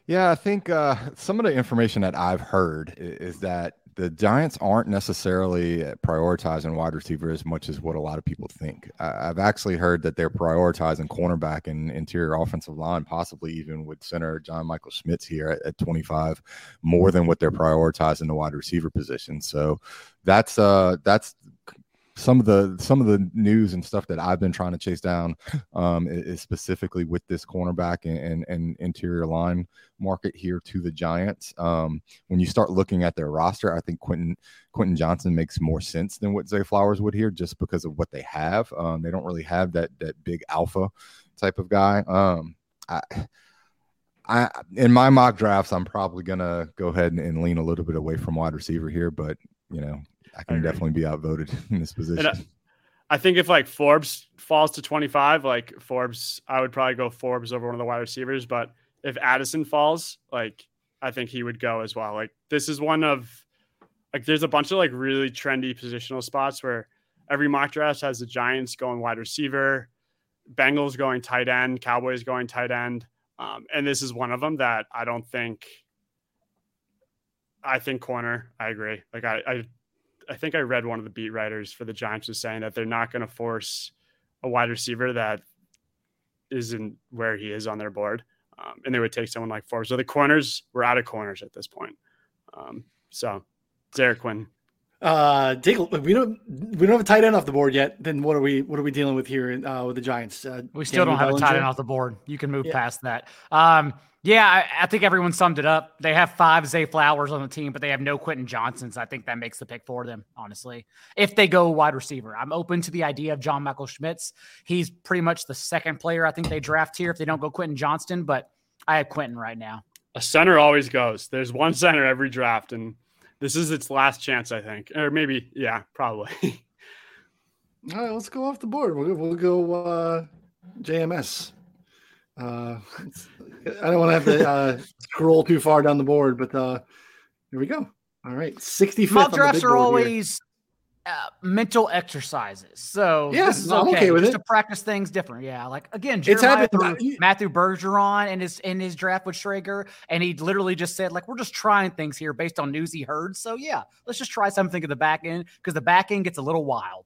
Yeah, I think uh, some of the information that I've heard is, is that the Giants aren't necessarily prioritizing wide receiver as much as what a lot of people think. I've actually heard that they're prioritizing cornerback and interior offensive line, possibly even with center John Michael Schmitz here at, at 25, more than what they're prioritizing the wide receiver position. So that's uh that's some of the some of the news and stuff that I've been trying to chase down um, is specifically with this cornerback and, and, and interior line market here to the Giants. Um, when you start looking at their roster, I think Quentin Quentin Johnston makes more sense than what Zay Flowers would here, just because of what they have. Um, they don't really have that that big alpha type of guy. Um, I, I in my mock drafts, I'm probably gonna go ahead and, and lean a little bit away from wide receiver here, but you know I can I definitely be outvoted in this position. I,
I, think if like Forbes falls to 25, like Forbes, I would probably go Forbes over one of the wide receivers. But if Addison falls, like I think he would go as well. Like this is one of like there's a bunch of like really trendy positional spots where every mock draft has the Giants going wide receiver, Bengals going tight end, Cowboys going tight end. Um, and this is one of them that I don't think I think corner. I agree. Like I, I I think I read one of the beat writers for the Giants was saying that they're not going to force a wide receiver that isn't where he is on their board, um, and they would take someone like Forbes. So the corners, we're out of corners at this point. Um, so, Derek Quinn.
Uh, take we don't we don't have a tight end off the board yet. Then what are we what are we dealing with here uh, with the Giants? Uh,
we still don't have Bellinger? a tight end off the board. You can move yeah. past that. Um, yeah, I, I, think everyone summed it up. They have five Zay Flowers on the team, but they have no Quentin Johnsons. I think that makes the pick for them, honestly. If they go wide receiver, I'm open to the idea of John Michael Schmitz. He's pretty much the second player I think they draft here if they don't go Quentin Johnston, but I have Quentin right now.
A center always goes. There's one center every draft, and this is its last chance, I think. Or maybe, yeah, probably.
All right, let's go off the board. We'll, we'll go uh, JMS. Uh, I don't want to have to uh, scroll too far down the board, but uh, here we go. All right, 65th.
Mock drafts are always uh, mental exercises. So
yeah,
this is okay. okay with just it. to practice things different. Yeah, like again, Jeremiah it's Matthew Bergeron in his in his draft with Schrager, and he literally just said like we're just trying things here based on news he heard. So yeah, let's just try something at the back end because the back end gets a little wild.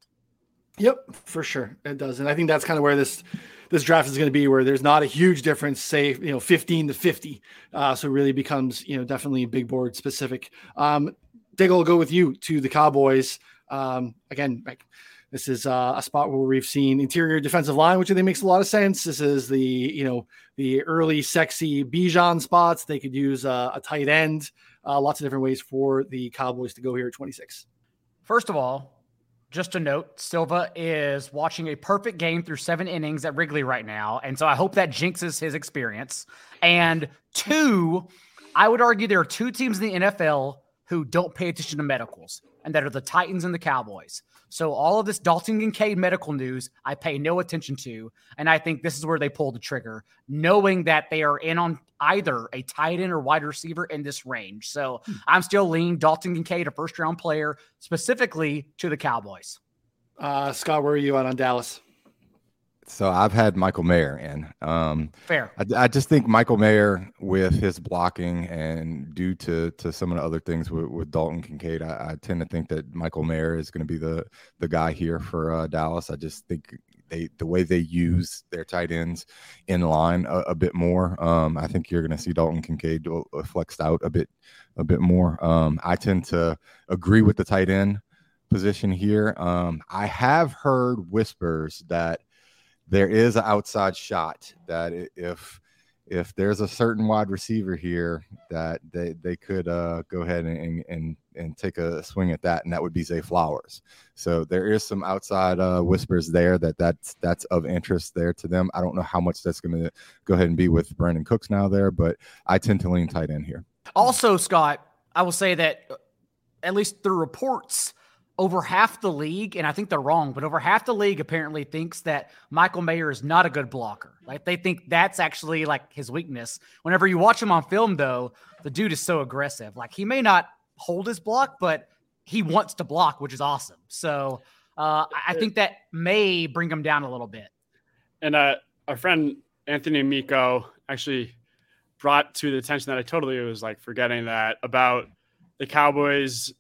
Yep, for sure it does, and I think that's kind of where this this draft is going to be where there's not a huge difference, say, you know, 15 to 50. Uh, so it really becomes, you know, definitely big board specific. Um, Daigle will go with you to the Cowboys. Um, again, like, this is uh, a spot where we've seen interior defensive line, which I think makes a lot of sense. This is the, you know, the early sexy Bijan spots. They could use a tight end. Uh, lots of different ways for the Cowboys to go here at 26.
First of all, just a note Silva is watching a perfect game through seven innings at Wrigley right now. And so I hope that jinxes his experience. And two, I would argue there are two teams in the NFL who don't pay attention to medicals, and that are the Titans and the Cowboys. So all of this Dalton Kincaid medical news, I pay no attention to, and I think this is where they pull the trigger, knowing that they are in on either a tight end or wide receiver in this range. So hmm. I'm still leaning Dalton Kincaid, a first round player, specifically to the Cowboys.
Uh, Scott, where are you at on Dallas?
So I've had Michael Mayer in. Um,
Fair.
I, I, just think Michael Mayer, with his blocking and due to to some of the other things with, with Dalton Kincaid, I, I, tend to think that Michael Mayer is going to be the the guy here for uh, Dallas. I just think they the way they use their tight ends in line a, a bit more. Um, I think you're going to see Dalton Kincaid flexed out a bit a bit more. Um, I tend to agree with the tight end position here. Um, I have heard whispers that there is an outside shot that if if there's a certain wide receiver here that they, they could uh, go ahead and, and and take a swing at that, and that would be Zay Flowers. So there is some outside uh, whispers there that that's that's of interest there to them. I don't know how much that's going to go ahead and be with Brandin Cooks now there, but I tend to lean tight end here.
Also, Scott, I will say that at least through reports, over half the league, and I think they're wrong, but over half the league apparently thinks that Michael Mayer is not a good blocker. Like they think that's actually like his weakness. Whenever you watch him on film, though, the dude is so aggressive. Like he may not hold his block, but he wants to block, which is awesome. So uh, I think that may bring him down a little bit.
And uh, our friend Anthony Miko actually brought to the attention that I totally was like forgetting that about the Cowboys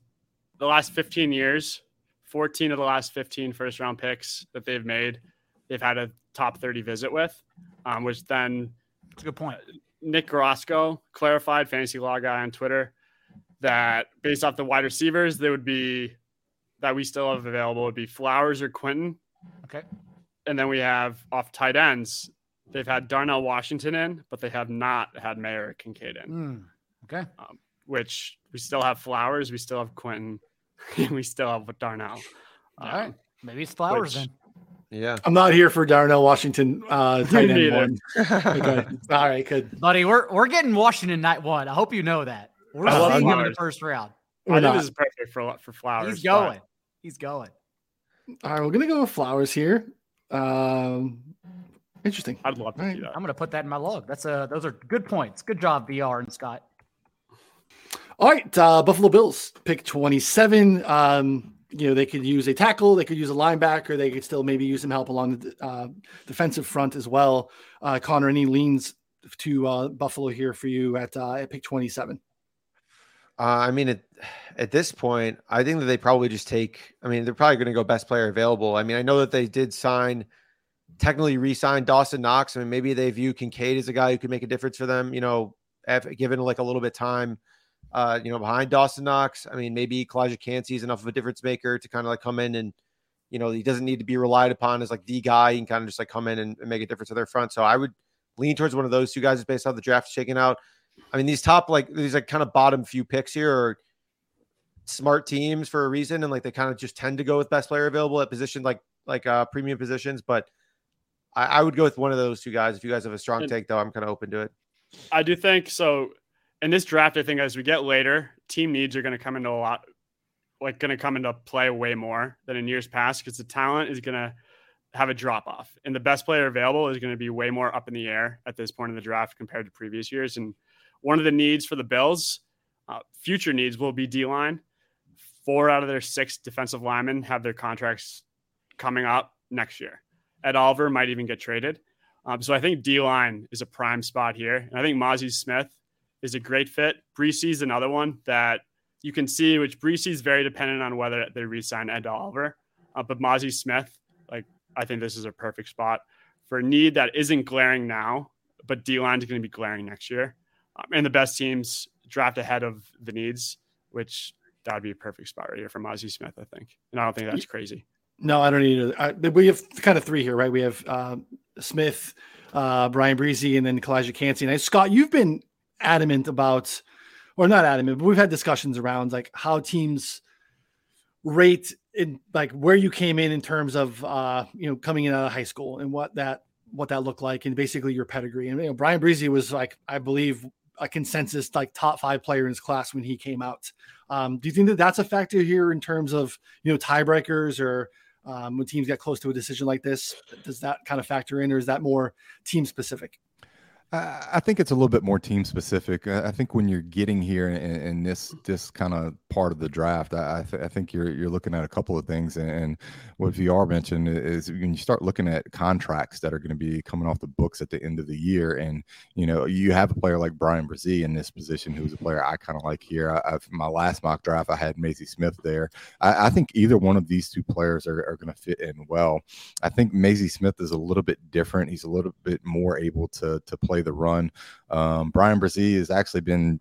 the last 15 years, 14 of the last 15 first round picks that they've made, they've had a top 30 visit with, um, which then
That's a good point.
Nick Roscoe clarified, fantasy law guy on Twitter, that based off the wide receivers, they would be that we still have available would be Flowers or Quentin.
Okay.
And then we have off tight ends. They've had Darnell Washington in, but they have not had Mayer Kincaid in.
Mm, okay.
Um, which we still have Flowers, we still have Quentin, we still have Darnell.
All um, right. Maybe it's Flowers
which,
then.
Yeah.
I'm not here for Darnell Washington uh tight end one. okay. All right, good.
Buddy, we're we're getting Washington night one. I hope you know that. We're
I love
seeing him in the first round.
I think this is perfect for for Flowers.
He's going. He's going.
All right, we're gonna go with flowers here. Um, interesting.
I'd love to
Right.
see that.
I'm gonna put that in my log. That's a those are good points. Good job, VR and Scott.
All right, uh, Buffalo Bills pick 27. Um, you know, they could use a tackle, they could use a linebacker, they could still maybe use some help along the uh, defensive front as well. Uh, Connor, any leans to uh, Buffalo here for you at, uh, at pick 27?
Uh, I mean, at, at this point, I think that they probably just take. I mean, they're probably going to go best player available. I mean, I know that they did sign, technically re-sign Dawson Knox. I mean, maybe they view Kincaid as a guy who could make a difference for them. You know, if, given like a little bit of time, uh, you know, behind Dawson Knox. I mean, maybe Calijah Kancey is enough of a difference maker to kind of like come in and, you know, he doesn't need to be relied upon as like the guy. He can kind of just like come in and, and make a difference to their front. So I would lean towards one of those two guys based on the draft shaking out. I mean, these top like these like kind of bottom few picks here are smart teams for a reason, and like they kind of just tend to go with best player available at position like like uh premium positions. But I, I would go with one of those two guys. If you guys have a strong
And-
take, though, I'm kind of open to it.
I do think so. In this draft, I think as we get later, team needs are going to come into a lot, like going to come into play way more than in years past because the talent is going to have a drop off, and the best player available is going to be way more up in the air at this point in the draft compared to previous years. And one of the needs for the Bills, uh, future needs, will be D line. Four out of their six defensive linemen have their contracts coming up next year. Ed Oliver might even get traded. Um, so I think D line is a prime spot here. And I think Mazi Smith is a great fit. Bresee is another one that you can see, which Bresee is very dependent on whether they re-sign Ed Oliver. Uh, but Mazi Smith, like I think this is a perfect spot for a need that isn't glaring now, but D line is going to be glaring next year. Um, and the best teams draft ahead of the needs, which that would be a perfect spot right here for Mazi Smith, I think. And I don't think that's crazy.
No, I don't need it. We have kind of three here, right? We have uh, Smith, uh, Bryan Bresee, and then Calijah Kancey. And I, Scott, you've been adamant about, or not adamant, but we've had discussions around like how teams rate in like where you came in in terms of uh, you know coming in out of high school and what that what that looked like and basically your pedigree. And you know, Bryan Bresee was like I believe a consensus like top five player in his class when he came out. Um, do you think that that's a factor here in terms of you know tiebreakers or um, when teams get close to a decision like this? Does that kind of factor in, or is that more team specific?
I think it's a little bit more team specific. I think when you're getting here in, in this this kind of part of the draft, I, th- I think you're you're looking at a couple of things. And, what VR mentioned is when you start looking at contracts that are going to be coming off the books at the end of the year, and you know you have a player like Bryan Bresee in this position, who's a player I kind of like here. I, I've, my last mock draft, I had Mazi Smith there. I, I think either one of these two players are, are going to fit in well. I think Mazi Smith is a little bit different. He's a little bit more able to to play the run. Um, Bryan Bresee has actually been,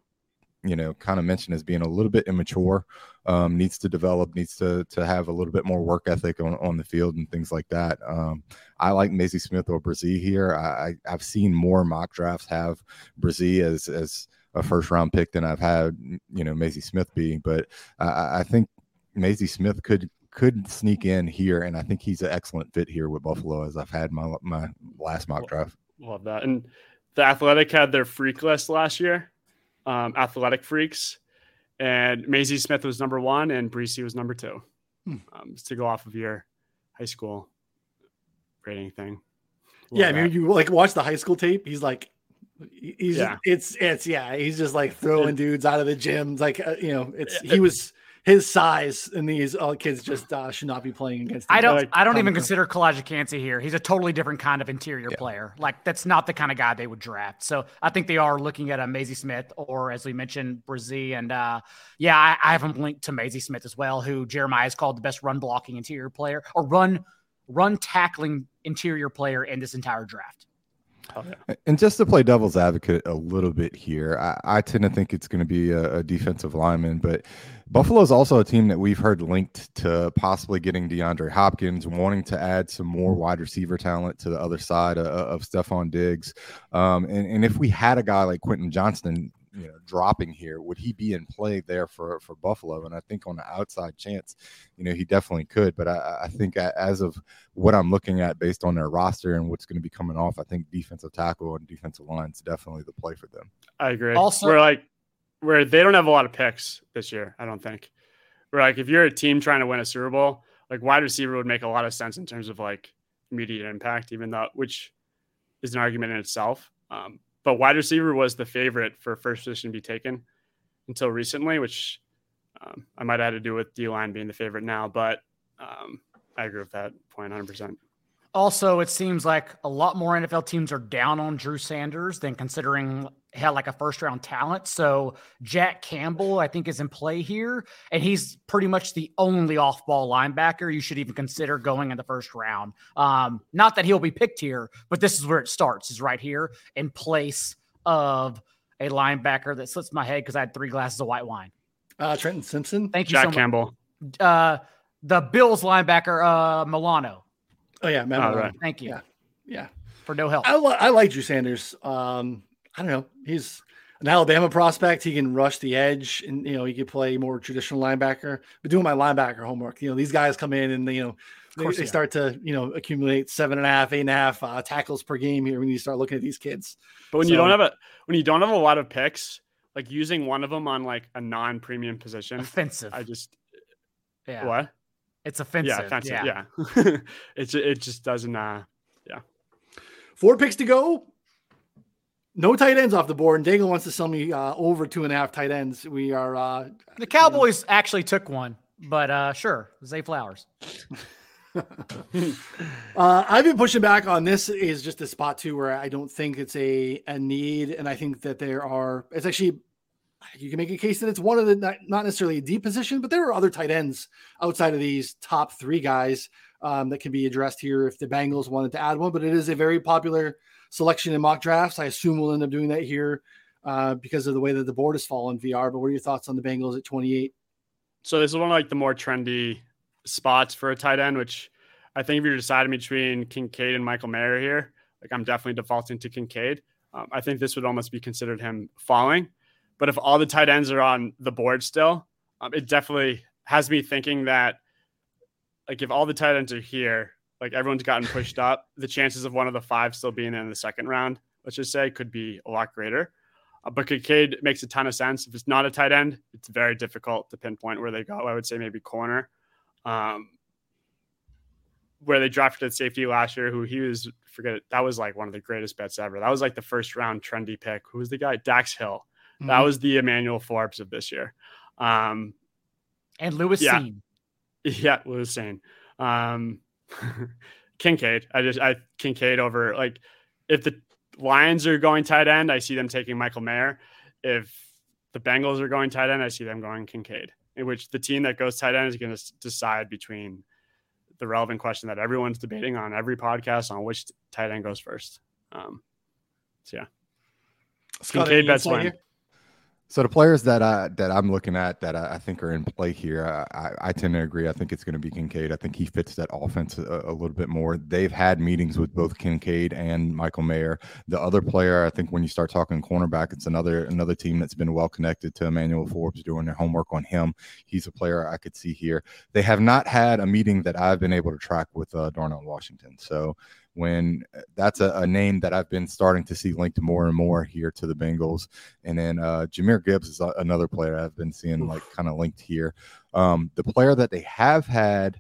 you know, kind of mentioned as being a little bit immature. Um, needs to develop, needs to to have a little bit more work ethic on, on the field and things like that. Um, I like Mazi Smith or Bresee here. I, I I've seen more mock drafts have Bresee as as a first round pick than I've had, you know, Mazi Smith be. But I, I think Mazi Smith could could sneak in here, and I think he's an excellent fit here with Buffalo, as I've had my my last mock draft.
Love that. And the Athletic had their freak list last year, um, Athletic Freaks, and Mazi Smith was number one, and Bresee was number two.
Hmm.
Um, to go off of your high school rating thing. Love
yeah, I mean,
that.
you like watch the high school tape. He's like, he's
Yeah.
it's it's yeah, he's just like throwing dudes out of the gym. Like uh, you know, it's he was his size, and these all kids just uh, should not be playing against.
I don't.
like
I don't even
Tom-
consider Calijah Kancey here. He's a totally different kind of interior
Yeah.
player. Like that's not the kind of guy they would draft. So I think they are looking at a Mazi Smith or, as we mentioned, Bresee. And uh, yeah, I, I have him linked to Mazi Smith as well, who Jeremiah has called the best run blocking interior player or run run tackling interior player in this entire draft.
Oh, yeah.
And just to play devil's advocate a little bit here, I, I tend to think it's going to be a, a, defensive lineman, but Buffalo is also a team that we've heard linked to possibly getting DeAndre Hopkins, wanting to add some more wide receiver talent to the other side of, of Stefon Diggs. Um, and, and if we had a guy like Quentin Johnston you know dropping here would he be in play there for for buffalo? And i think on the outside chance you know he definitely could. But i, I think as of what i'm looking at based on their roster and what's going to be coming off i think defensive tackle and defensive line is definitely the play for them.
I agree. Also we're like where they don't have a lot of picks this year i don't think we're like if you're a team trying to win a super bowl like wide receiver would make a lot of sense in terms of like immediate impact even though which is an argument in itself um, but wide receiver was the favorite for first position to be taken until recently, which um, I might have to do with D line being the favorite now. But um, I agree with that point 100%.
Also, it seems like a lot more NFL teams are down on Drew Sanders than considering had like a first round talent. So Jack Campbell, I think, is in play here, and he's pretty much the only off ball linebacker you should even consider going in the first round. Um, not that he'll be picked here, but this is where it starts, is right here in place of a linebacker that slips my head because I had three glasses of white wine.
Uh, Trenton Simpson.
Thank you,
Jack
so
Campbell.
Uh, the Bills linebacker, uh, Milano.
Oh yeah, Matt
oh, right.
Thank you.
Yeah, yeah.
For no help.
I, li- I like Drew Sanders. Um, I don't know. He's an Alabama prospect. He can rush the edge, and you know he could play more traditional linebacker. But doing my linebacker homework, you know these guys come in and they, you know of they, they start to you know accumulate seven and a half, eight and a half uh, tackles per game here when you start looking at these kids.
But when so, you don't have a when you don't have a lot of picks, like using one of them on like a non-premium position,
offensive.
I just
yeah.
What?
It's offensive.
Yeah, offensive. Yeah. yeah. it, it just doesn't, uh, yeah.
Four picks to go. No tight ends off the board. And Daigle wants to sell me uh, over two and a half tight ends. We are. Uh,
the Cowboys you know. actually took one, but uh, sure. Zay Flowers.
uh, I've been pushing back on this is just a spot too where I don't think it's a, a need. And I think that there are, it's actually you can make a case that it's one of the not, not necessarily a deep position, but there are other tight ends outside of these top three guys um, that can be addressed here if the Bengals wanted to add one. But it is a very popular selection in mock drafts. I assume we'll end up doing that here uh, because of the way that the board has fallen VR. But what are your thoughts on the Bengals at 28?
So this is one of like the more trendy spots for a tight end, which I think if you're deciding between Kincaid and Michael Mayer here, like I'm definitely defaulting to Kincaid. Um, I think this would almost be considered him falling. But if all the tight ends are on the board still, um, it definitely has me thinking that, like, if all the tight ends are here, like everyone's gotten pushed up, the chances of one of the five still being in the second round, let's just say, could be a lot greater. Uh, but Kincaid makes a ton of sense. If it's not a tight end, it's very difficult to pinpoint where they go. I would say maybe corner. Um, where they drafted safety last year, who he was forget it, that was like one of the greatest bets ever. That was like the first round trendy pick. Who was the guy? Dax Hill. Mm-hmm. That was the Emmanuel Forbes of this year. Um,
and Lewis
yeah.
Cine.
Yeah, Lewis Cine. Um, Kincaid. I just I Kincaid over like if the Lions are going tight end, I see them taking Michael Mayer. If the Bengals are going tight end, I see them going Kincaid. In which the team that goes tight end is going to decide between the relevant question that everyone's debating on every podcast on which tight end goes first. Um, so yeah,
Scott, Kincaid bets win. Here?
So the players that I that I'm looking at that I, I think are in play here, I, I, tend to agree. I think it's going to be Kincaid. I think he fits that offense a, a, little bit more. They've had meetings with both Kincaid and Michael Mayer. The other player, I think, when you start talking cornerback, it's another another team that's been well connected to Emmanuel Forbes doing their homework on him. He's a player I could see here. They have not had a meeting that I've been able to track with uh, Darnell Washington. So when uh, that's a, a, name that I've been starting to see linked more and more here to the Bengals. And then uh, Jahmyr Gibbs is a, another player I've been seeing like kind of linked here. Um, the player that they have had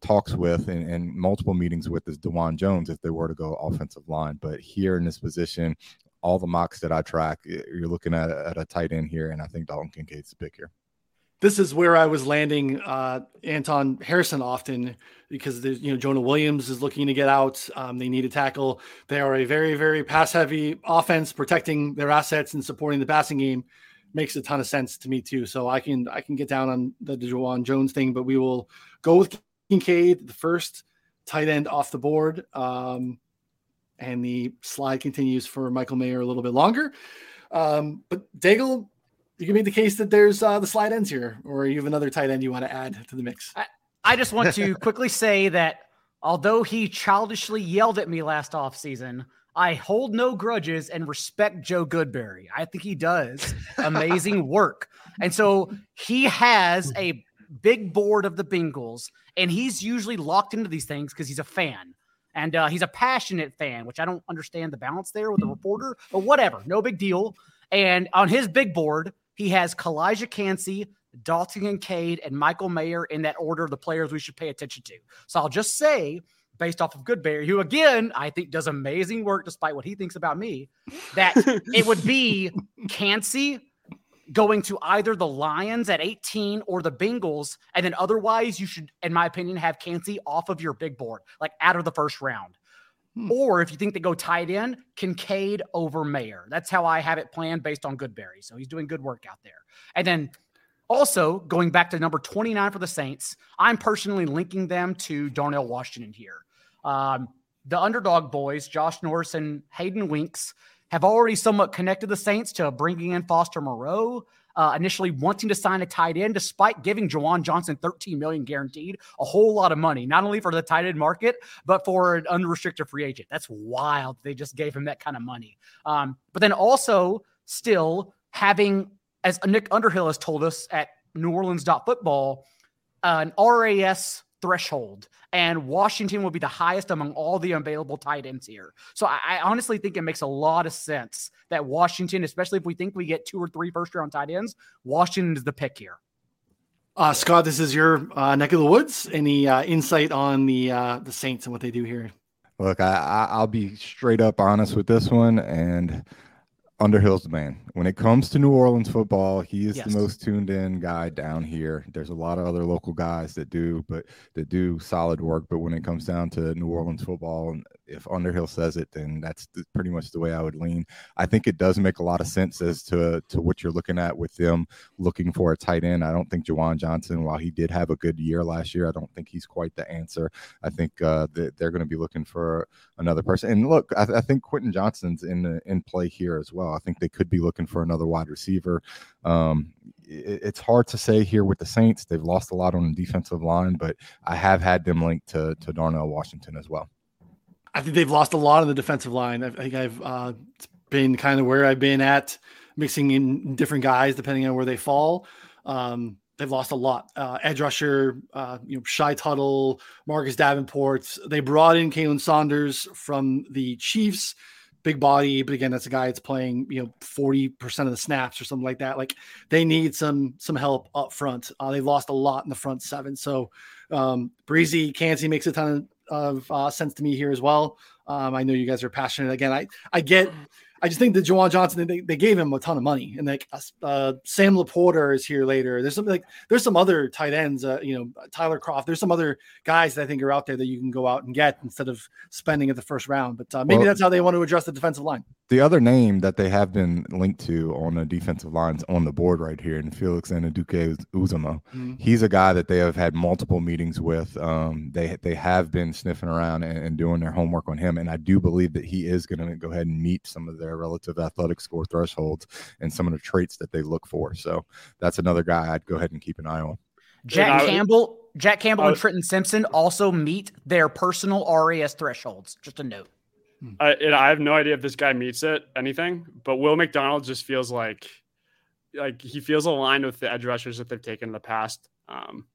talks with and, and, multiple meetings with is Dawand Jones if they were to go offensive line. But here in this position, all the mocks that I track, you're looking at, at a tight end here, and I think Dalton Kincaid's the pick here
this is where I was landing uh, Anton Harrison often because you know Jonah Williams is looking to get out. Um, they need a tackle. They are a very very pass heavy offense, protecting their assets and supporting the passing game makes a ton of sense to me too. So I can I can get down on the Dawand Jones thing, but we will go with Kincaid, the first tight end off the board. Um, and the slide continues for Michael Mayer a little bit longer. Um, but Daigle, you can make the case that there's uh, the slide ends here, or you have another tight end you want to add to the mix.
I, I just want to quickly say that although he childishly yelled at me last offseason, I hold no grudges and respect Joe Goodberry. I think he does amazing work. And so he has a big board of the Bengals, and he's usually locked into these things because he's a fan. And uh, he's a passionate fan, which I don't understand the balance there with the reporter, but whatever, no big deal. And on his big board, he has Calijah Kancey, Dalton Kincaid, and Michael Mayer in that order of the players we should pay attention to. So I'll just say, based off of Goodberry, who again I think does amazing work despite what he thinks about me, that it would be Kancey going to either the Lions at 18 or the Bengals. And then otherwise, you should, in my opinion, have Kancey off of your big board, like out of the first round. Hmm. Or if you think they go tight end, Kincaid over Mayer. That's how I have it planned based on Goodberry. So he's doing good work out there. And then also, going back to number 29 for the Saints, I'm personally linking them to Darnell Washington here. Um, the underdog boys, Josh Norris and Hayden Winks, have already somewhat connected the Saints to bringing in Foster Moreau. Uh, initially wanting to sign a tight end, despite giving Juwan Johnson 13 million guaranteed, a whole lot of money, not only for the tight end market, but for an unrestricted free agent. That's wild. They just gave him that kind of money. Um, but then also still having as Nick Underhill has told us at New Orleans football, uh, an RAS threshold, and Washington will be the highest among all the available tight ends here. So I, I, honestly think it makes a lot of sense that Washington, especially if we think we get two or three first round tight ends, Washington is the pick here.
Uh, Scott, this is your uh, neck of the woods. Any uh, insight on the uh, the Saints and what they do here?
Look, I, I'll be straight up honest with this one, and Underhill's the man. When it comes to New Orleans football, he is yes. the most tuned in guy down here. There's a lot of other local guys that do, but that do solid work. But when it comes down to New Orleans football, and if Underhill says it, then that's pretty much the way I would lean. I think it does make a lot of sense as to to what you're looking at with them looking for a tight end. I don't think Juwan Johnson, while he did have a good year last year, I don't think he's quite the answer. I think uh, that they're going to be looking for another person. And look, I, I think Quentin Johnston's in in play here as well. I think they could be looking for another wide receiver. Um, it, it's hard to say here with the Saints. They've lost a lot on the defensive line, but I have had them linked to to Darnell Washington as well.
I think they've lost a lot on the defensive line. I think I've uh, been kind of where I've been at, mixing in different guys depending on where they fall. Um, they've lost a lot. Uh, edge rusher, uh, you know, Shy Tuttle, Marcus Davenport. They brought in Khalen Saunders from the Chiefs, big body, but again, that's a guy that's playing, you know, forty percent of the snaps or something like that. Like they need some some help up front. Uh, they lost a lot in the front seven. So um, Bresee Kancey makes a ton of of uh, sense to me here as well. Um, I know you guys are passionate. Again, I I get. I just think that Juwan Johnson they, they gave him a ton of money, and like uh, uh Sam LaPorta is here later. There's some like there's some other tight ends, uh, you know Tucker Kraft. There's some other guys that I think are out there that you can go out and get instead of spending at the first round. But uh, maybe well, that's how they want to address the defensive line
the other name that they have been linked to on the defensive lines on the board right here, and Felix Anudike Uzomah. Mm-hmm. He's a guy that they have had multiple meetings with. Um, they they have been sniffing around and, and, doing their homework on him, and I do believe that he is going to go ahead and meet some of their relative athletic score thresholds and some of the traits that they look for. So that's another guy I'd go ahead and keep an eye on.
Jack Campbell, Jack Campbell, and Trenton Simpson also meet their personal RAS thresholds. Just a note.
I, I have no idea if this guy meets it, anything, but Will McDonald just feels like like he feels aligned with the edge rushers that they've taken in the past. Um,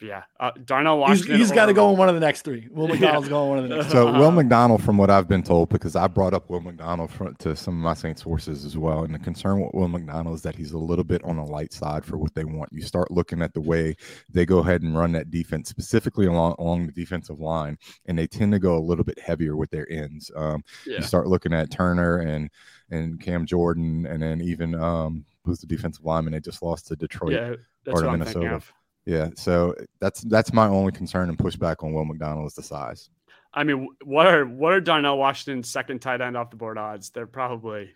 yeah, uh, Darnell Washington.
he's, he's got to go in one of the next three. Will McDonald's yeah. going one of the next.
So Will McDonald, from what I've been told, because I brought up Will McDonald for, to some of my Saints sources as well, and the concern with Will McDonald is that he's a little bit on the light side for what they want. You start looking at the way they go ahead and run that defense, specifically along along the defensive line, and they tend to go a little bit heavier with their ends. Um, yeah. You start looking at Turner and and Cam Jordan, and then even um, who's the defensive lineman they just lost to Detroit
yeah, or Minnesota.
Yeah, so that's that's my only concern and pushback on Will McDonald is the size.
I mean, what are what are Darnell Washington's second tight end off the board odds? They're probably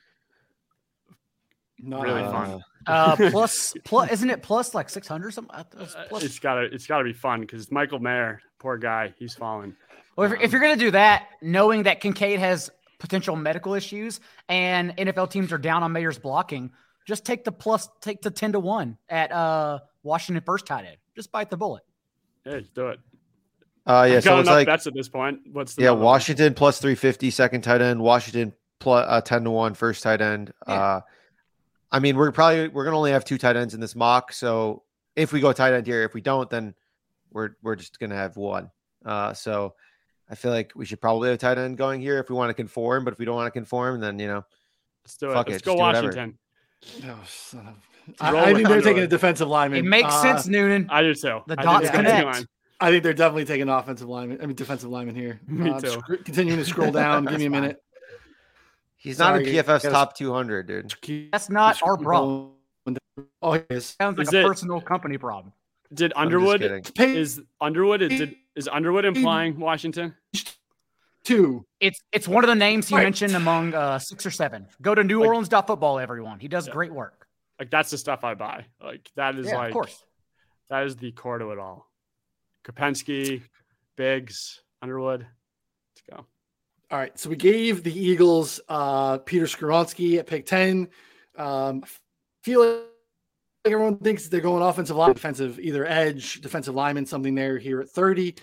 not
really uh, fun.
Uh, plus, plus, isn't it plus like six hundred something? I it was
Uh,
plus-
It's gotta it's gotta be fun because Michael Mayer, poor guy, he's fallen.
Well, if, you're- if you're going to do that, knowing that Kincaid has potential medical issues and NFL teams are down on Mayer's blocking, just take the plus, take the 10 to 1 at uh, Washington first tight end. Just bite the bullet.
Yeah, just do it.
Uh, yeah,
I've
so it's like
bets at this point. What's the
yeah,
number?
Washington plus 350 second tight end, Washington plus uh, 10 to 1 first tight end.
Yeah.
Uh, I mean, we're probably we're gonna only have two tight ends in this mock. So if we go tight end here, if we don't, then we're we're just gonna have one. Uh, so I feel like we should probably have tight end going here if we want to conform. But if we don't want to conform, then you know,
Let's do it.
Fuck
Let's
it,
go
just do.
Washington.
Oh, son of- I,
Roll
I, think they're taking a
Underwood.
defensive lineman.
It makes
Uh,
sense, Noonan.
I do too.
The
I
dots
think
connect.
line.
I think they're definitely taking offensive lineman. I mean, defensive lineman here.
Me
Uh,
too.
sc- continuing to scroll down. Give me a
fine.
minute.
he's not in
Sorry,
PFF's
gotta-
top 200, dude.
Keep
That's not our problem.
Oh, he is.
Sounds like
Is
a
it-
personal company problem.
Did Underwood is Underwood is did, is Underwood implying Washington?
two.
It's it's one of the names he
Right.
mentioned among uh, six or seven. Go to New Orleans football, everyone. He does
Yeah.
great work.
Like that's the stuff I buy. Like that is
Yeah,
like
of course.
that is the core to it all. Kapensky, Biggs, Underwood. Let's go.
All right. So we gave the Eagles uh, Peter Skoronski at pick 10. Um, feel like everyone thinks they're going offensive line, defensive, either edge, defensive lineman, something there here at 30.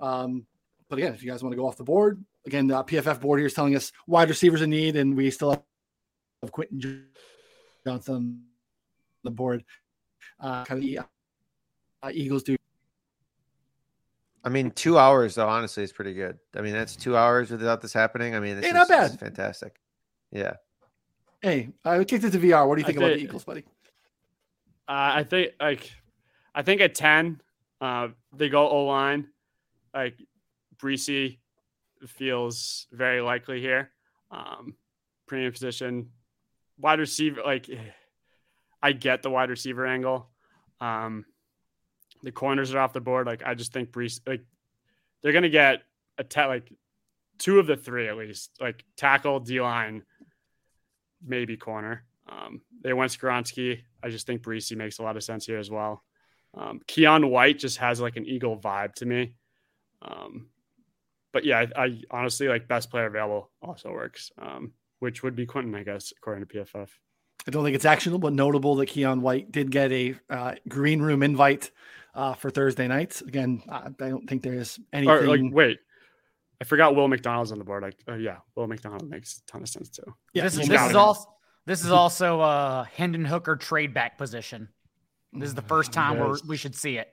Um, but again, if you guys want to go off the board, again, the PFF board here is telling us wide receivers in need, and we still have Quentin Johnston on the board. Uh, kind of the uh, Eagles do.
I mean, two hours though, honestly, is pretty good. I mean, that's two hours without this happening. I mean, this
Hey,
is,
not
this is
bad.
fantastic. Yeah.
Hey, I kicked it to VR. What do you
I
think about the Eagles, buddy?
Uh, I think like I think at ten, uh, they go O line. Like Bresee feels very likely here. Um, premium position, wide receiver. Like I get the wide receiver angle. Um, the corners are off the board. Like I just think Brees like they're gonna get a ta- like two of the three at least. Like tackle, D line, maybe corner. Um, they went Skronsky. I just think Bresee makes a lot of sense here as well. Um, Keon White just has like an Eagle vibe to me. Um, but yeah, I, I honestly like best player available also works, um, which would be Quentin, I guess, according to PFF.
I don't think it's actionable, but notable that Keon White did get a uh, green room invite uh, for Thursday nights. Again, I, I don't think there is anything.
Or like, wait, I forgot Will McDonald's on the board. Like, uh, yeah, Will McDonald makes a ton of sense too.
yeah,
this,
he's
this is also this is also uh Hendon Hooker trade back position. This is the first time where we should see it.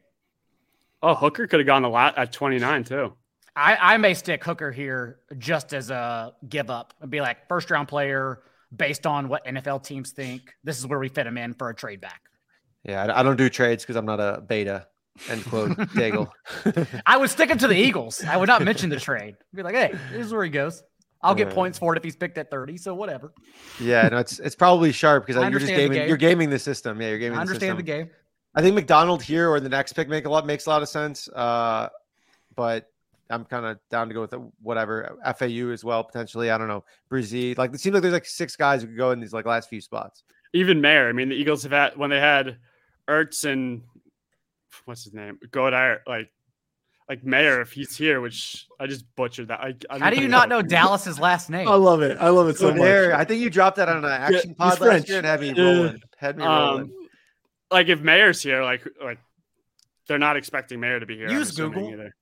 Oh, Hooker could have gone a lot at 29 too.
I, I may stick Hooker here just as a give up and be like first round player based on what NFL teams think. This is where we fit him in for a trade back.
Yeah. I, don't do trades because I'm not a beta. End quote. Daigle.
I would stick him to the Eagles. I would not mention the trade. Be like, hey, this is where he goes. I'll get points for it if he's picked at 30. So whatever.
Yeah, no, it's it's probably sharp because you're just gaming. You're gaming the system. Yeah, you're gaming.
I understand the
system.
game.
I think McDonald here or the next pick make a lot makes a lot of sense. Uh, but I'm kind of down to go with whatever FAU as well potentially. I don't know Brizzy. Like it seems like there's like six guys who could go in these like last few spots.
Even Mayer. I mean, the Eagles have had when they had Ertz and what's his name, Godard. Like, like Mayer, if he's here, which I just butchered that. I, I
How do you not know Dallas's last name?
I love it. I love it so
So
much.
I think you dropped that on an action
he's
pod last
French.
year and had me
Yeah.
rolling. Had me rolling.
Um, like if Mayer's here, like like they're not expecting Mayer to be here.
Use Google.
Either.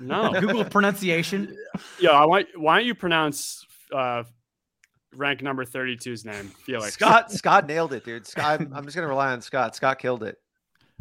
No,
Google pronunciation.
yo, I want. Why don't you pronounce uh, rank number 32's name, Felix?
Scott Scott nailed it, dude. Scott, I'm, I'm just gonna rely on Scott. Scott killed it.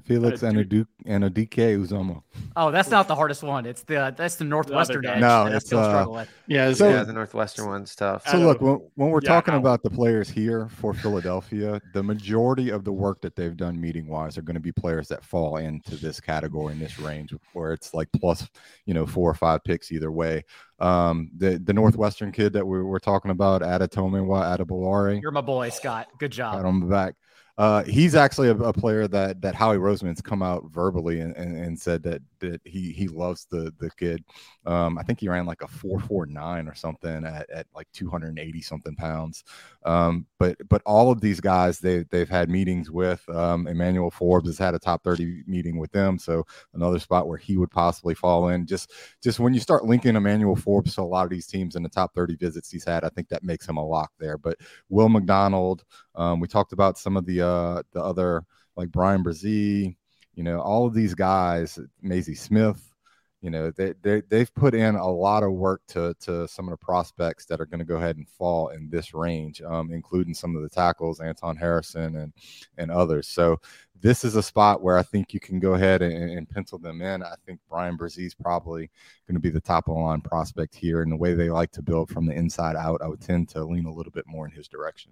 Felix and a Duke and a DK Uzoma.
Oh, that's not the hardest one. It's the that's the Northwestern
guy.
edge.
No,
that
it's, uh.
Yeah,
So-
yeah, the Northwestern one's tough.
So look, when, when we're
yeah,
talking
how-
about the players here for Philadelphia, the majority of the work that they've done meeting wise are going to be players that fall into this category in this range where it's like plus, you know, four or five picks either way. Um, the the Northwestern kid that we were talking about, Adetomiwa Adebawore.
You're my boy, Scott. Good job.
Pat on the back. Uh, he's actually a, a, player that that Howie Roseman's come out verbally and, and, and, said that that he he loves the the kid. Um, I think he ran like a four four nine or something at, at like two hundred and eighty something pounds. Um, but but all of these guys they they've had meetings with. Um, Emmanuel Forbes has had a top thirty meeting with them, so another spot where he would possibly fall in. Just just when you start linking Emmanuel Forbes to a lot of these teams in the top thirty visits he's had, I think that makes him a lock there. But Will McDonald, um, we talked about some of the uh, the other like Brian Bresee, you know, all of these guys, Mazi Smith, you know, they, they they've put in a lot of work to to some of the prospects that are going to go ahead and fall in this range, um, including some of the tackles, Anton Harrison and and others. So this is a spot where I think you can go ahead and, and pencil them in. I think Brian Bresee is probably going to be the top of the line prospect here, and the way they like to build from the inside out, I would tend to lean a little bit more in his direction.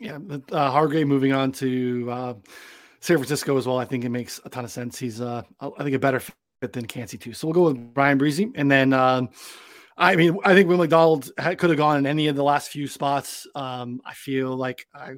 Yeah, uh, Hargrave moving on to uh, San Francisco as well. I think it makes a ton of sense. He's, uh, I think, a better fit than Kancey too. So we'll go with Bryan Bresee, and then um, I mean, I think Will McDonald could have gone in any of the last few spots. Um, I feel like I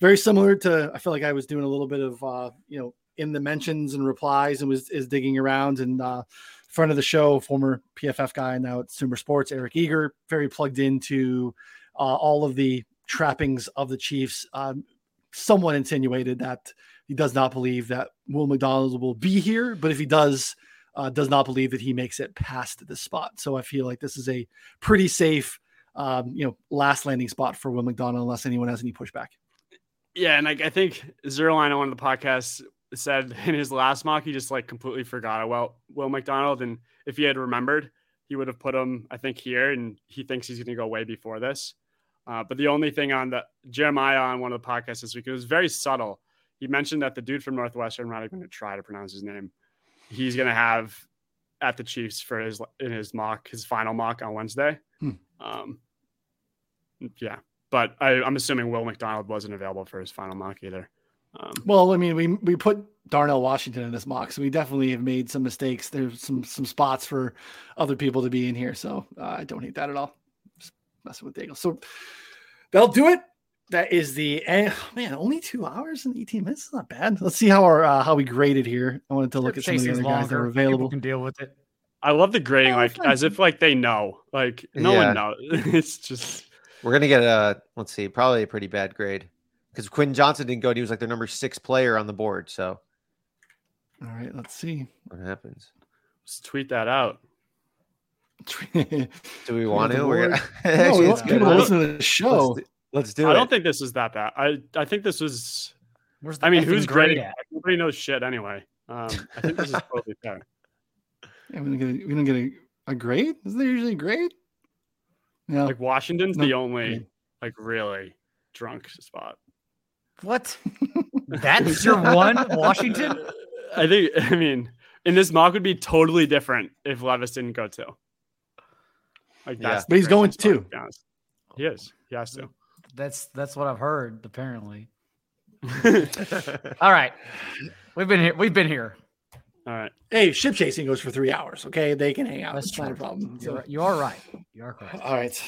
very similar to. I feel like I was doing a little bit of uh, you know in the mentions and replies and was is digging around and uh, front of the show, former PFF guy now at Sumer Sports, Eric Eager, very plugged into uh, all of the trappings of the Chiefs. Um, someone insinuated that he does not believe that Will McDonald will be here, but if he does, uh, does not believe that he makes it past this spot. So I feel like this is a pretty safe, um, you know, last landing spot for Will McDonald, unless anyone has any pushback.
Yeah, and I, I think Zierlein on one of the podcasts said in his last mock he just like completely forgot about Will McDonald, and if he had remembered, he would have put him, I think, here, and he thinks he's going to go way before this. Uh, but the only thing on the Jeremiah on one of the podcasts this week, it was very subtle. He mentioned that the dude from Northwestern, I'm not even going to try to pronounce his name, he's going to have at the Chiefs for his in his mock, his final mock on Wednesday. Hmm. Um, yeah, but I, am assuming Will McDonald wasn't available for his final mock either.
Um, well, I mean, we we put Darnell Washington in this mock, so we definitely have made some mistakes. There's some some spots for other people to be in here, so uh, I don't hate that at all messing with Daigle. So that'll do it. That is the eh, man. Only two hours and eighteen minutes. Is not bad. Let's see how our uh, how we graded here. I wanted to look at some of the other longer. guys that are available. People
can deal with it.
I love the grading, like as if like they know. Like no yeah. one knows. it's just
we're gonna get a let's see, probably a pretty bad grade because Quinn Johnson didn't go. And he was like their number six player on the board. So,
all right, let's see
what happens.
Just tweet that out.
Do we want to?
We're gonna... no, we want people to listen to the show.
Let's do, let's do
I
it.
I don't think this is that bad. I I think this was. Where's I mean, who's great at? Nobody knows shit anyway. Um, I think this is totally fair.
Yeah, we don't get a, we don't get a, a grade. Isn't there usually a grade?
Yeah, like Washington's no. the only like really drunk spot.
What? That's your one, Washington.
I think. I mean, in this mock would be totally different if Levis didn't go to.
Like that's yeah. but he's going to.
He is. He has to.
That's that's what I've heard. Apparently. All right, we've been here. We've been here.
All right.
Hey, ship chasing goes for three hours. Okay, they can hang out.
That's
not a problem.
You're, you are right. You are correct.
All right.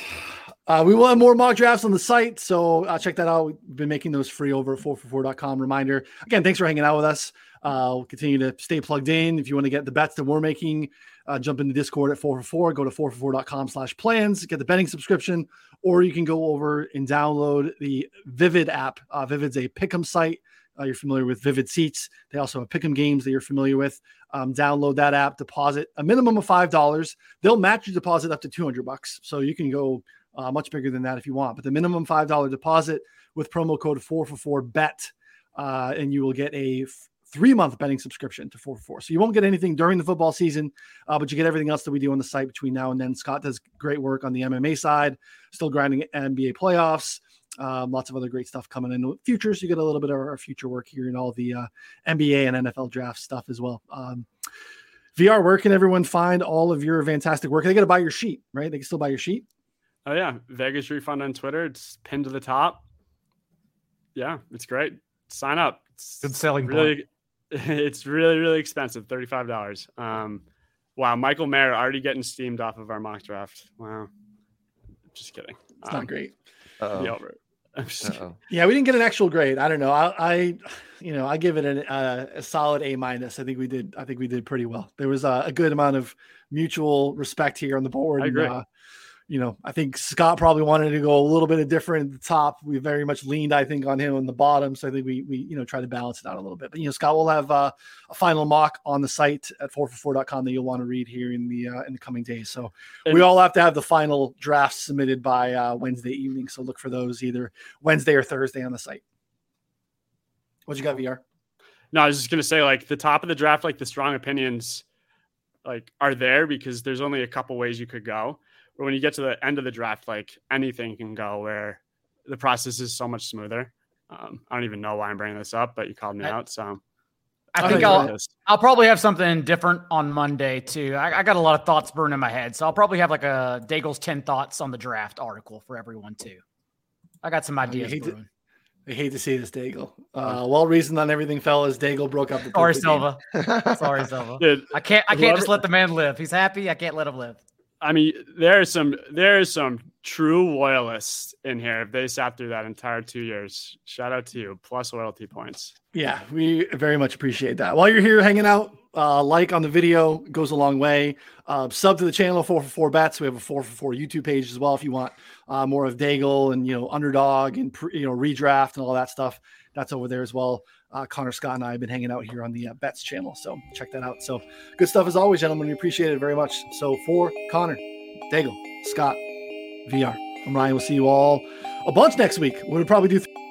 Uh, we will have more mock drafts on the site, so uh, check that out. We've been making those free over at 4for4.com. Reminder again, thanks for hanging out with us. Uh, we'll continue to stay plugged in. If you want to get the bets that we're making, uh, jump into Discord at 4for4. Go to 4for4.com slash plans, get the betting subscription, or you can go over and download the Vivid app. Uh, Vivid's a pick'em site. Uh, you're familiar with Vivid Seats. They also have pick'em games that you're familiar with. Um, download that app, deposit a minimum of five dollars. They'll match your deposit up to 200 bucks, so you can go uh, much bigger than that if you want. But the minimum five dollar deposit with promo code 4for4 bet, uh, and you will get a three month betting subscription to 4 4. So you won't get anything during the football season, uh, but you get everything else that we do on the site between now and then. Scott does great work on the MMA side, still grinding NBA playoffs. Um, lots of other great stuff coming in the future. So you get a little bit of our future work here and all the uh, NBA and NFL draft stuff as well. Um, VR, where can everyone find all of your fantastic work? They got to buy your sheet, right? They can still buy your sheet.
Oh yeah, Vegas refund on Twitter. It's pinned to the top. Yeah, it's great. Sign up. It's
Good selling
really, point. it's really really expensive, thirty five dollars. Um, Wow, Michael Mayer already getting steamed off of our mock draft. Wow. Just kidding.
It's um, not great.
Uh-oh.
Be over it.
yeah, we didn't get an actual grade. I don't know. I, I you know, I give it an, uh, a solid A minus. I think we did. I think we did pretty well. There was a, a good amount of mutual respect here on the board.
I agree.
And, uh, you know, I think Scott probably wanted to go a little bit of different at the top. We very much leaned, I think, on him on the bottom. So I think we we you know try to balance it out a little bit. But you know, Scott will have uh, a final mock on the site at 4for4.com that you'll want to read here in the uh, in the coming days. So and, we all have to have the final draft submitted by uh, Wednesday evening. So look for those either Wednesday or Thursday on the site. What you got, VR?
No, I was just gonna say, like the top of the draft, like the strong opinions, like are there because there's only a couple ways you could go or when you get to the end of the draft, like anything can go where the process is so much smoother. Um, I don't even know why I'm bringing this up, but you called me I, out, so
I think I'll I'll probably have something different on Monday too. I, I, got a lot of thoughts burning in my head, so I'll probably have like a Daigle's ten thoughts on the draft article for everyone too. I got some ideas. I hate,
to, I hate to see this, Daigle. Uh, well reasoned on everything, fellas. Daigle broke up the.
Sorry, Silva. Sorry, Silva. Dude, I can't. I can't just let the man live. He's happy. I can't let him live.
I mean, there are some there are some true loyalists in here. If they sat through that entire two years, shout out to you. Plus loyalty points.
Yeah, we very much appreciate that. While you're here hanging out, uh, like on the video goes a long way. Uh, sub to the channel four for four bets. We have a four for four YouTube page as well. If you want uh, more of Daigle and you know underdog and you know redraft and all that stuff, that's over there as well uh, Connor Scott and I have been hanging out here on the uh, Bets channel. So check that out. So good stuff as always, gentlemen. We appreciate it very much. So for Connor, Daigle, Scott, VR, I'm Ryan. We'll see you all a bunch next week. We'll probably do. Th-